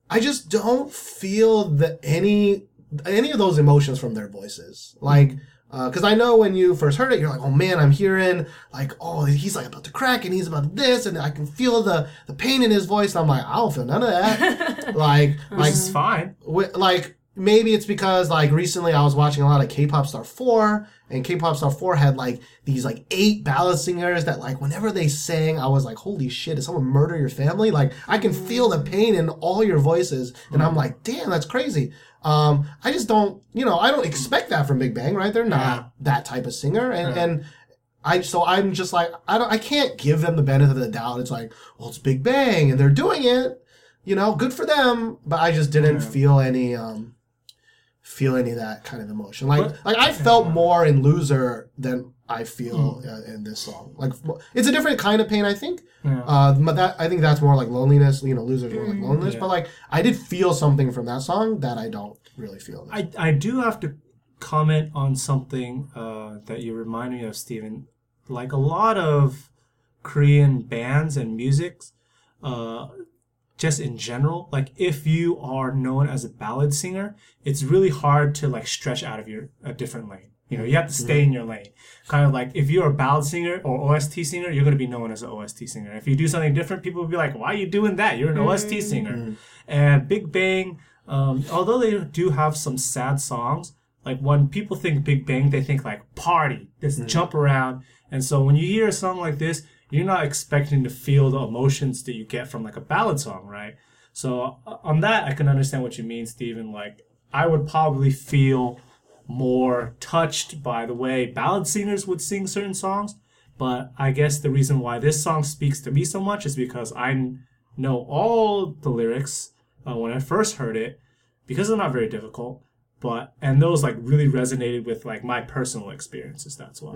I just don't feel the any any of those emotions from their voices. Like, Uh, because I know when you first heard it, you're like, oh man, I'm hearing like, oh, he's like about to crack and he's about this, and I can feel the the pain in his voice. And I'm like, I don't feel none of that. like, Which like is fine. like maybe it's because like recently I was watching a lot of K-pop Star 4 and K-pop Star 4 had like these like eight ballad singers that like whenever they sang I was like holy shit did someone murder your family? Like I can feel the pain in all your voices and I'm like damn that's crazy. Um I just don't you know I don't expect that from Big Bang right? They're not that type of singer and and I so I'm just like I don't I can't give them the benefit of the doubt. It's like well it's Big Bang and they're doing it you know, good for them, but I just didn't feel any um feel any of that kind of emotion. Like But- like I felt more in Loser than I feel Hmm. uh, in this song. Like it's a different kind of pain, I think. Yeah. Uh, but that I think that's more like loneliness. You know, Loser's more like loneliness. Yeah. But like I did feel something from that song that I don't really feel. I, I do have to comment on something uh, that you remind me of, Steven. Like a lot of Korean bands and music, uh, just in general, like if you are known as a ballad singer, it's really hard to like stretch out of your a different lane. You know, you have to stay mm-hmm. in your lane. Kind of like if you're a ballad singer or OST singer, you're going to be known as an OST singer. If you do something different, people will be like, "Why are you doing that? You're an OST mm-hmm. singer." Mm-hmm. And Big Bang, um, although they do have some sad songs, like when people think Big Bang, they think like party, just jump around. And so when you hear a song like this, you're not expecting to feel the emotions that you get from like a ballad song, right? So uh, on that, I can understand what you mean, Stephen. Like, I would probably feel more touched by the way ballad singers would sing certain songs. But I guess the reason why this song speaks to me so much is because I know all the lyrics uh, when I first heard it because they're not very difficult. But and those like really resonated with like my personal experiences. That's why.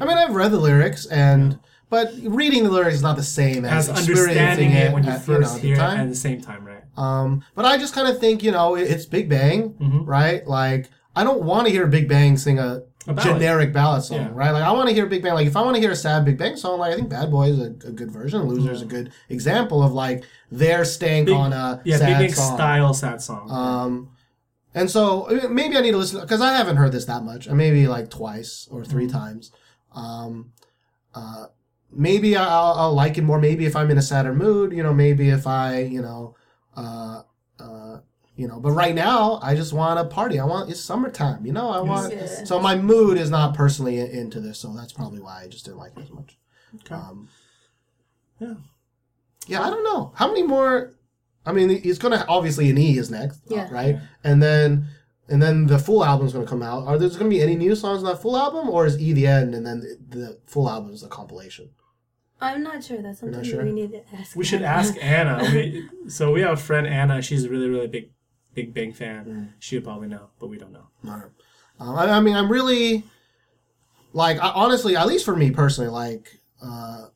I mean, I've read the lyrics, and but reading the lyrics is not the same as, As experiencing understanding it when you at, first know, the hear it at the same time, right? Um, but I just kind of think, you know, it- it's Big Bang, Mm-hmm. right? Like, I don't want to hear Big Bang sing a, A ballad. generic ballad song, Yeah. right? Like, I want to hear Big Bang. Like, if I want to hear a sad Big Bang song, like, I think Bad Boy is a, a good version. Loser is a good example of, like, their stank Big- on a Yeah, sad Big Bang song. style sad song. Um, and so maybe I need to listen because I haven't heard this that much. uh, Maybe like twice or 3 Mm-hmm. times. Um, uh, maybe I'll, I'll like it more. Maybe if I'm in a sadder mood, you know. Maybe if I, you know, uh, uh, you know. But right now, I just want to party. I want it's summertime. You know, I want. Yeah. So my mood is not personally into this. So that's probably why I just didn't like it as much. Um, Yeah. Yeah, I don't know how many more. I mean, it's gonna obviously an E is next, Yeah. right? And then and then the full album's gonna come out. Are there gonna be any new songs on that full album, or is E the end and then the, the full album is a compilation? I'm not sure. That's not something sure? we need to ask. we should them. ask Anna. We, so we have a friend Anna. She's a really really big Big Bang fan. Mm. She would probably know, but we don't know. Um, I, I mean, I'm really like I, honestly, at least for me personally, like uh,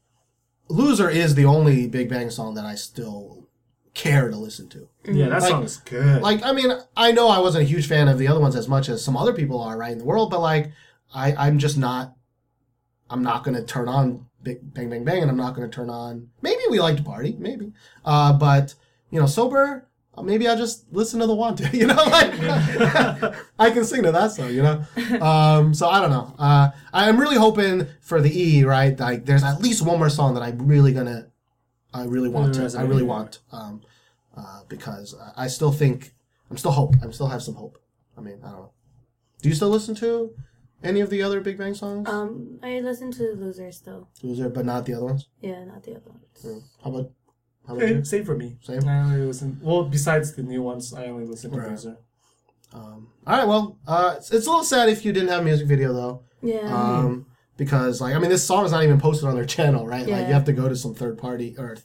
"Loser" is the only Big Bang song that I still care to listen to. Yeah, that Like- song is good. like I mean, I know I wasn't a huge fan of the other ones as much as some other people are right in the world, but like I, I'm just not. I'm not gonna turn on Big Bang Bang Bang, and I'm not gonna turn on. Maybe we like to party, maybe, uh, but you know, sober. uh, Maybe I'll just listen to the Wanted, you know, like I can sing to that song, you know. Um, so I don't know. Uh, I'm really hoping for the E, right? Like, there's at least one more song that I'm really gonna, I really want to, I really want, um, uh, because I- I still think I'm still hope. I'm still have some hope. I mean, I don't know. Do you still listen to any of the other Big Bang songs? Um, I listen to Loser still. Loser, but not the other ones. Yeah, not the other ones. How about how about same, you? same for me. Same? I only listen. Well, besides the new ones, I only listen to Right. Loser. Um, all right. Well, uh, it's, it's a little sad if you didn't have a music video though. Yeah. um, because like I mean this song is not even posted on their channel, right? Yeah. Like you have to go to some third party or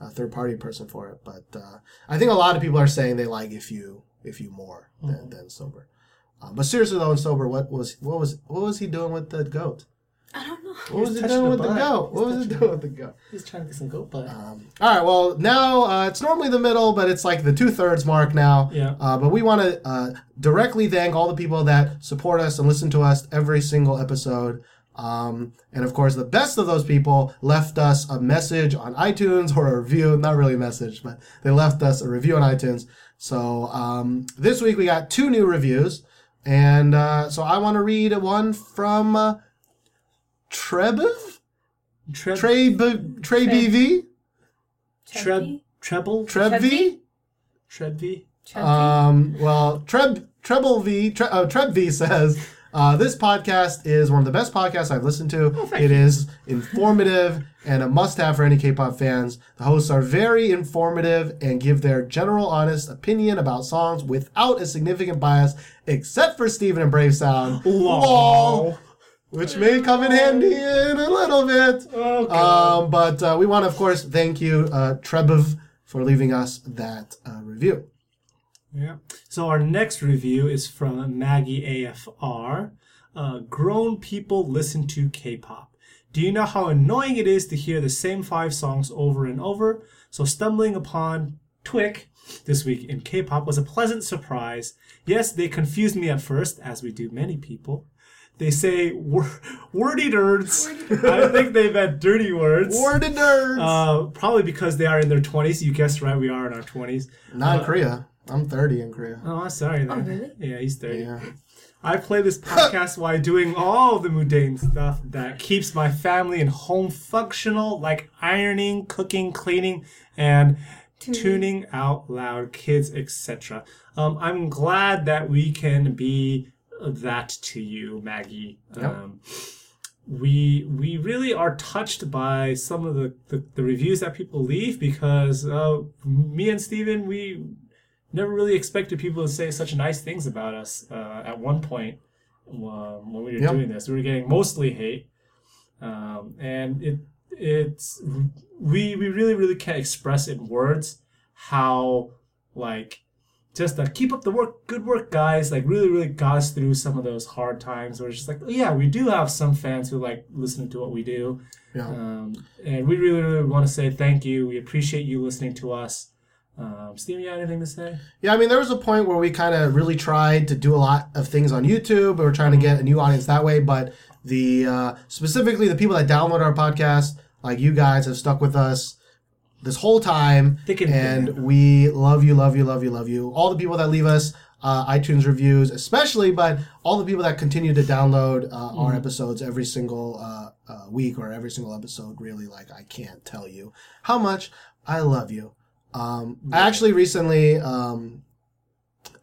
a third party person for it. But uh, I think a lot of people are saying they like if you if you more than, than sober. Um, but seriously though, in sober, what was what was what was he doing with the goat? I don't know. What was he touching doing the with the butt. goat? What was he doing with the goat? He's trying to get some goat butt. Um, all right. Well, now uh, it's normally the middle, but it's like the two thirds mark now. Yeah. Uh, but we want to uh, directly thank all the people that support us and listen to us every single episode. Um, and of course, the best of those people left us a message on iTunes or a review. Not really a message, but they left us a review on iTunes. So um, this week we got two new reviews. And uh, so I want to read one from uh, Trebev? Treb, Trey, Trey BV? treb, treble, Trebv? trebv. Um, well, Treb Treble V Tre, uh, Treb V says uh, this podcast is one of the best podcasts I've listened to. It is informative and a must-have for any K-pop fans. The hosts are very informative and give their general, honest opinion about songs without a significant bias, except for Steven and Brave Sound. Lol. Which may come in handy in a little bit. Oh, God. Um, but uh, we want to, of course, thank you, uh, Trebev, for leaving us that uh, review. Yeah. So our next review is from Maggie AFR. Uh, grown people listen to K-pop. Do you know how annoying it is to hear the same five songs over and over? So stumbling upon Twick this week in K-pop was a pleasant surprise. Yes, they confused me at first, as we do many people. They say wor- wordy nerds. I think they meant dirty words. Worded nerds. Uh, probably because they are in their 20s. You guessed right, we are in our 20s. Not in Korea. I'm 30 in Korea. Oh, I'm sorry. Then. really? Yeah, he's 30. Yeah. I play this podcast while doing all the mundane stuff that keeps my family and home functional, like ironing, cooking, cleaning, and tuning out loud, kids, etc. Um, I'm glad that we can be that to you, Maggie. Um, we we really are touched by some of the, the, the reviews that people leave because uh, me and Steven, we never really expected people to say such nice things about us. Uh, at one point, um, when we were Yep. doing this, we were getting mostly hate, um, and it it's we we really really can't express in words how like just uh, keep up the work, good work, guys. Like really, really got us through some of those hard times. Where it's just like, oh, yeah, we do have some fans who like listening to what we do, Yeah. um, and we really, really want to say thank you. We appreciate you listening to us. Um, Steven, you got anything to say? Yeah, I mean, there was a point where we kind of really tried to do a lot of things on YouTube. We were trying to get a new audience that way, but the uh, specifically the people that download our podcast, like you guys, have stuck with us this whole time, Thick and and thin. we love you, love you, love you, love you. All the people that leave us uh, iTunes reviews, especially, but all the people that continue to download uh, Mm-hmm. our episodes every single uh, uh, week or every single episode. Really, like I can't tell you how much I love you. Um, I actually recently, um,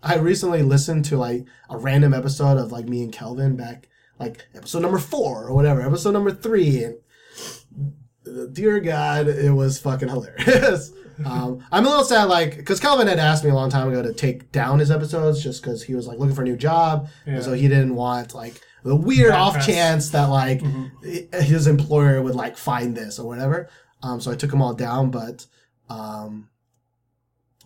I recently listened to like a random episode of like me and Kelvin back, like episode number four or whatever, episode number three, and dear God, it was fucking hilarious. um, I'm a little sad, like, because Kelvin had asked me a long time ago to take down his episodes just because he was like looking for a new job, and so he didn't want like the weird Bad off press. chance that like i- his employer would like find this or whatever. Um, so I took them all down, but um,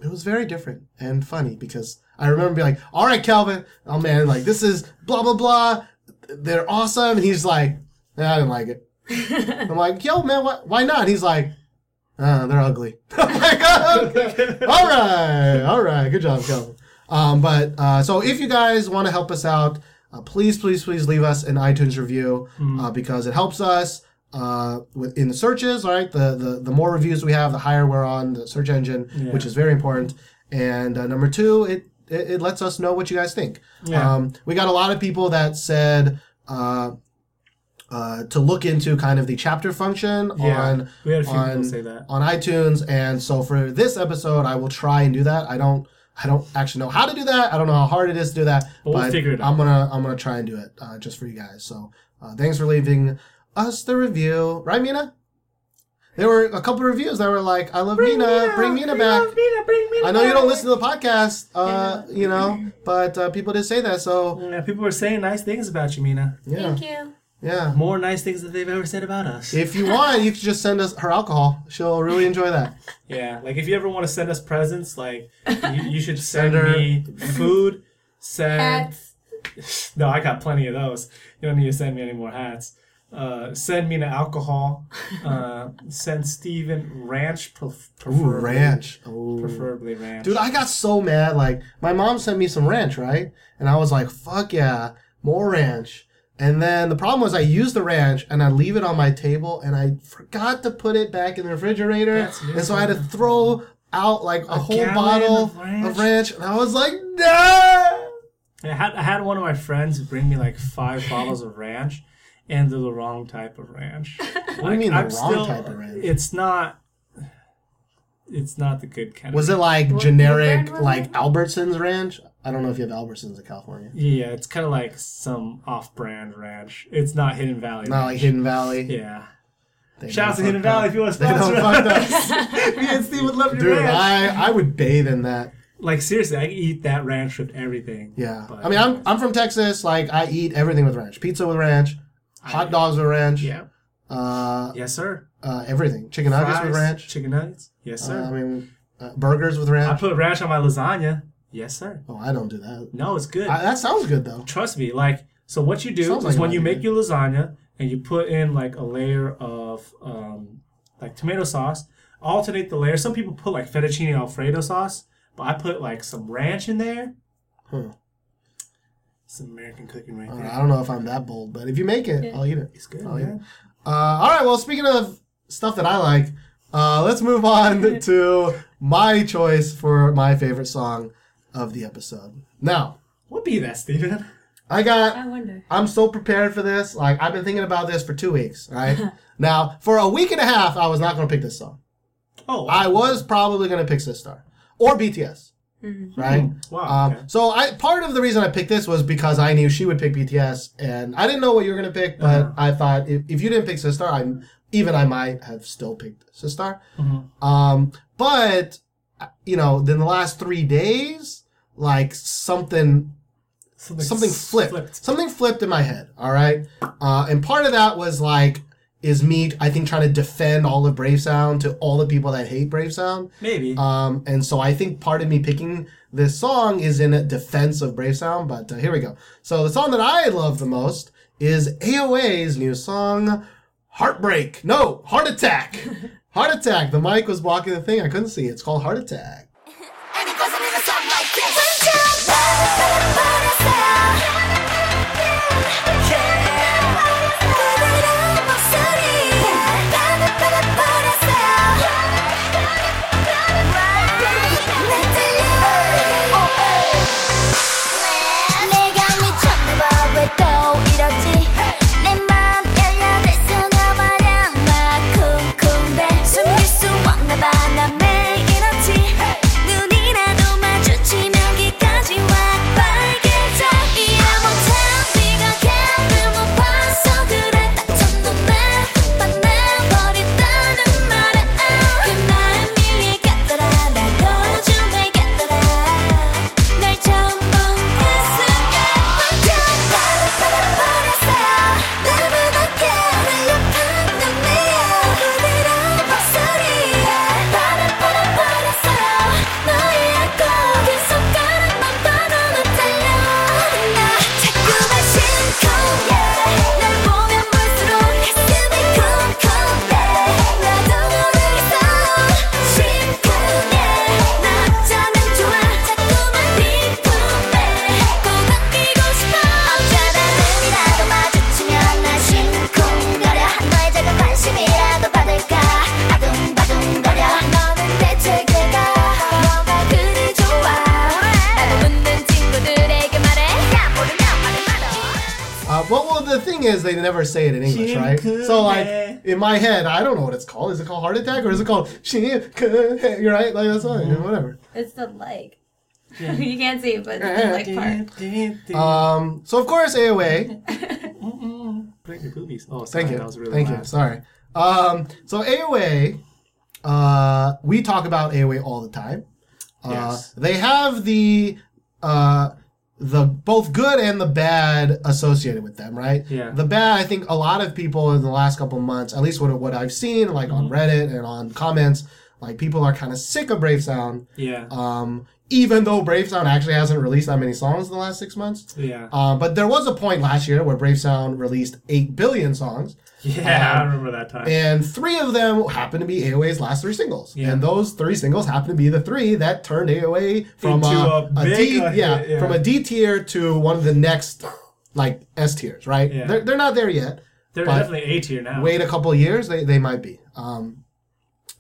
it was very different and funny because I remember being like, "All right, Calvin, oh man, like this is blah blah blah, they're awesome," and he's like, "Nah, "I didn't like it." I'm like, "Yo, man, why, why not?" He's like, uh, "They're ugly." I'm like, "Oh, okay. all right, all right, good job, Calvin. Um, but uh, so if you guys want to help us out, uh, please, please, please leave us an iTunes review uh, because it helps us uh, in the searches. All right, the, the the more reviews we have, the higher we're on the search engine, which is very important. And uh, number two, it, it it lets us know what you guys think. Yeah. Um, we got a lot of people that said. Uh, uh, to look into kind of the chapter function Yeah, on we had a few on, people say that. on iTunes, and so for this episode, I will try and do that. I don't, I don't actually know how to do that. I don't know how hard it is to do that, But we'll figure it I'm out. gonna, I'm gonna try and do it uh, just for you guys. So uh, thanks for leaving us the review, right, Mina? There were a couple reviews that were like, "I love Mina, bring Mina back." Mina, bring Mina I know you don't listen to the podcast, uh, you know, but uh, people did say that. So Yeah, people were saying nice things about you, Mina. yeah, Thank you. yeah. More nice things that they've ever said about us. If you want, you can just send us her alcohol. She'll really enjoy that. Yeah, like if you ever want to send us presents, like you, you should send, Send her- me food. Send Hats. no, I got plenty of those. You don't need to send me any more hats. Uh, send me the alcohol. Uh, send Steven ranch, pref- Ooh, preferably. ranch. Ooh. Preferably ranch. Dude, I got so mad. Like, my mom sent me some ranch, right? And I was like, fuck yeah, more ranch. And then the problem was I used the ranch and I leave it on my table and I forgot to put it back in the refrigerator. That's and so I had to throw out like a, whole bottle of ranch? of ranch. And I was like, no! I had I had one of my friends bring me like five bottles of ranch, and they're the wrong type of ranch. What do you mean the wrong type of ranch? It's not. It's not the good kind. Was of it like What- what generic, brand like? Albertsons ranch? I don't know if you have Albertsons in California. Yeah, it's kind of like some off-brand ranch. It's not Hidden Valley. Not like. Hidden Valley. Yeah. They Shout out to Hidden fucked Valley up. if you want to They done sponsor fucked us. Me and Steve would love your Dude, ranch. I, I would bathe in that. Like seriously, I eat that ranch with everything. Yeah. But- I mean, I'm, I'm from Texas. Like, I eat everything with ranch. Pizza with ranch, hot dogs with ranch, Yeah. uh, Yes, sir. uh, everything. Chicken nuggets with ranch. Chicken nuggets. Yes, Uh, sir. I mean, uh, burgers with ranch. I put ranch on my lasagna. Yes, sir. oh, I don't do that. No, it's good. I, that sounds good, though. Trust me. Like, so what you do Sounds is like when you idea. make your lasagna and you put in like a layer of um, like tomato sauce, alternate the layer. Some people put like fettuccine alfredo sauce, but I put like some ranch in there. Huh. Some American cooking right Uh, there. I don't know if I'm that bold, but if you make it, I'll eat it. It's good, Oh, yeah. man. Uh, all right. Well, speaking of stuff that I like, uh, let's move on to my choice for my favorite song of the episode. Now, What be that, Steven? I got I wonder. I'm so prepared for this. Like I've been thinking about this for two weeks. Right now, for a week and a half, I was not going to pick this song. Oh, I was probably going to pick Sistar or BTS. Right. wow. Um, okay. So I part of the reason I picked this was because I knew she would pick BTS, and I didn't know what you were going to pick, but Uh-huh. I thought if, if you didn't pick Sistar, I even I might have still picked Sistar. Mhm. Um, but you know, in the last three days, like something something flipped. Something flipped in my head. All right, uh, and part of that was like is me I think trying to defend all of Brave Sound to all the people that hate Brave Sound. Maybe. Um, and so I think part of me picking this song is in a defense of Brave Sound. But uh, here we go. So the song that I love the most is AOA's new song, Heartbreak. No, Heart Attack. Heart Attack. The mic was blocking the thing. I couldn't see. It's called Heart Attack. Is, they never say it in English, right? So, like, in my head, I don't know what it's called. Is it called heart attack or is it called You're right, like that's fine, whatever. It's the leg. you can't see it, but it's the leg part. Um, so of course, AOA. Break your boobies. Oh, sorry, Thank you, that was really thank loud. you. Sorry. Um, so AOA, uh, we talk about AOA all the time. Uh, Yes. They have the uh, the both good and the bad associated with them, right? Yeah. The bad, I think, a lot of people in the last couple of months, at least what what I've seen, like on Mm-hmm. Reddit and on comments, like people are kind of sick of Brave Sound. Yeah. Um, even though Brave Sound actually hasn't released that many songs in the last six months. yeah. Uh, but there was a point last year where Brave Sound released 8 billion songs, yeah, I um, remember that time. and three of them happened to be AOA's last three singles. Yeah. And those three singles happen to be the three that turned AOA from a, D, uh, yeah, yeah. from a D tier to one of the next like S tiers, right? Yeah. They're, they're not there yet. They're definitely A tier now. Wait a couple of years, they, they might be. Um,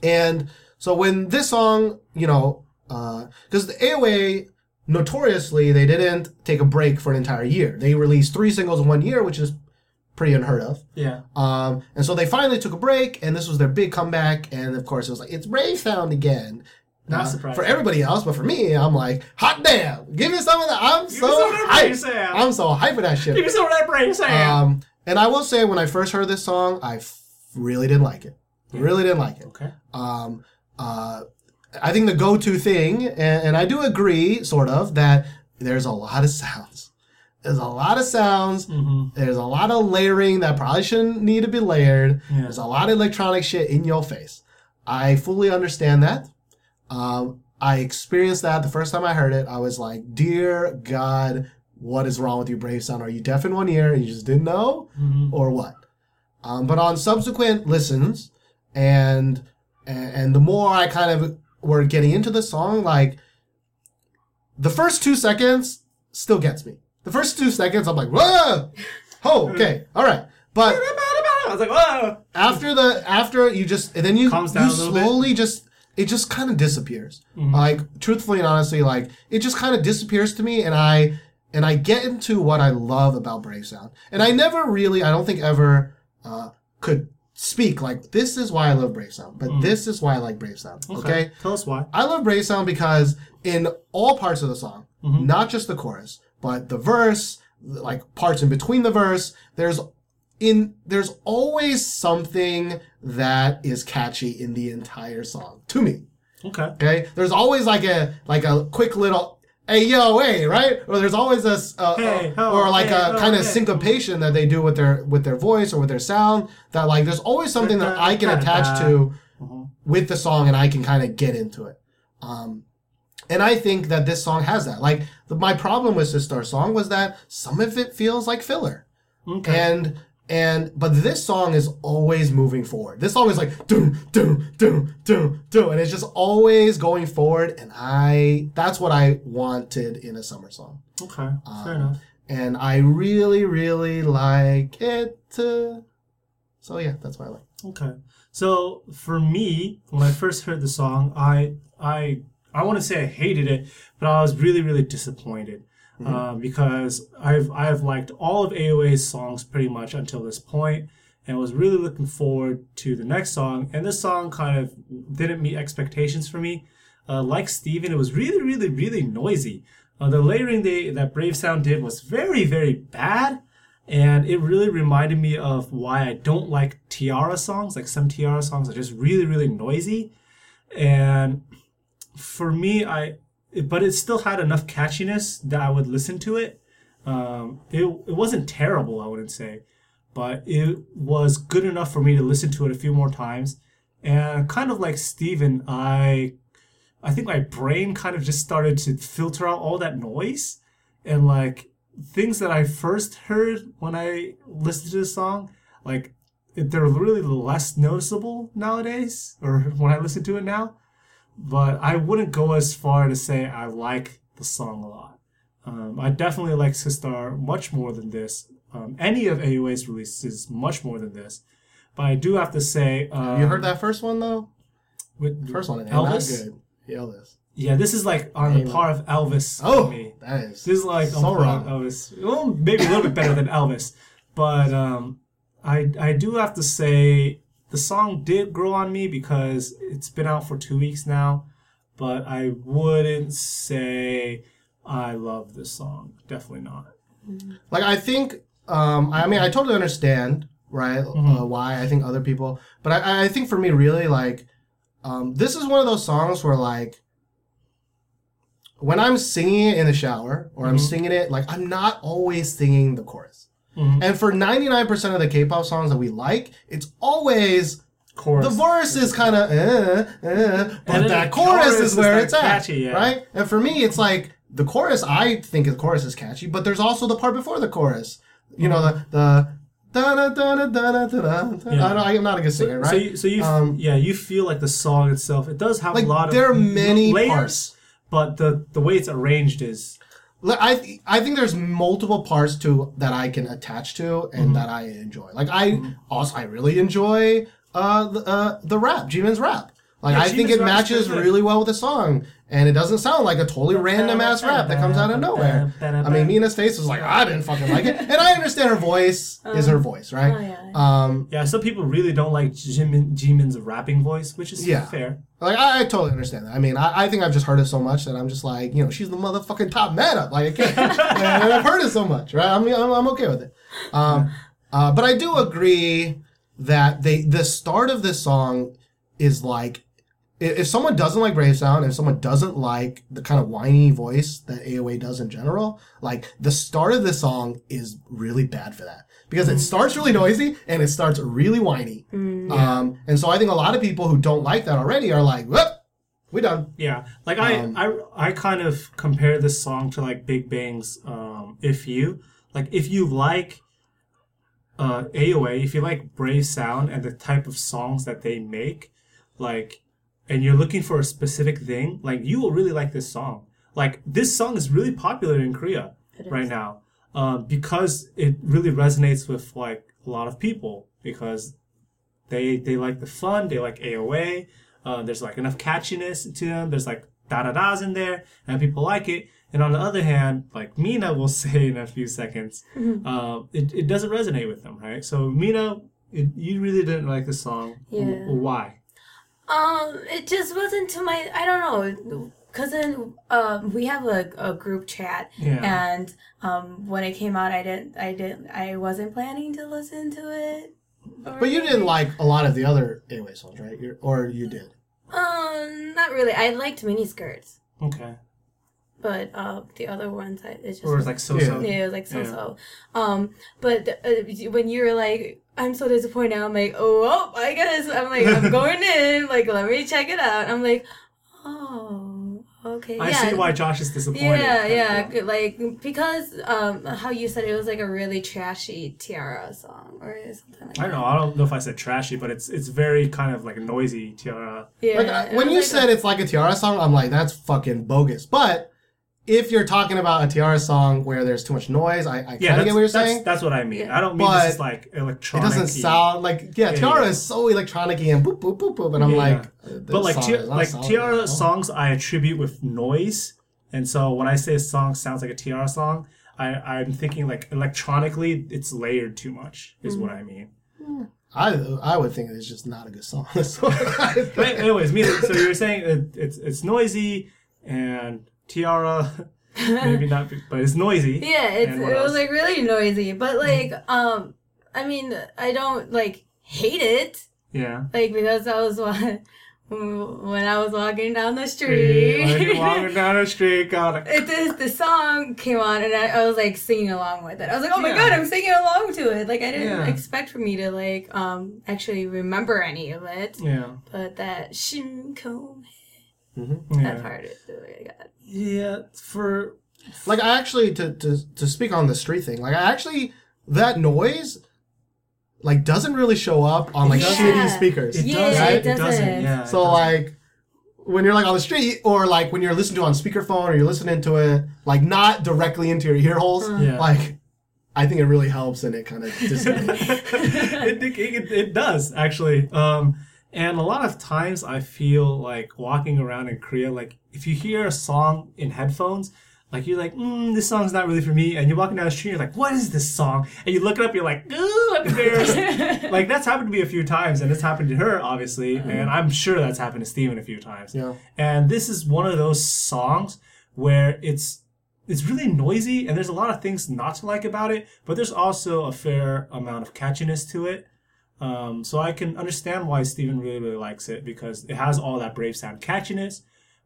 and so when this song, you know, because the AOA notoriously they didn't take a break for an entire year. They released three singles in one year, which is pretty unheard of. Yeah. Um, and so they finally took a break, and this was their big comeback. And of course, it was like it's Brave Sound again. Not Uh, surprising. for everybody else, but for me, I'm like, hot damn! Give me some of that. I'm me so some of that hyped. I'm so hyped for that shit. Give me some of that Brave Sound. Um, and I will say, when I first heard this song, I f- really didn't like it. Really didn't like it. okay. Um, uh, I think the go-to thing, and, and I do agree, sort of, that there's a lot of sounds. There's a lot of sounds. There's a lot of layering that probably shouldn't need to be layered. Yeah. There's a lot of electronic shit in your face. I fully understand that. Um, I experienced that the first time I heard it. I was like, "Dear God, what is wrong with you, Brave Sound? Are you deaf in one ear and you just didn't know, or what?" Um, but on subsequent listens, and and, and the more I kind of were getting into the song, like the first two seconds still gets me. The first two seconds, I'm like, whoa, oh, okay, all right. But I was like, whoa. after the after you just and then you Calms down you a little bit. slowly just it just kind of disappears. Mm-hmm. Like truthfully and honestly, like it just kind of disappears to me, and I and I get into what I love about Brave Sound, and I never really, I don't think ever uh, could speak like this is why I love Brave Sound, but mm. this is why I like Brave Sound. okay? Tell us why. I love Brave Sound because in all parts of the song, mm-hmm. not just the chorus, but the verse, like parts in between the verse, there's in there's always something that is catchy in the entire song to me. Okay. Okay, there's always like a like a quick little hey yo hey right, or there's always a s- uh, Hey, or like hey, a kind of hey. syncopation that they do with their with their voice or with their sound. That like there's always something that I can attach to with the song and I can kind of get into it. Um, and I think that this song has that. Like the, my problem with Sistar song was that some of it feels like filler. Okay. And and but this song is always moving forward. This song is like doom doom doom doom doom, and it's just always going forward. And I that's what I wanted in a summer song. okay. Um, Fair enough. And I really really like it. Uh, so yeah, that's why I like. Okay. So for me, when I first heard the song, I I I want to say I hated it, but I was really really disappointed uh, because I've I've liked all of AOA's songs pretty much until this point, and was really looking forward to the next song. And this song kind of didn't meet expectations for me. Uh, like Steven, it was really really really noisy. Uh, the layering they, that Brave Sound did was very very bad and it really reminded me of why I don't like T-ara songs. Like some T-ara songs are just really, really noisy, and for me, I but it still had enough catchiness that I would listen to it. Um, it it wasn't terrible, I wouldn't say, but it was good enough for me to listen to it a few more times. And kind of like Steven, I I think my brain kind of just started to filter out all that noise and like things that I first heard when I listened to the song, like they're really less noticeable nowadays, or when I listen to it now. But I wouldn't go as far to say I like the song a lot. Um, I definitely like Sistar much more than this. Um, any of AOA's releases much more than this. But I do have to say, um, You heard that first one though? with First one, Elvis. good. Yeah, Elvis. Yeah, this is like on the par of Elvis Oh, me. that is This is like so on par wrong. of Elvis. Well, maybe a little bit better than Elvis, but um, I I do have to say the song did grow on me because it's been out for two weeks now, but I wouldn't say I love this song. Definitely not. like I think um I mean I totally understand right Mm-hmm. uh, why I think other people but I I think for me really like um this is one of those songs where like when I'm singing it in the shower or Mm-hmm. I'm singing it like I'm not always singing the chorus Mm-hmm. and for 99% of the K-pop songs that we like it's always Chorus. the verse is kind of, uh, uh, And but that chorus, chorus is is, where like, it's at, yeah. right? And for me, it's like the chorus. I think the chorus is catchy, but there's also the part before the chorus. You know the the. Da, da, da, da, da, da, da. Yeah. I I'm not a good singer, right? So you, so you, Um, yeah, you feel like the song itself. It does have Like, a lot of there are many layers, parts. but the the way it's arranged is I th- I think there's multiple parts to that I can attach to and Mm-hmm. that I enjoy. Like I also I really enjoy uh the uh, the rap, Jimin's rap. Like Yeah, I think it matches really well with the song, and it doesn't sound like a totally random ass rap that comes out of nowhere. I mean, Mina's face was like I didn't fucking like it, and I understand her voice is her voice, right? Oh, yeah. Um, yeah. Some people really don't like Jimin Jimin's rapping voice, which is Yeah. fair. Like I, I totally understand that. I mean, I, I think I've just heard it so much that I'm just like, you know, she's the motherfucking top meta. Like I can't, and I've heard it so much, right? I mean, I'm, I'm okay with it. Um, uh, but I do agree that they the start of this song is like, if someone doesn't like Brave Sound, if someone doesn't like the kind of whiny voice that AOA does in general, like the start of this song is really bad for that because it starts really noisy and it starts really whiny. Um, and so I think a lot of people who don't like that already are like, "Whoop, we done." Yeah, like I, Um, I, I kind of compare this song to like Big Bang's um, "If You." Like, if you like uh, AOA, if you like Brave Sound and the type of songs that they make, like, and you're looking for a specific thing, like you will really like this song. Like, this song is really popular in Korea right now um, because it really resonates with like a lot of people because they they like the fun, they like AOA. Uh, there's like enough catchiness to them. There's like da da da's in there, and people like it. And on the other hand, like Mina will say in a few seconds, uh, it, it doesn't resonate with them, right? So Mina, it, you really didn't like the song. Yeah. Why? Um, it just wasn't to my. I don't know. Cause then, um, we have a, a group chat, Yeah. and um, when it came out, I didn't, I didn't, I wasn't planning to listen to it. But you didn't like a lot of the other AOA songs, right? You're, or you did. Um, not really. I liked miniskirts, Okay. but uh, the other ones, I, it's just Or it's like so so. yeah, it was like so so. Um, but uh, when you were like, I'm so disappointed. I'm like, oh, well, I guess I'm like, I'm going in. Like, let me check it out. I'm like, oh, okay. I yeah. see why Josh is disappointed. Yeah, yeah, good, like because um, how you said it was like a really trashy T-ara song or something like I don't know. I don't know if I said trashy, but it's it's very kind of like noisy T-ara. Yeah, Like, when you like said a- it's like a T-ara song, I'm like, that's fucking bogus. But if you're talking about a T-ara song where there's too much noise, I, I kind of Yeah, get what you're saying. that's what I mean. Yeah. I don't mean But this like electronic. It doesn't sound like yeah, Yeah, T-ara yeah. is so electronic and boop boop boop boop, and I'm Yeah, like, uh, But like song Ti- like solid T-ara at all. songs, I attribute with noise, and so when I say a song sounds like a T-ara song, I I'm thinking like electronically it's layered too much is what I mean. I I would think it's just not a good song. That's what I think. But anyways, me, so you're saying it, it's it's noisy and T-ara maybe not, but it's noisy. Yeah, it's, it what was like really noisy, but like um, I mean, I don't like hate it, Yeah. like because I was wa- when I was walking down the street. walking down the street, got it this the song came on and I, I was like singing along with it. I was like, oh my Yeah. god, I'm singing along to it. Like I didn't Yeah. expect for me to like um actually remember any of it, yeah. but that shinko that Yeah. part is really good. Yeah, for like I actually to, to to speak on the street thing, like I actually that noise like doesn't really show up on like Yeah. shitty speakers. it Yeah, does. it It doesn't. doesn't. Yeah. it So doesn't. like when you're like on the street or like when you're listening to it on speakerphone or you're listening to it like not directly into your ear holes, Yeah. like I think it really helps and it kind of dissipates. it, it, it, it does actually. Um, and a lot of times I feel like walking around in Korea, like if you hear a song in headphones, like you're like, mm, this song's not really for me. And you're walking down the street, and you're like, what is this song? And you look it up, you're like, ooh, I'm embarrassed. like that's happened to me a few times, and it's happened to her, obviously. And I'm sure that's happened to Steven a few times. Yeah. And this is one of those songs where it's it's really noisy and there's a lot of things not to like about it, but there's also a fair amount of catchiness to it. Um, so I can understand why Steven really, really likes it because it has all that brave sound catchiness.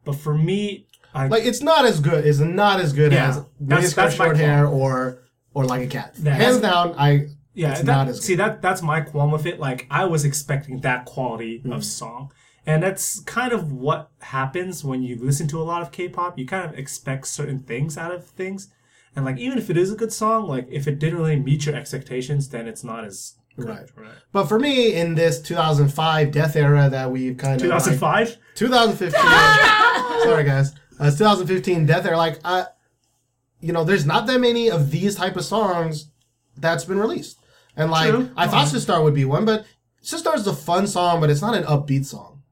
But for me, I like it's not as good. It's not as good Yeah. as That's- short hair or or like a cat. Yeah, Hands down, I yeah, it's that, not as good. see that that's my qualm with it. Like I was expecting that quality Hmm. of song, and that's kind of what happens when you listen to a lot of K-pop. You kind of expect certain things out of things, and like even if it is a good song, like if it didn't really meet your expectations, then it's not as. Right. Right. But for me, in this 2005 death era that we've kind of 2005. 2015. sorry, guys. Uh, it's 2015 death era. Like, I, you know, there's not that many of these type of songs that's been released. And like, True. I thought Sistar would be one, but Sistar is a fun song, but it's not an upbeat song.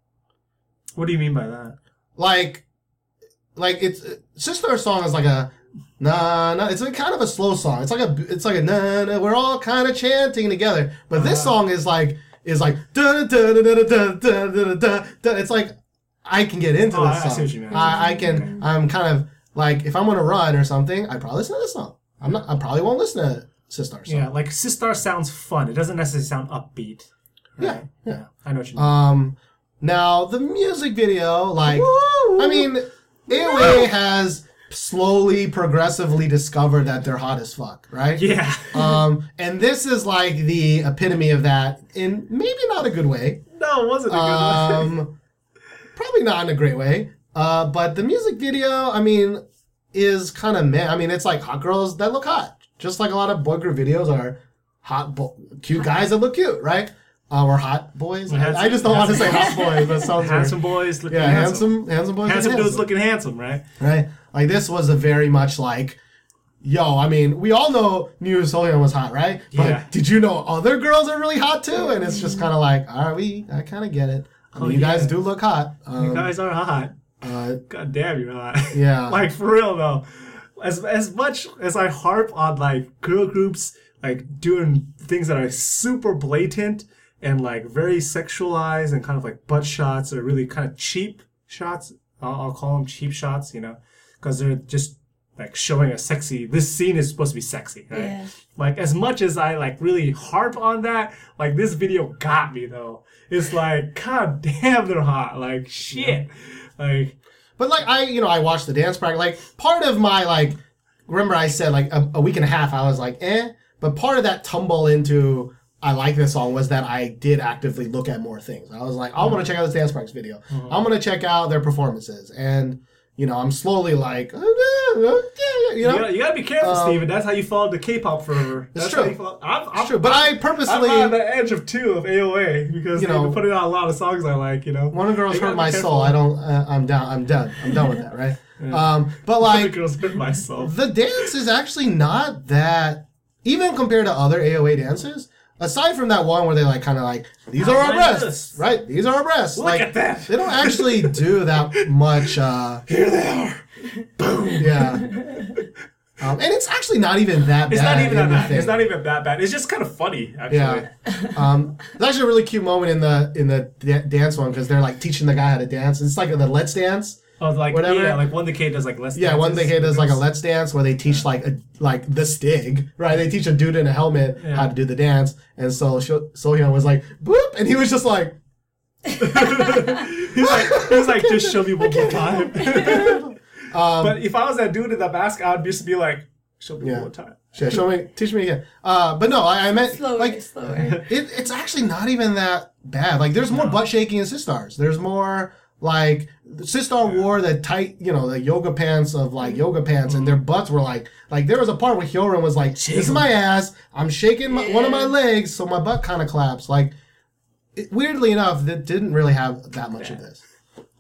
What do you mean by that? Like, like it's Sistar song is like a nah nah. It's a kind of a slow song. It's like a it's like a nah nah. We're all kind of chanting together, but this Uh-huh. song is like is like da da da da da da da da da. It's like I can get into Oh, this I- I song. see what you mean. I, I can. I'm kind of like if I'm on a run or something, I probably listen to this song. I'm not. I probably won't listen to Sistar song. Yeah, like Sistar sounds fun. It doesn't necessarily sound upbeat. yeah, yeah. I know what you mean. Um, now the music video, like, I mean, AOA has slowly, progressively discover that they're hot as fuck, right? yeah. Um, and this is like the epitome of that in maybe not a good way. no, it wasn't a good. Um, probably not in a great way. Uh, but the music video, I mean, is kind of meh. I mean, it's like hot girls that look hot, just like a lot of boy group videos are hot, bo- cute guys that look cute, right? Uh, or hot boys. I, Handsome- I just don't want to say hot boys, but sounds weird. handsome boys looking Yeah, handsome. handsome, handsome boys. Handsome dudes handsome, looking handsome, right? right. Like this was a very much like, yo. I mean, we all know New Seolhyun was hot, right? But Yeah. did you know other girls are really hot too? And it's just kind of like, all right, we, I kind of get it. I mean, Oh, you guys do look hot. Um, You guys are hot. uh, God damn, you're hot. Yeah. like for real though. As as much as I harp on like girl groups like doing things that are super blatant and like very sexualized and kind of like butt shots or really kind of cheap shots. I'll, I'll call them cheap shots, you know, because they're just like showing a sexy. This scene is supposed to be sexy, right? Yeah. Like as much as I like really harp on that, like this video got me though. It's like, god damn, they're hot. Like shit. Like But like I, you know, I watched the dance practice. Like part of my like, remember I said like a, a week and a half, I was like, eh. But part of that tumble into I like this song was that I did actively look at more things. I was like, I want to check out this dance practice video. I'm gonna check out their performances, and you know, I'm slowly like, you know, you, gotta, you gotta be careful, Um, Steven. That's how you fall into K-pop fervor. It's That's true. Fall. I'm, I'm, true, but I I'm purposely on the edge of two of AOA because You know- been putting out a lot of songs I like. You know, One of the girls hurt my careful. soul. I don't. Uh, I'm down. I'm done. I'm done with that. Right. Um, but One of the like girls hurt myself. the dance is actually not that. Even compared to other AOA dances, aside from that one where they like kind of like these are our breasts, this. right? These are our breasts. Look like at that. they don't actually do that much. uh Here they are. Boom. Yeah. Um, and it's actually not even that bad. It's not even that bad. It's not even that bad. It's just kind of funny, actually. Yeah. Um, there's actually a really cute moment in the in the da- dance one because they're like teaching the guy how to dance. It's like the Let's Dance. Oh, like Whatever. yeah, like one decade does like less. Dance. Yeah, one dances. thing does like a Let's Dance where they teach like a like the Stig, right? They teach a dude in a helmet Yeah. how to do the dance, and so Sho- Sohyun was like boop, and he was just like, He's like, he was like, just show me one more time. Um, but if I was that dude in the mask, I'd just be like, show me Yeah. one more time. "Show show me, teach me again." Uh, but no, I, I meant Slower, like slower. it, it's actually not even that bad. Like there's more butt shaking in Sistars. There's more like Sistar wore the tight, you know, the yoga pants of like yoga pants, and their butts were like like there was a part where Hyorin was like, "This is my ass. I'm shaking my, one of my legs, so my butt kind of claps." Like it, weirdly enough, that didn't really have that much of this.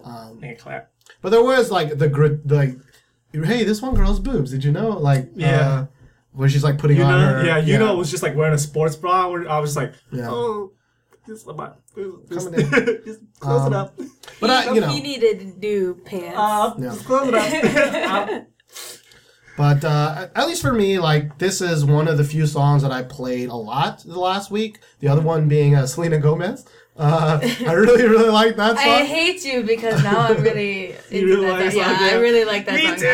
And clap. But there was like the gr- the like, hey, this one girl's boobs. Did you know? Like Yeah. uh, where she's like putting You on know, her yeah, you know, it was just like wearing a sports bra. Where I was just like, Yeah. oh, just, about- just, Coming in. just close it Um, up. But I, you know, he needed new pants. Uh, Yeah. Just close it up. Uh, But uh, at least for me, like this is one of the few songs that I played a lot the last week. The other one being uh, Selena Gomez. Uh, I really, really like that song. I hate you because now I'm really into really that like song. Yeah, song, I really like that Me song. too.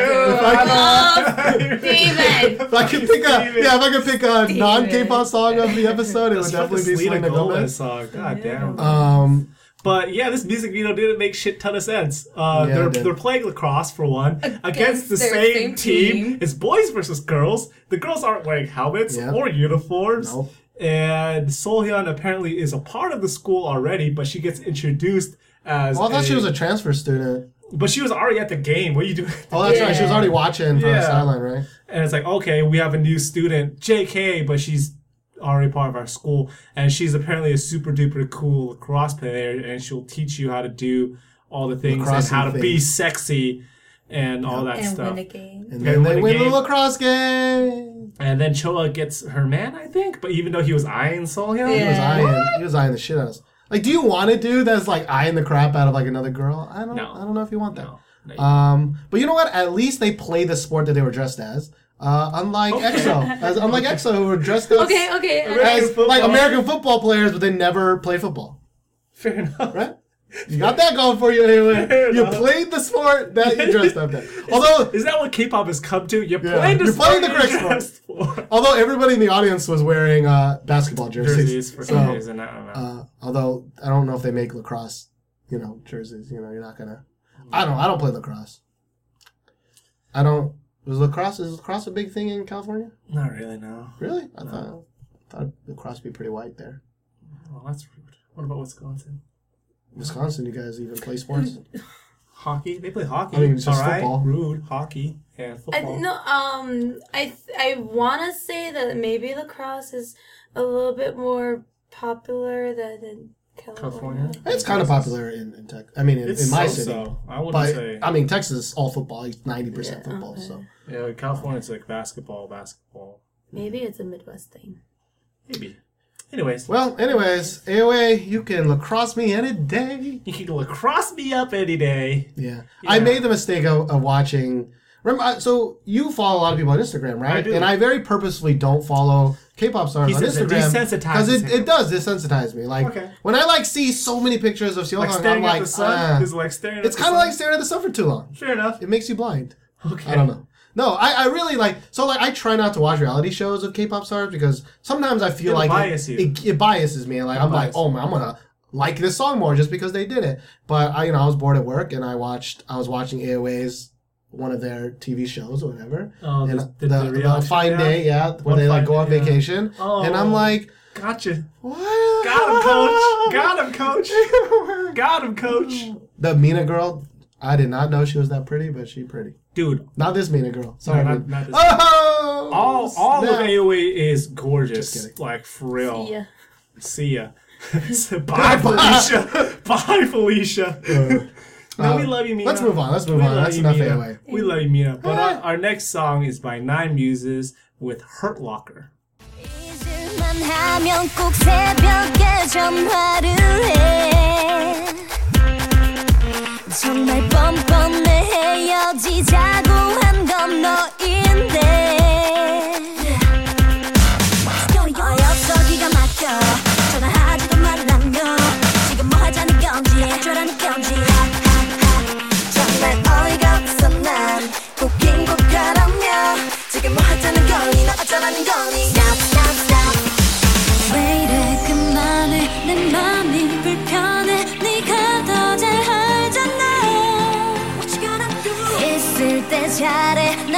Oh, Steven! if I could pick a Steven. yeah, if I could pick a Steven. non K-pop song of the episode, it would definitely be Selena Selena Gomez Gomez. song. God damn. Um, But yeah, this music video didn't make shit ton of sense. Uh, Yeah, they're they're playing lacrosse for one against, the same, same team. team. It's boys versus girls. The girls aren't wearing helmets Yeah. or uniforms. Nope. And Sohyun apparently is a part of the school already, but she gets introduced as. well, I thought a- she was a transfer student. But she was already at the game. What are you doing? Oh, that's right. She was already watching from the sideline, right? And it's like, okay, we have a new student, JK, but she's already part of our school. And she's apparently a super duper cool lacrosse player, and she'll teach you how to do all the things Lacrosse and how to and be sexy and all that And stuff. win a game. And Okay, then win they a win the lacrosse game. And then Choa gets her man, I think, but even though he was eyeing Sohyun, He was Yeah. eyeing. He was eyeing the shit out of us. Like, do you want a dude that's like eyeing the crap out of like another girl? I don't. No. I don't know if you want that. No, no, Um, but you know what? At least they play the sport that they were dressed as. Uh, unlike EXO, as unlike EXO who were dressed as, Okay, okay. as American like. American football players, but they never play football. fair enough. Right? You got that going for you anyway. You played the sport that you dressed up in. Although, Is that what K-pop has come to? You're Yeah. playing the You're playing sport the correct for. although everybody in the audience was wearing uh, basketball jerseys. Jerseys for So, some reason. I don't know. Uh, although I don't know if they make lacrosse, you know, jerseys. You know, you're not gonna. I don't. I don't play lacrosse. I don't. Was lacrosse is lacrosse a big thing in California? Not really, no. Really? I thought thought lacrosse would be pretty white there. Well, that's rude. What about Wisconsin? Wisconsin, you guys even play sports? Hockey? They play hockey. I mean, it's just All right. football. Rude. Hockey and I, football. no, um, I th- I want to say that maybe lacrosse is a little bit more popular than in California. California? it's kind of popular in, in Texas. I mean, in, It's in my so-so. city. I wouldn't But say. I mean, Texas is all football. It's ninety percent Yeah, football. okay. So yeah, California's like basketball, basketball. Maybe it's a Midwest thing. Maybe. Anyways, well, anyways, AOA, you can lacrosse me any day. you can lacrosse me up any day. Yeah. I made the mistake of, of watching. Remember, uh, so you follow a lot of people on Instagram, right? I do. And I very purposefully don't follow K-pop stars He on Instagram because it, it does desensitize me. Like Okay. when I like see so many pictures of Seohyun, Like I'm like, at the sun. is like it's kind of like staring at the sun for too long. Fair enough. It makes you blind. Okay. I don't know. No, I, I really like so like I try not to watch reality shows of K-pop stars because sometimes I feel It'll like bias it. It, it biases me. Like I'm like, oh man, I'm gonna like this song more just because they did it. But I you know I was bored at work and I watched I was watching AOA's one of their TV shows or whatever. Oh, and the- the, the- the, fine day, yeah, where they like go on yeah. vacation, and I'm Oh. like, Gotcha. what? Got him, coach. Got him, coach. Got him, coach. The Mina girl, I did not know she was that pretty, but she pretty. Dude, Not this Mina girl. Sorry. not- not this oh, all all of snap. AOA is gorgeous. Just kidding. Like for real. Yeah. See ya. Bye, Felicia. Bye, Felicia. no, we Uh, love you, Mina. let's move on, let's move We on. That's you, enough Mina. AOA. We love you, Mina. But our, our next song is by Nine Muses with Hurt Locker.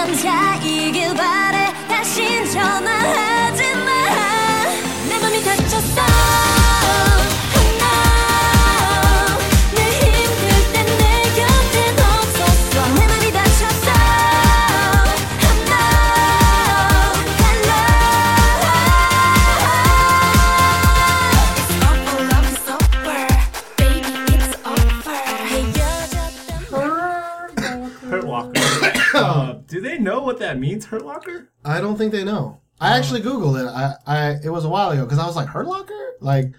잘해 넌 자이길 바래. 다신 전화하 what that means, Hurt Locker? I don't think they know. I oh. actually googled it. I, I it was a while ago because I was like, Hurt Locker? Like,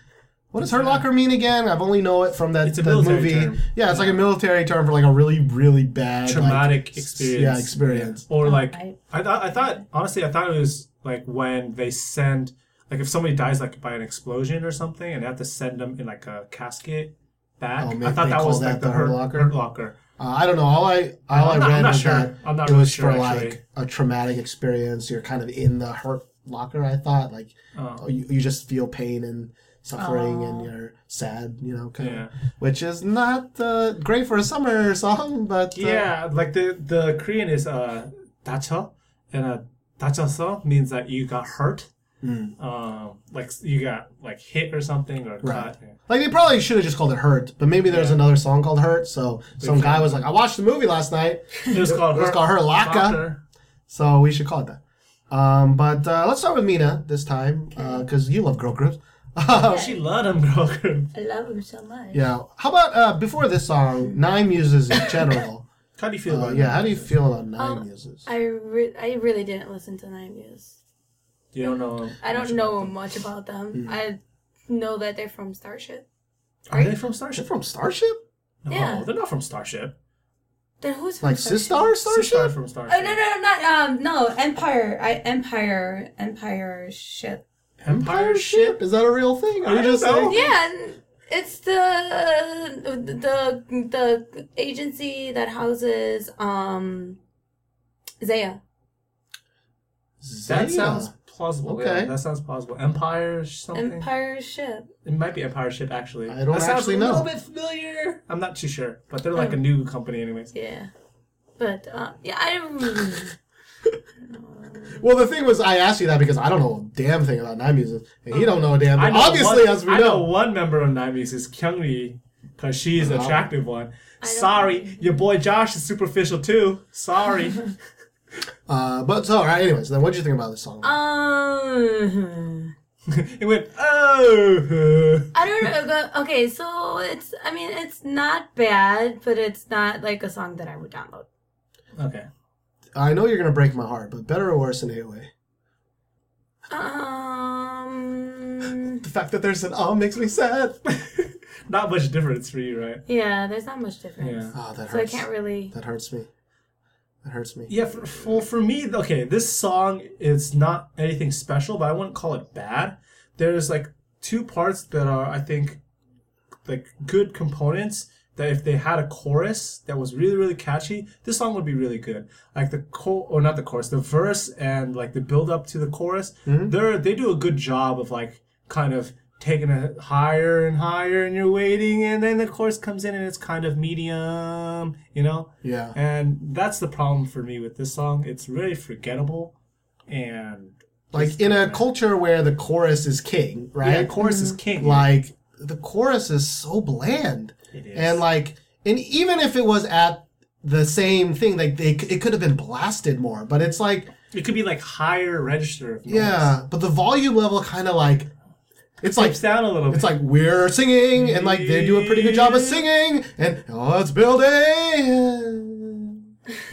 what does Hurt Locker mean again? I've only know it from that It's a the military movie. term. Yeah, it's like a military term for like a really really bad like, Traumatic s- experience. Yeah, experience. Or like, I- I thought, I thought, honestly, I thought it was like when they send, like if somebody dies like by an explosion or something, and they have to send them in like a casket back. Oh, may- I thought they that call was that like the, the Hurt hurt Locker? Hurt locker. Uh, I don't know. All I all I I'm not- read I'm not was sure. that I'm not it really was sure, for actually. like a traumatic experience. You're kind of in the hurt locker. I thought like Oh. you, you just feel pain and suffering and you're sad. You know, kind Yeah. of, which is not uh, great for a summer song. But uh, Yeah, like the the Korean is uh dacho, and uh dachoso means that you got hurt. Um, like you got like hit or something or. Right. cut. Like they probably should have just called it Hurt, but maybe there's Yeah. another song called Hurt. So some guy was like, "I watched the movie last night, It was called It was Hurt called Hurt Locker. Locker. so we should call it that." Um, but uh, let's start with Mina this time because you love girl groups. She loved him, girl. Groups. I love them so much. yeah. How about uh, before this song, Nine Muses in general? How do you feel Uh, about yeah. that? How do you feel about Nine Um, Muses? I, re- I really didn't listen to Nine Muse. You don't know. I don't know about much about them. Hmm. I know that they're from Starship. Are they from They're Starship? from Starship? No, Yeah. they're not from Starship. Then who's from Like Starship? Sistar Starship Starship? from Starship. Oh no no no not um no Empire I Empire Empire ship. Empire ship. Is that a real thing? Are I you just know. saying? Yeah, it's the the the agency that houses um ZE:A. That sounds plausible. Okay. Yeah, that sounds plausible. Empire something. Empire ship. It might be Empire ship actually. I don't that sounds actually a know. little bit familiar. I'm not too sure, but they're like Oh. a new company, anyways. Yeah, but uh, yeah I. Well, the thing was, I asked you that because I don't know a damn thing about Nine Muses, and he don't know a damn I thing. know Obviously, one, as we I know. know one member of Nine Muses is Kyungri, because she's the Oh. attractive one. don't- Sorry, your boy Josh is superficial too. Sorry. Uh, but so, all right. Anyways, then what did you think about this song? Um, it went oh. I don't know. Okay, so it's. I mean, it's not bad, but it's not like a song that I would download. Okay. I know you're gonna break my heart, but better or worse than AOA? Um. The fact that there's an oh makes me sad. Not much difference for you, right? Yeah, there's not much difference. Yeah. Oh, that hurts. So I can't really. That hurts me. That hurts me. Yeah, for, for, for me, okay, this song is not anything special, but I wouldn't call it bad. There's like two parts that are, I think, like good components, that if they had a chorus that was really really catchy, this song would be really good. Like the co or not the chorus, the verse and like the build up to the chorus, mm-hmm. they're they do a good job of like kind of taking it higher and higher, and you're waiting, and then the chorus comes in and it's kind of medium, you know. Yeah. And that's the problem for me with this song. It's really forgettable, and Like in a culture where the chorus is king, right? yeah, chorus is king. like the chorus is so bland It is. and like and even if it was at the same thing like they, it could have been blasted more but it's like it could be like higher register. Of yeah but the volume level kind of like it's like down a little bit. it's like we're singing and like they do a pretty good job of singing and oh it's building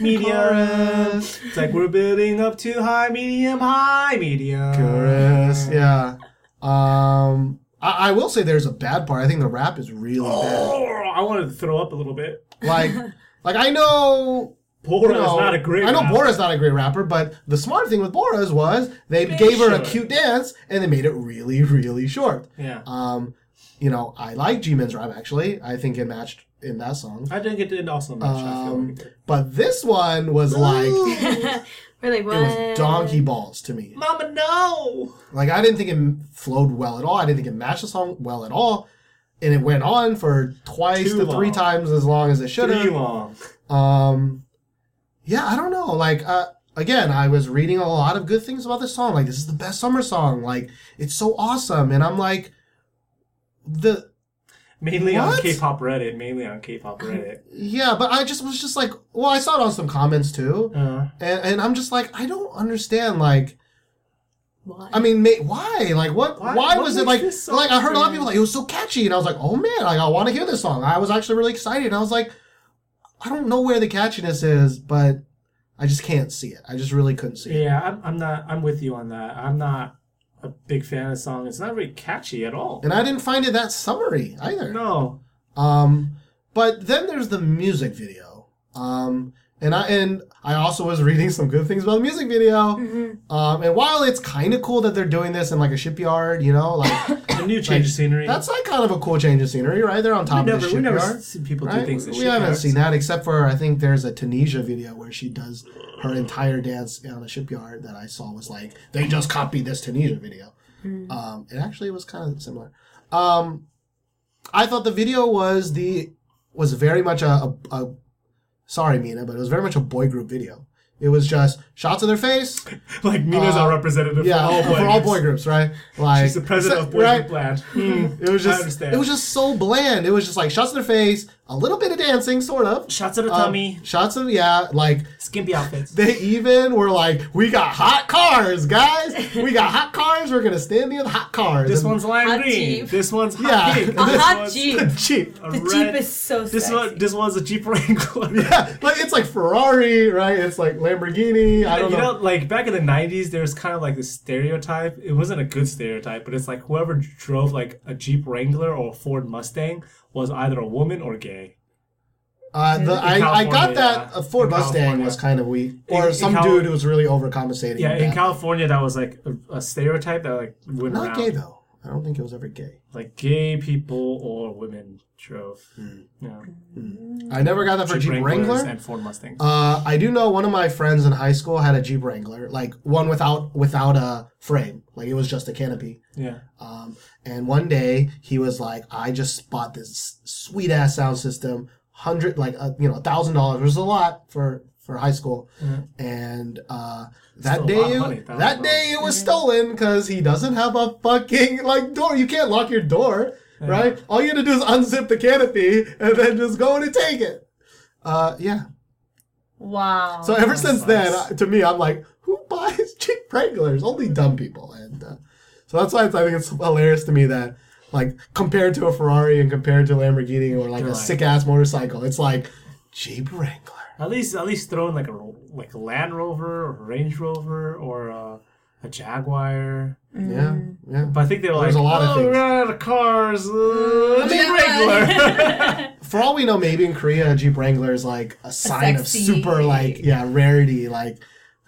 medium. chorus It's like we're building up to high, medium, high, medium. chorus yeah um I, I will say there's a bad part i think the rap is really bad Oh, I wanted to throw up a little bit. like like i know Bora you know, is not a great. I know rapper. Bora's not a great rapper, but the smart thing with Bora's was they Made gave her a cute dance and they made it really, really short. Yeah, Um, you know, I like G Men's rap actually. I think it matched in that song. I think it did also match. I feel Um, like but this one was like it We're like, what? was donkey balls to me. Mama, no. Like I didn't think it flowed well at all. I didn't think it matched the song well at all. And it went on for twice Too to three times as long as it should Three have. long. Um, yeah, I don't know. Like, uh, again, I was reading a lot of good things about this song. Like, this is the best summer song. Like, it's so awesome. And I'm like, the Mainly on K-pop Reddit. Mainly on K-pop Reddit. yeah, but I just was just like, well, I saw it on some comments too, Uh, and and I'm just like, I don't understand. Like, Why? I mean, ma- why? Like, what? Why, Why- what was it like? Like, I heard a lot of people like it was so catchy, and I was like, oh man, like I want to hear this song. I was actually really excited. And I was like, I don't know where the catchiness is, but I just can't see it. I just really couldn't see it. yeah, I'm, I'm not. I'm with you on that. I'm not a big fan of the song. It's not very catchy at all. And I didn't find it that summery either. No. Um, but then there's the music video. Um, and I and I also was reading some good things about the music video. Um, and while it's kind of cool that they're doing this in like a shipyard, you know, like A new change of scenery. that's like kind of a cool change of scenery, right? They're on top we of never, the we never shipyard. see people do Right? things. in We haven't seen that except for I think there's a Tinashe video where she does her entire dance on a shipyard that I saw was like they just copied this Tinashe video. Um, it actually was kind of similar. Um, I thought the video was the was very much a, a, a sorry Mina, but it was very much a boy group video. It was just shots of their face. Like Mina's Uh, our representative Yeah, for all boy for all groups. boy groups, right? Like She's the president of Boy right? Group Land. It was I just understand. it was just so bland. It was just like shots of their face, a little bit of dancing, sort of. Shots of the Um, tummy, shots of yeah, like skimpy outfits. they even were like, "We got hot cars, guys. We got hot cars. We're gonna stand near the hot cars." This And- one's lime Hot green. Jeep. This one's hot Yeah. pink. A This hot Jeep. the Jeep. a the red- Jeep is so This sexy. one, this one's a Jeep Wrangler. Yeah, like it's like Ferrari, right? It's like Lamborghini. I don't you know. know, like back in the '90s, there was kind of like this stereotype. It wasn't a good stereotype, but it's like whoever drove like a Jeep Wrangler or a Ford Mustang was either a woman or gay. Uh, the, I, I got that a Ford Mustang California. was kind of weak, or In- in some Cal- dude who was really overcompensating. Yeah, in that. California, that was like a, a stereotype that like went not around. gay though. I don't think it was ever gay. Like gay people or women drove. Hmm. Yeah, I never got that for Jeep, Wranglers Wrangler. and Ford Mustang. Uh, I do know one of my friends in high school had a Jeep Wrangler, like one without without a frame, like it was just a canopy. yeah, Um, and one day he was like, "I just bought this sweet ass sound system, hundred like uh, you know a thousand dollars, which is a lot for for high school." And uh, that Still day, lot of it- money, that $1,000. day it was stolen because he doesn't have a fucking like door. You can't lock your door, right? All you have to do is unzip the canopy and then just go in and take it. Uh, yeah. wow. So ever since then, nice. uh, to me, I'm like, who buys Jeep Wranglers? Only dumb people. And uh, so that's why it's, I think it's hilarious to me that, like, compared to a Ferrari and compared to a Lamborghini or like a Right. sick ass motorcycle, it's like Jeep Wrangler. at least at least throw in like a like a Land Rover or Range Rover or a, a Jaguar. Yeah, yeah. But I think they were There's like, a lot of oh, things. we're out of cars. Uh, Jeep Wrangler. For all we know, maybe in Korea, a Jeep Wrangler is like a sign of super like yeah rarity, like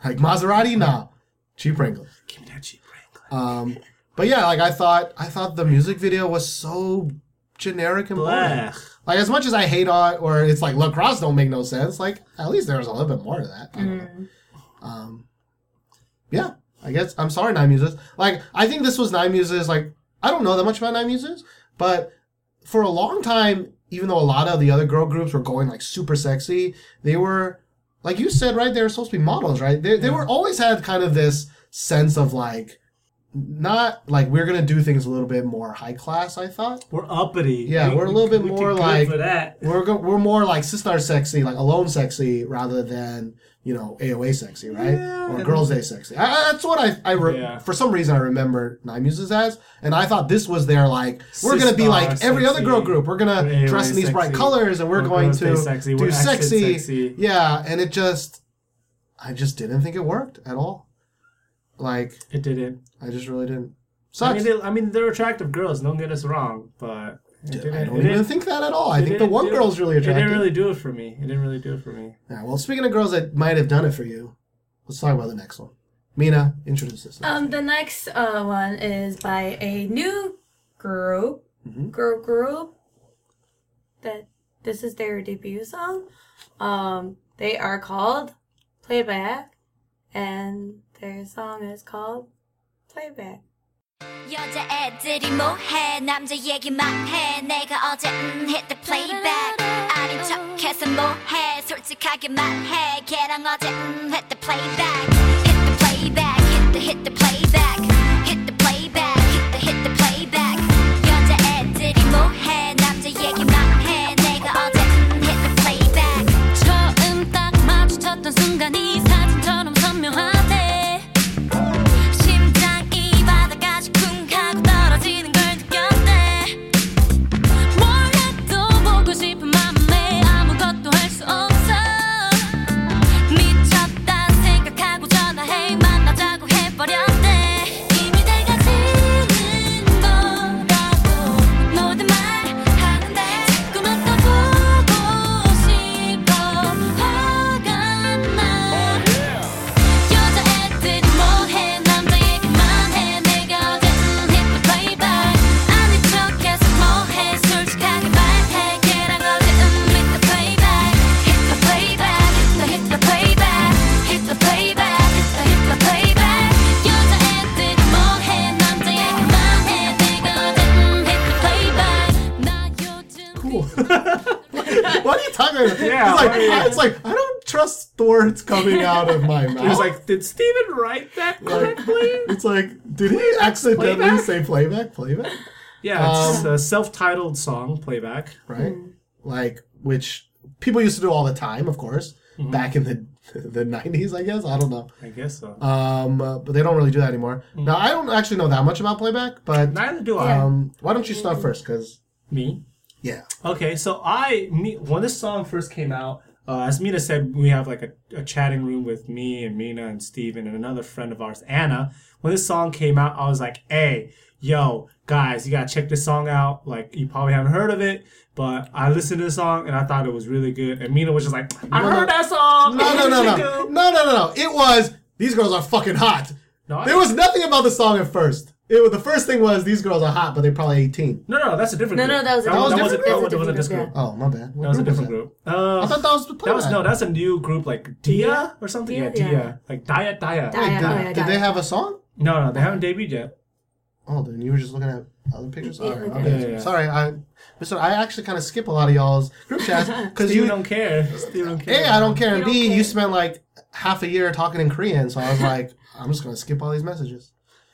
like Maserati. Nah, Jeep Wrangler. Give me that Jeep Wrangler. Um, but yeah, like I thought, I thought the music video was so generic and boring. Like as much as I hate on or it's like lacrosse don't make no sense. Like at least there was a little bit more to that. I don't know. Um, yeah, I guess I'm sorry, Nine Muses. Like I think this was Nine Muses. Like I don't know that much about Nine Muses, but for a long time, even though a lot of the other girl groups were going like super sexy, they were like you said, right? They were supposed to be models, right? They they were always had kind of this sense of like not like we're gonna do things a little bit more high class. I thought. We're uppity. Yeah, We- we're a little bit we more like-. We're go- we're more like Sistar sexy, like alone sexy, rather than you know AOA sexy, right? Yeah, or Girls Day sexy. I, I- that's what I I re- Yeah. for some reason I remember Nine Muses as, and I thought this was their like we're gonna be like every other girl group. We're gonna dress in these bright colors, and we're We're going to sexy. do sexy. sexy. Yeah, and it just I just didn't think it worked at all. Like It didn't. I just really didn't. I Sucks. mean, they, I mean, they're attractive girls. Don't get us wrong, but I it don't didn't- even think that at all. I think the one do- girl's really It attractive. didn't really do it for me. It didn't really do it for me. Yeah, well, speaking of girls that might have done it for you, let's talk about the next one. Mina, introduce this. Um, the next uh, one is by a new group, Mhm. girl group. That this is their debut song. Um, they are called Playback, and their song is called Playback. 여자애들이 뭐해 남자 얘기만 해 내가 어제 음 hit the playback 아닌 척해서 뭐해 솔직하게 말해 걔랑 어제 음 hit the playback hit the playback hit the hit the playback talking about? Yeah, it's like, what are you- it's like I don't trust the words coming out of my mouth. He was like, "Did Steven write that Like, correctly?" it's like, did he accidentally playback? say playback? Playback, yeah, it's Um, a self-titled song playback. right? Like, which people used to do all the time, of course, Mm-hmm. back in the the nineties, I guess. I don't know. I guess so. Um, uh, but they don't really do that anymore. Mm-hmm. Now, I don't actually know that much about playback, but Neither do I. um, why don't you start first? Because Me. Yeah, Okay, so I me when this song first came out, uh, as Mina said, we have like a, a chatting room with me and Mina and Steven and another friend of ours, Anna. When this song came out, I was like, "Hey, yo, guys, you gotta check this song out. Like, you probably haven't heard of it, but I listened to the song and I thought it was really good." And Mina was just like, "I No, heard no. that song. no, no, no, no, Chico." no, no, no, no. It was these girls are fucking hot. No, There was nothing about the song at first. It was the first thing was these girls are hot, but they're probably eighteen. No, no, that's a different. No, group. no, that was a that, different that was a, group. that That's a was- that wasn't this different group. Oh my bad. What That was a different that? group. Uh, I thought that was the that was no, that's a new group like Dia or something. Yeah, Dia? Dia, Yeah. like Dia Dia. Dia. Wait, Yeah, did, oh, yeah, did they have a song? No, no, they haven't debuted yet. Oh, then you were just looking at other pictures. Yeah, All right, okay. okay. Yeah, yeah. Sorry, I, Mister. I actually kind of skip a lot of y'all's group chats because You you. don't care. Steve don't care. A, I don't care, You and don't B, care. you spent like half a year talking in Korean, so I was like, I'm just gonna skip all these messages.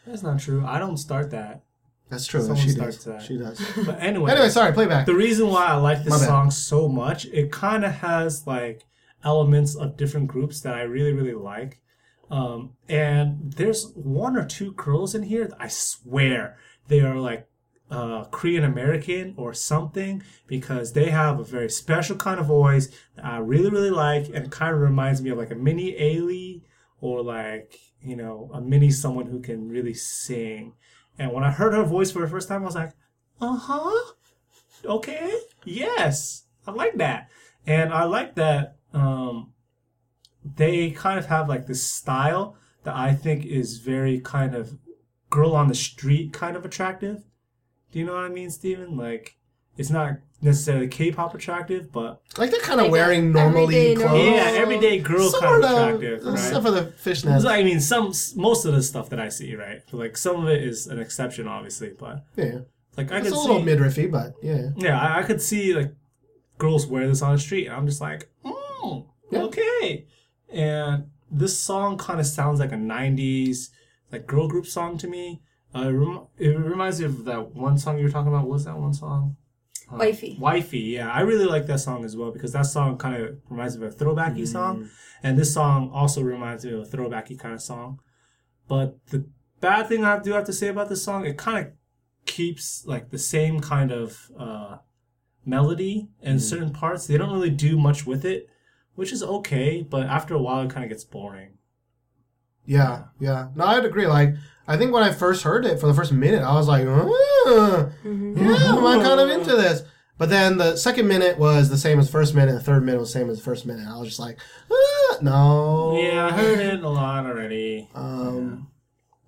That's not true. I don't start that. That's true. Someone she starts does. that. She does. But anyway, anyway, sorry. Playback. the reason why I like this song so much, it kind of has like elements of different groups that I really, really like. Um, and there's one or two girls in here that I swear they are like uh, Korean American or something because they have a very special kind of voice that I really, really like, and kind of reminds me of like a mini Ailee or like you know a mini someone who can really sing. And when I heard her voice for the first time, I was like, uh huh, okay, yes, I like that, and I like that. Um, they kind of have like this style that I think is very kind of girl on the street kind of attractive. Do you know what I mean, Steven? Like it's not necessarily K-pop attractive, but Like they're kind of Like wearing normally clothes. normal- yeah, everyday girl kind of of, attractive, right? except for the fishnets. So, I mean, some most of the stuff that I see, right? Like some of it is an exception, obviously, but yeah, like I it's could a little see, midriffy, but yeah. yeah, I, I could see like girls wear this on the street, and I'm just like, mm, Yeah. okay. And this song kind of sounds like a '90s like girl group song to me. Uh, it, rem- it reminds me of that one song you were talking about. What was that one song? Wifey. Wifey, yeah. I really like that song as well because that song kind of reminds me of a throwbacky song. And this song also reminds me of a throwbacky kind of song. But the bad thing I do have to say about this song, it kind of keeps like the same kind of uh, melody in certain parts. They don't really do much with it, which is okay, but after a while it kind of gets boring. Yeah, yeah. No, I'd agree. Like, I think when I first heard it for the first minute, I was like, "Ah, Mm-hmm. yeah, I'm kind of into this. But then the second minute was the same as first minute, the third minute was the same as the first minute. I was just like, ah, no. Yeah, I heard it a lot already. Um,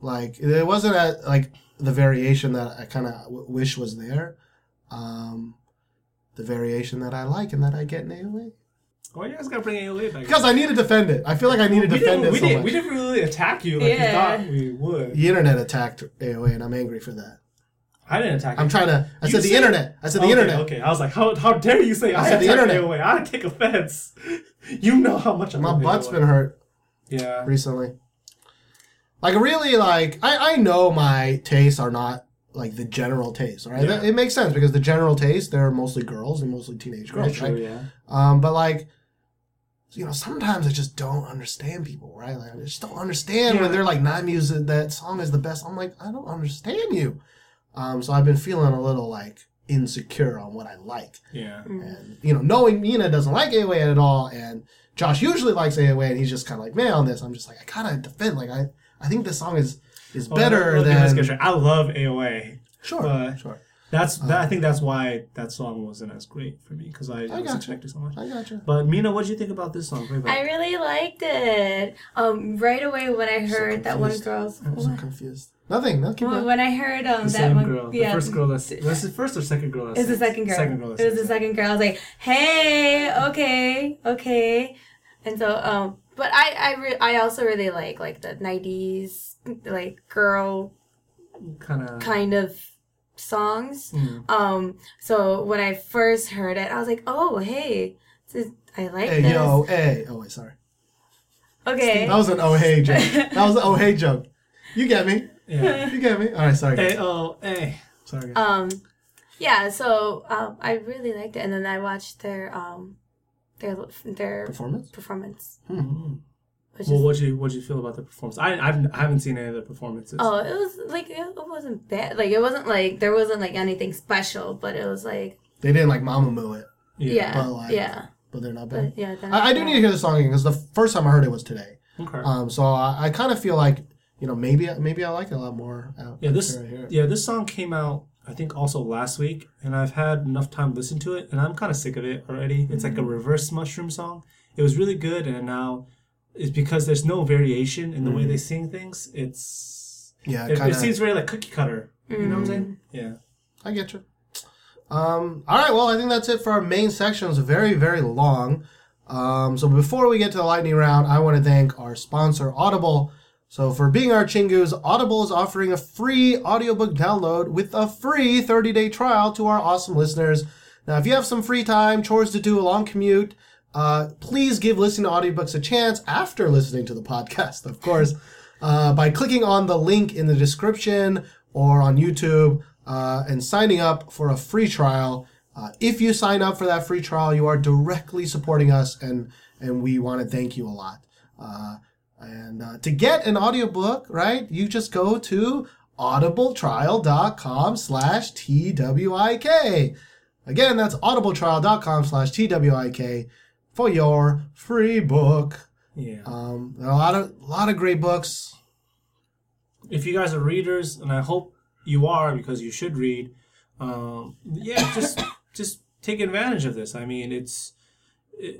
like it wasn't like the variation that I kind of w- wish was there. Um, the variation that I like and that I get in AOA Why you guys gotta bring AOA back? because I need to defend it. I feel like I need to we defend it we, so didn't, much. we didn't really attack you like Yeah. you thought we would. The internet attacked AOA, and I'm angry for that. I didn't attack I'm you. trying to. I You said the internet. I said the internet. Okay, I was like, how, how dare you say I, said the internet. AOA? I take offense. You know how much I My love butt's AOA. been hurt Yeah. recently. Like really, like I I know my tastes are not like the general taste. All right, Yeah. It makes sense because the general taste they're mostly girls and mostly teenage girls, True, right? yeah. Um, but like, you know, sometimes I just don't understand people, right? Like, I just don't understand when they're like, "Not music, that song is the best." I'm like, I don't understand you. Um, so I've been feeling a little like insecure on what I like, Yeah. and you know, knowing Mina doesn't like AOA at all, and Josh usually likes AOA, and he's just kind of like, man, on this, I'm just like, I gotta defend. Like, I, I think this song is is better Well, let's than. I love AOA. sure, but- sure. That's that, I think that's why that song wasn't as great for me because I, I was gotcha. expecting so much. I gotcha. But Mina, what did you think about this song? Play back. I really liked it. Um, right away when I heard that one confused. girl's I'm so confused. Nothing. No, keep when, I heard um the that same one, girl. yeah, the first girl that's that's the first or second girl. That's It was the second girl. Second girl. it was the second girl. I was like, hey, okay, okay. And so, um, but I, I, re- I also really like like the '90s like girl Kind of. kind of songs. Mm. Um, so when I first heard it, I was like, oh, hey, this is, I like Hey this. yo, hey. Oh wait, sorry. Okay. That was an oh hey joke. That was an oh hey joke. You get me. Yeah. You get me. All right, sorry. Hey Guys. oh hey. Sorry. Guys. Um, yeah. So um, I really liked it, and then I watched their um, their their Performance. performance, Mm-hmm. Which Well, is what you what do you feel about the performance? I I've, I haven't seen any of the performances. oh, it was like it wasn't bad. Like it wasn't like there wasn't like anything special, but it was like They didn't like Mamamoo it, yeah, but, like, yeah, but they're not bad. but yeah. that- I, I do need to hear the song again because the first time I heard it was today. Okay. Um, so I, I kind of feel like you know maybe maybe I like it a lot more. Out yeah, this after I hear it. yeah this song came out I think also last week, and I've had enough time to listen to it, and I'm kind of sick of it already. It's like a reverse mushroom song. It was really good, and now it's because there's no variation in the way they sing things. It's yeah, it, kind it seems very like cookie cutter. You know what I'm Mm. saying? Yeah. I get you. Um, all right, well, I think that's it for our main section. It's very, very long. Um, so before we get to the lightning round, I want to thank our sponsor, Audible. So for being our Chingus, Audible is offering a free audiobook download with a free 30-day trial to our awesome listeners. Now, if you have some free time, chores to do, a long commute, uh, please give listening to audiobooks a chance after listening to the podcast, of course, uh, by clicking on the link in the description or on YouTube uh, and signing up for a free trial. Uh, if you sign up for that free trial, you are directly supporting us, and and we want to thank you a lot. Uh, and uh, to get an audiobook, right, you just go to audibletrial.com slash TWIK. Again, that's audibletrial.com slash TWIK for your free book. Yeah. Um, a lot of, a lot of great books. if you guys are readers, and I hope you are because you should read, um, yeah, just just take advantage of this. I mean, it's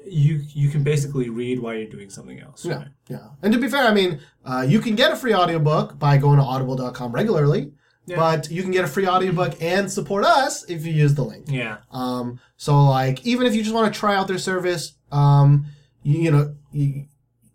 you you can basically read while you're doing something else. Yeah, yeah. And to be fair, I mean, uh, you can get a free audiobook by going to audible.com regularly. But you can get a free audiobook and support us if you use the link. Yeah. Um, so like even if you just want to try out their service, um, you, you know, you,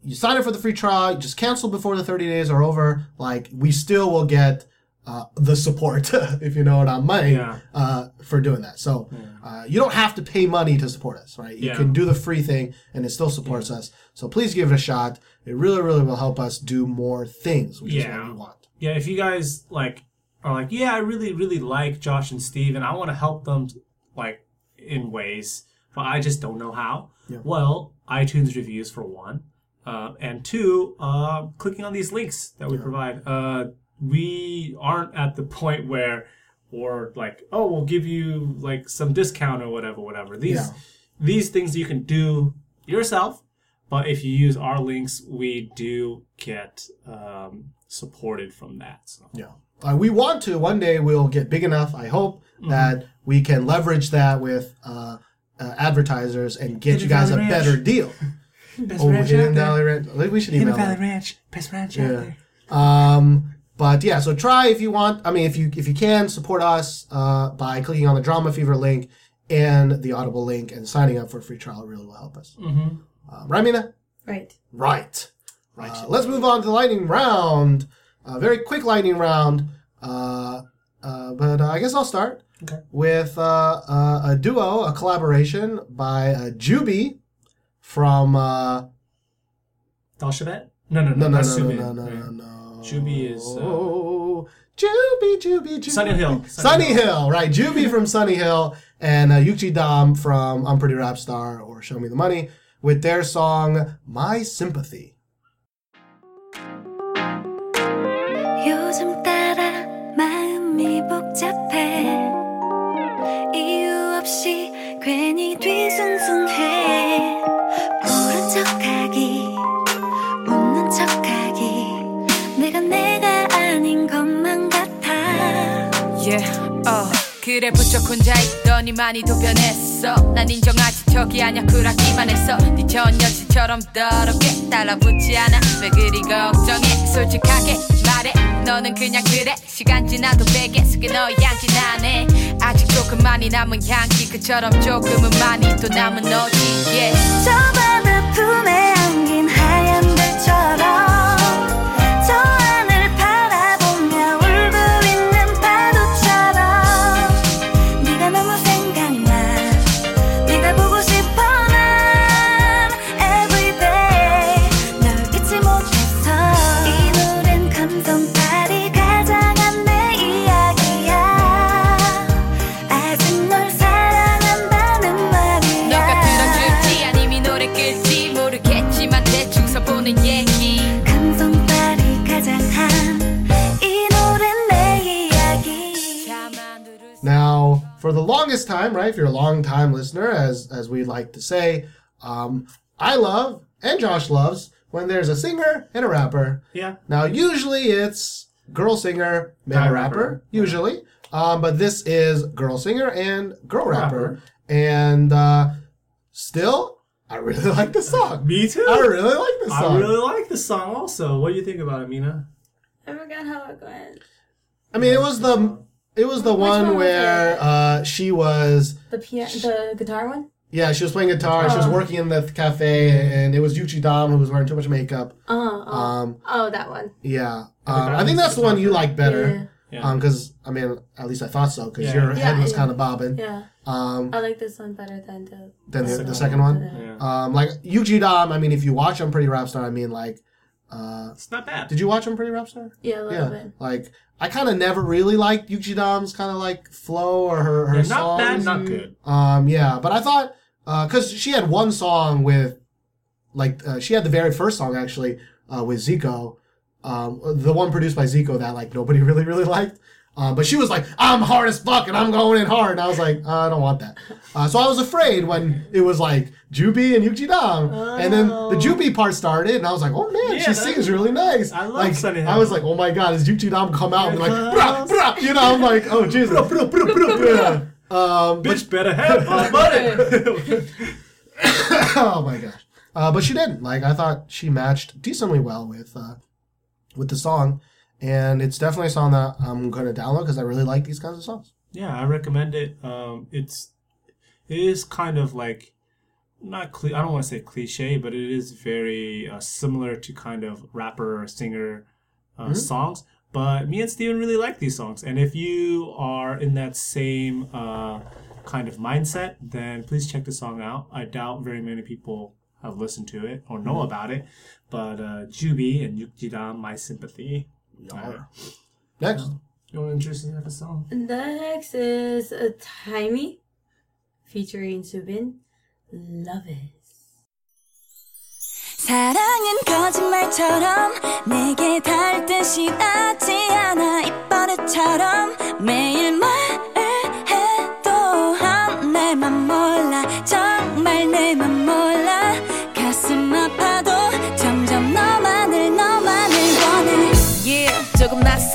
you sign up for the free trial, you just cancel before the 30 days are over, like we still will get uh, the support, if you know what I mean, Yeah. uh, for doing that. So uh, you don't have to pay money to support us, right? You Yeah. can do the free thing and it still supports us. So please give it a shot. It really, really will help us do more things, which is Yeah. what we want. yeah, if you guys like are like, yeah, I really, really like Josh and Steve, and I want to help them like in ways, but I just don't know how. Well, iTunes reviews for one, uh, and two, uh, clicking on these links that we provide. Uh, we aren't at the point where, or like, oh, we'll give you like some discount or whatever, whatever. These Yeah. these things you can do yourself. But if you use our links, we do get um, supported from that. So. Yeah. Uh, we want to. One day we'll get big enough, I hope, Mm-hmm. that we can leverage that with uh, uh, advertisers and get you guys a Valley Ranch. better deal. Best Oh, ranch Hidden out there. Valley Ranch. We should email them. Ranch, best ranch Yeah. Um, but yeah, so try if you want. I mean, if you if you can support us uh, by clicking on the DramaFever link and the Audible link and signing up for a free trial. It really will help us. Mm-hmm. Uh, right, Mina? Right. Right. Right. Uh, let's move on to the lightning round. A very quick lightning round. Uh, uh, but uh, I guess I'll start Okay. with uh, uh, a duo, a collaboration by uh, Juby from. Uh, Dalshabet? No, no, no, no, no, no, no, no, no, Right. no, no. Juby is, uh, Oh, Juby, Juby, Juby. Sunny Hill. Sunny Hill, right? Juby from Sunny Hill and uh, Yuk Jidam from Unpretty Rap Star or Show Me the Money with their song My Sympathy. 요즘 따라 마음이 복잡해. 이유 없이 괜히 뒤숭숭해. 모른 척하기 웃는 척하기. 내가 내가 아닌 것만 같아. Yeah, 어 그래 부쩍 혼자 있더니 많이 도 변했어. 난 인정하지 저기 아냐 쿨하기만 했어. 네전 여친처럼 더럽게 달라붙지 않아. 왜 그리 걱정해? 솔직하게 말해 너는 그냥 그래. 시간 지나도 베개 속에 너의 향기 나네. 아직 조금 많이 남은 향기. 그처럼 조금은 많이 또 남은 너지. Yeah. 저 바다 품에 안긴 하얀 별처럼 longest time, right? If you're a long time listener, as as we like to say, um, I love and Josh loves when there's a singer and a rapper. Yeah. Now, usually it's girl singer, male rapper, rapper. usually. Um, but this is girl singer and girl rapper. Rapper. And uh, still, I really like the song. Me too. I really like the song. I really like the song also. What do you think about it, Mina? I forgot how it went. I mean, it was the it was the Which one, one was where it? uh, she was The piano, the guitar one. yeah she was playing guitar. She was Oh. working in the cafe, and it was Yuk Jidam who was wearing too much makeup. Uh, uh, Um, oh, that one. yeah, um, I think that's the one you like better. Yeah. Um, because I mean, at least I thought so. Because Yeah. your head was kind of bobbing. Yeah, Um, I like this one better than the. than the, Second the one. second one. Yeah. Um, like Yuk Jidam. I mean, if you watch Unpretty Rap Star, I mean, like, uh, It's not bad. did you watch Unpretty Rap Star? Yeah, a little Yeah. bit. Like, I kind of never really liked Yuk Jidam's kind of like flow or her her Yeah, not bad, songs. not good. Um, yeah, but I thought because she had one song with, like, uh, she had the very first song actually uh, with Zico, um, the one produced by Zico that like nobody really really liked. Uh, but she was like, "I'm hard as fuck and I'm going in hard," and I was like, uh, "I don't want that." Uh, so I was afraid when it was like Jubi and Yuk Jidam, and then the Jubi part started, and I was like, "Oh man, Yeah, she sings really nice." I love like, Sunny I was like, "Oh my god, is Yuk Jidam come out and be like, brah, brah, you know?" I'm like, "Oh Jesus." Um, Bitch better have my money. oh my gosh. Uh, but she didn't. Like I thought she matched decently well with uh, with the song, and it's definitely a song that I'm gonna download because I really like these kinds of songs. Yeah, I recommend it. Um, it's it is kind of like not cli- I don't want to say cliche, but it is very uh, similar to kind of rapper or singer uh, songs. But me and Steven really like these songs, and if you are in that same uh, kind of mindset, then please check the song out. I doubt very many people have listened to it or know about it, but uh, Jubi and Yuk Jidam, My Sympathy. Yar. Next. You want to introduce the next song? Next is a Tymee featuring Subin. Love it. 사랑은 거짓말처럼 내게 닿을 듯이 닿지 않아 매일 말해도 몰라 정말 몰라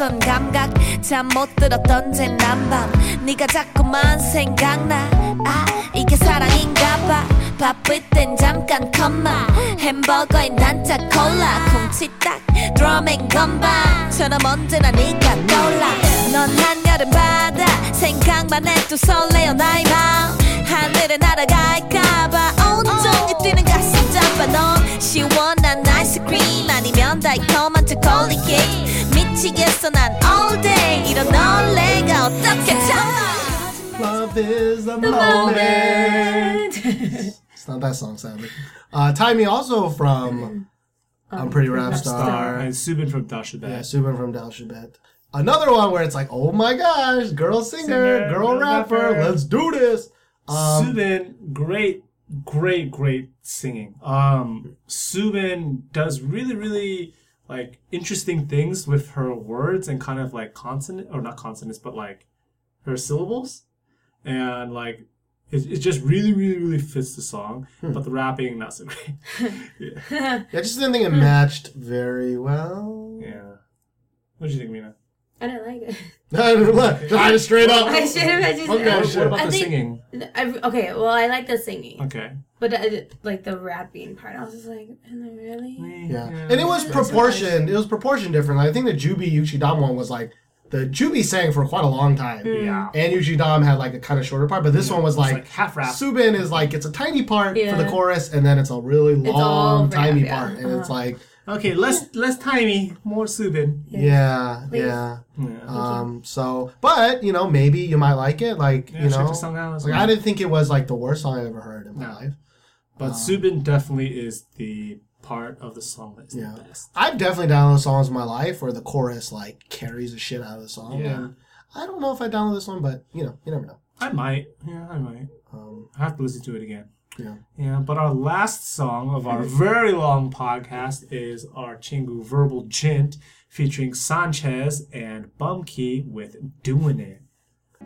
낯선 감각? 잠못 들었던 제 난밤. 네가 자꾸만 생각나. 아 이게 사랑인가 봐. 바쁠 땐 잠깐 컴마. 햄버거에 난자 콜라. 쿵치딱 드럼앤 건반처럼 언제나 네가 떠올라. 넌 한여름 바다. 생각만 해도 설레어 나의 마음. 하늘에 날아갈까봐. 온종일 뛰는 가슴 잡아. 넌 시원한 아이스크림. 아니면 달콤한 초콜릿 케이크 미치겠어 난 all day 이런 널레가 어떻게 참아 Love is the moment. it's not that song, sadly. Uh, Tymee also from um, Unpretty Rap, Star. And Subin from Dalshabet. Yeah, Subin from Dalshabet. Another one where it's like, oh my gosh, girl singer, singer girl, girl rapper, rapper, let's do this. Um, Subin, great, great, great singing. Um, Subin does really, really like interesting things with her words and kind of like consonant or not consonants, but like her syllables, and like it, it just really, really, really fits the song. Hmm. But the rapping not so great. yeah. I just didn't think it matched very well. yeah. What do you think, Mina? I don't like it. Look, I just straight up. I should have. Just. Okay, What, what about I the think- singing? I, okay, well, I like the singing, Okay. But uh, like the rapping part, I was just like, really? Yeah. And it was proportioned. It was proportioned different. I think the Jubi Yuk Jidam one was like the Jubi sang for quite a long time. Yeah. And Yuk Jidam had like a kind of shorter part, but this one was like, like half rap. Subin is like it's a tiny part for the chorus and then it's a really long rap, tiny yeah. part. And it's Uh-huh. like Okay, less less Tymee, more Subin. yeah, Please. yeah. Yeah. Um so but you know, maybe you might like it. Like, Yeah, you check know the song out like. I didn't think it was like the worst song I ever heard in my No. life. But um, Subin definitely is the part of the song that's yeah. the best. I've definitely downloaded songs in my life where the chorus like carries the shit out of the song. Yeah. I don't know if I downloaded this one, but you know, you never know. I might. Yeah, I might. Um, I have to listen to it again. Yeah. Yeah, but our last song of our very long podcast is our Chingu Verbal Jint featuring Sanchez and Bumkey with Doing It.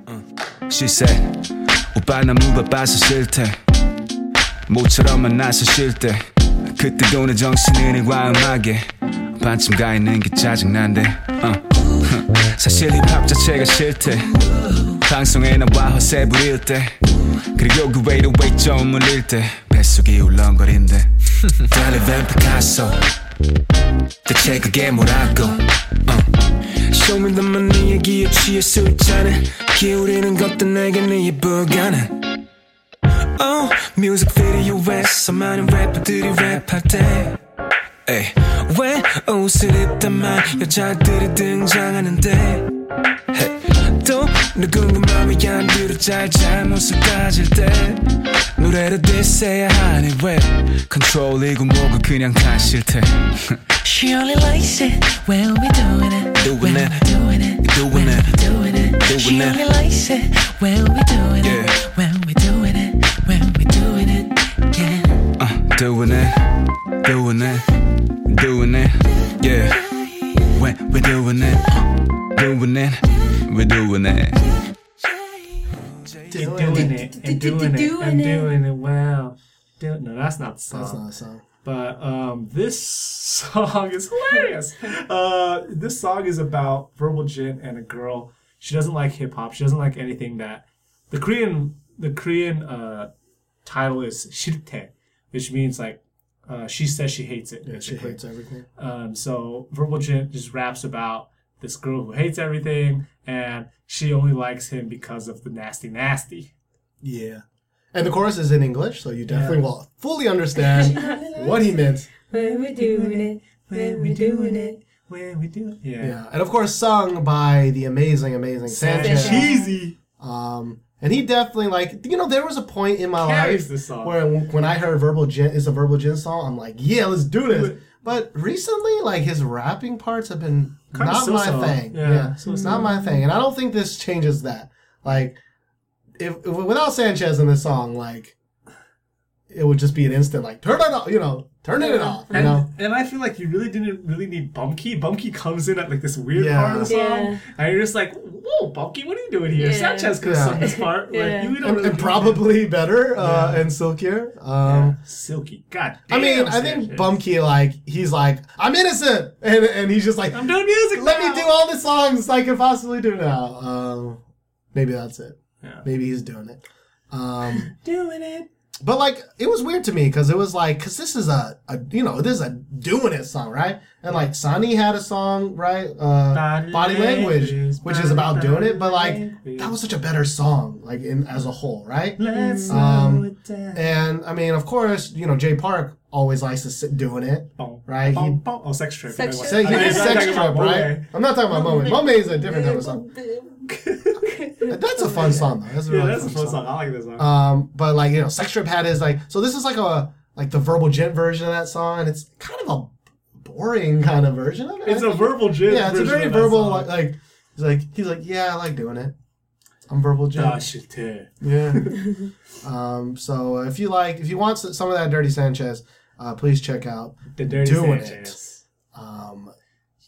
Uh, she said, 오빠 나 무바 싫대 모처럼 만나서 쉴 때 그때 돈의 정신은 과음하게 반쯤 가 있는 게 짜증난데 어. 사실 힙합 자체가 싫대 방송에 나와 허세 부릴 때 그리고 그 웨이트 웨이트 좀 올릴 때 뱃속이 울렁거린대 달리벤 피카소 대체 그게 뭐라고? the money 얘기에 취해 술잔에 기울이는 것도 내겐 네 불가능 Oh, 뮤직 비디오에서 많은 래퍼들이 랩할 때 에이, 왜 옷을 입다만 여자들이 등장하는데 헤이, 또 누군가 맘이 안 들어 잘 잘못을 따질 때 노래를 디스해야 하니 왜 컨트롤이고 뭐고 그냥 다 싫대 She only likes it when we doing it. Doing it. doing it. Doing it. doing it. She only likes it when we doing Yeah. it. Doing it, doing it, doing it, yeah. When we're doing it, doing it, we're doing it. And doing it, and doing it, and doing it well. Do- No, that's not the song. That's not a song. But um, this song is hilarious. Uh, this song is about Verbal Jint and a girl. She doesn't like hip hop. She doesn't like anything that the Korean the Korean uh, title is shirte, which means like uh, she says she hates it. Yeah, she hates everything. Um, so Verbal Jint just raps about this girl who hates everything, and she only likes him because of the nasty, nasty. Yeah. And the chorus is in English, so you definitely will fully understand what he meant. When we're doing it, when we're doing it. When we do it, yeah, Yeah. And of course, sung by the amazing, amazing Sanchez. cheesy. Um, and he definitely like you know there was a point in my Carries life where when I heard Verbal Jint is a Verbal Jint song, I'm like, yeah, let's do this. But recently, like his rapping parts have been Kinda not my thing. Yeah, Yeah, it's not my thing, and I don't think this changes that. Like, if, if without Sanchez in this song, like, it would just be an instant like turn it off, you know, turn it off, you And, know. and I feel like you really didn't really need Bumkey. Bumkey comes in at like this weird Yeah. part of the song, Yeah. and you're just like, "Whoa, Bumkey, what are you doing here?" Yeah. Sanchez could have Yeah. sung this part. Like, Yeah. you don't And, really and need probably better uh, Yeah. and silkier. that. Um, Yeah. silky. God, I mean, damn, I think Sanchez. Bumkey like he's like I'm innocent, and and he's just like I'm doing music. let now. me do all the songs I can possibly do now. Um, maybe that's it. Yeah. Maybe he's doing it. Um, doing it. But like it was weird to me because it was like because this is a, a you know this is a doing it song right and like Sunny had a song right uh, Body body, language, language, which is body about doing it but like language. that was such a better song like in as a whole right Let's Um, it down. and I mean of course you know Jay Park always likes to sit doing it Bum, right? bum, He- bum. Oh, sex trip. Sex Trip. mind. He I- did I'm sex trip, right? I'm not talking about Moe. Moe is a different type of song. That's a fun song though. That's a Yeah, really that's a fun fun song. I like this song. Um, but like you know, Sex Trip had his like so this is like a like the Verbal Jint version of that song, and it's kind of a boring kind of version of it. it's a verbal jizz. yeah, it's a very verbal like, like he's like he's like yeah, I like doing it. I'm Verbal Jint. Ah, yeah. Yeah. um. So uh, if you like, if you want some of that Dirty Sanchez, uh, please check out. The dirty Doing Sanchez. Um.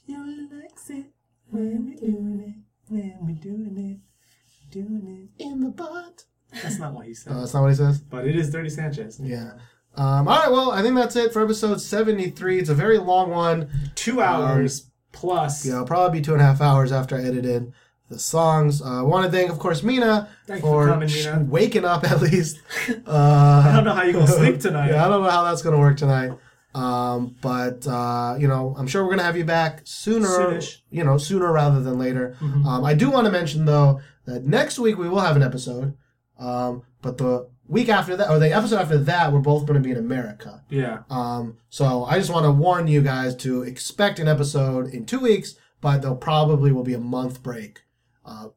You likes it when we're doing it, when we're doing it, doing it In the butt. That's not what he said, Uh, that's not what he says. but it is Dirty Sanchez. Yeah. Um, all right. Well, I think that's it for episode seventy-three. It's a very long one. Two hours plus. Yeah, it'll probably be two and a half hours after I edited the songs. Uh, I want to thank, of course, Mina Thank you for coming, Mina. waking up at least. Uh, I don't know how you're gonna sleep tonight. yeah, I don't know how that's gonna work tonight. Um, but uh, you know, I'm sure we're gonna have you back sooner. Soonish. You know, sooner rather than later. Um, I do want to mention though that next week we will have an episode. Um, but the week after that, or the episode after that, we're both going to be in America. Yeah. Um, so I just want to warn you guys to expect an episode in two weeks, but there probably will be a month break uh,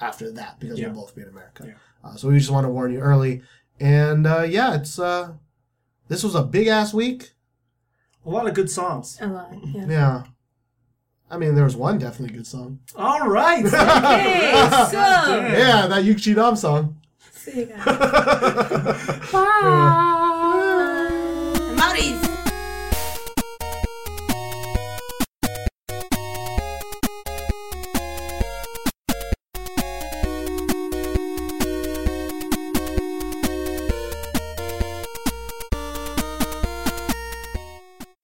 after that because Yeah. we'll both be in America. Yeah. Uh, so we just want to warn you early. And uh, yeah, it's uh, this was a big ass week. A lot of good songs. A lot. Yeah. Yeah. I mean, there was one definitely good song. All right. Hey, so Yeah, that Yuk Jidam song. see you guys. Bye.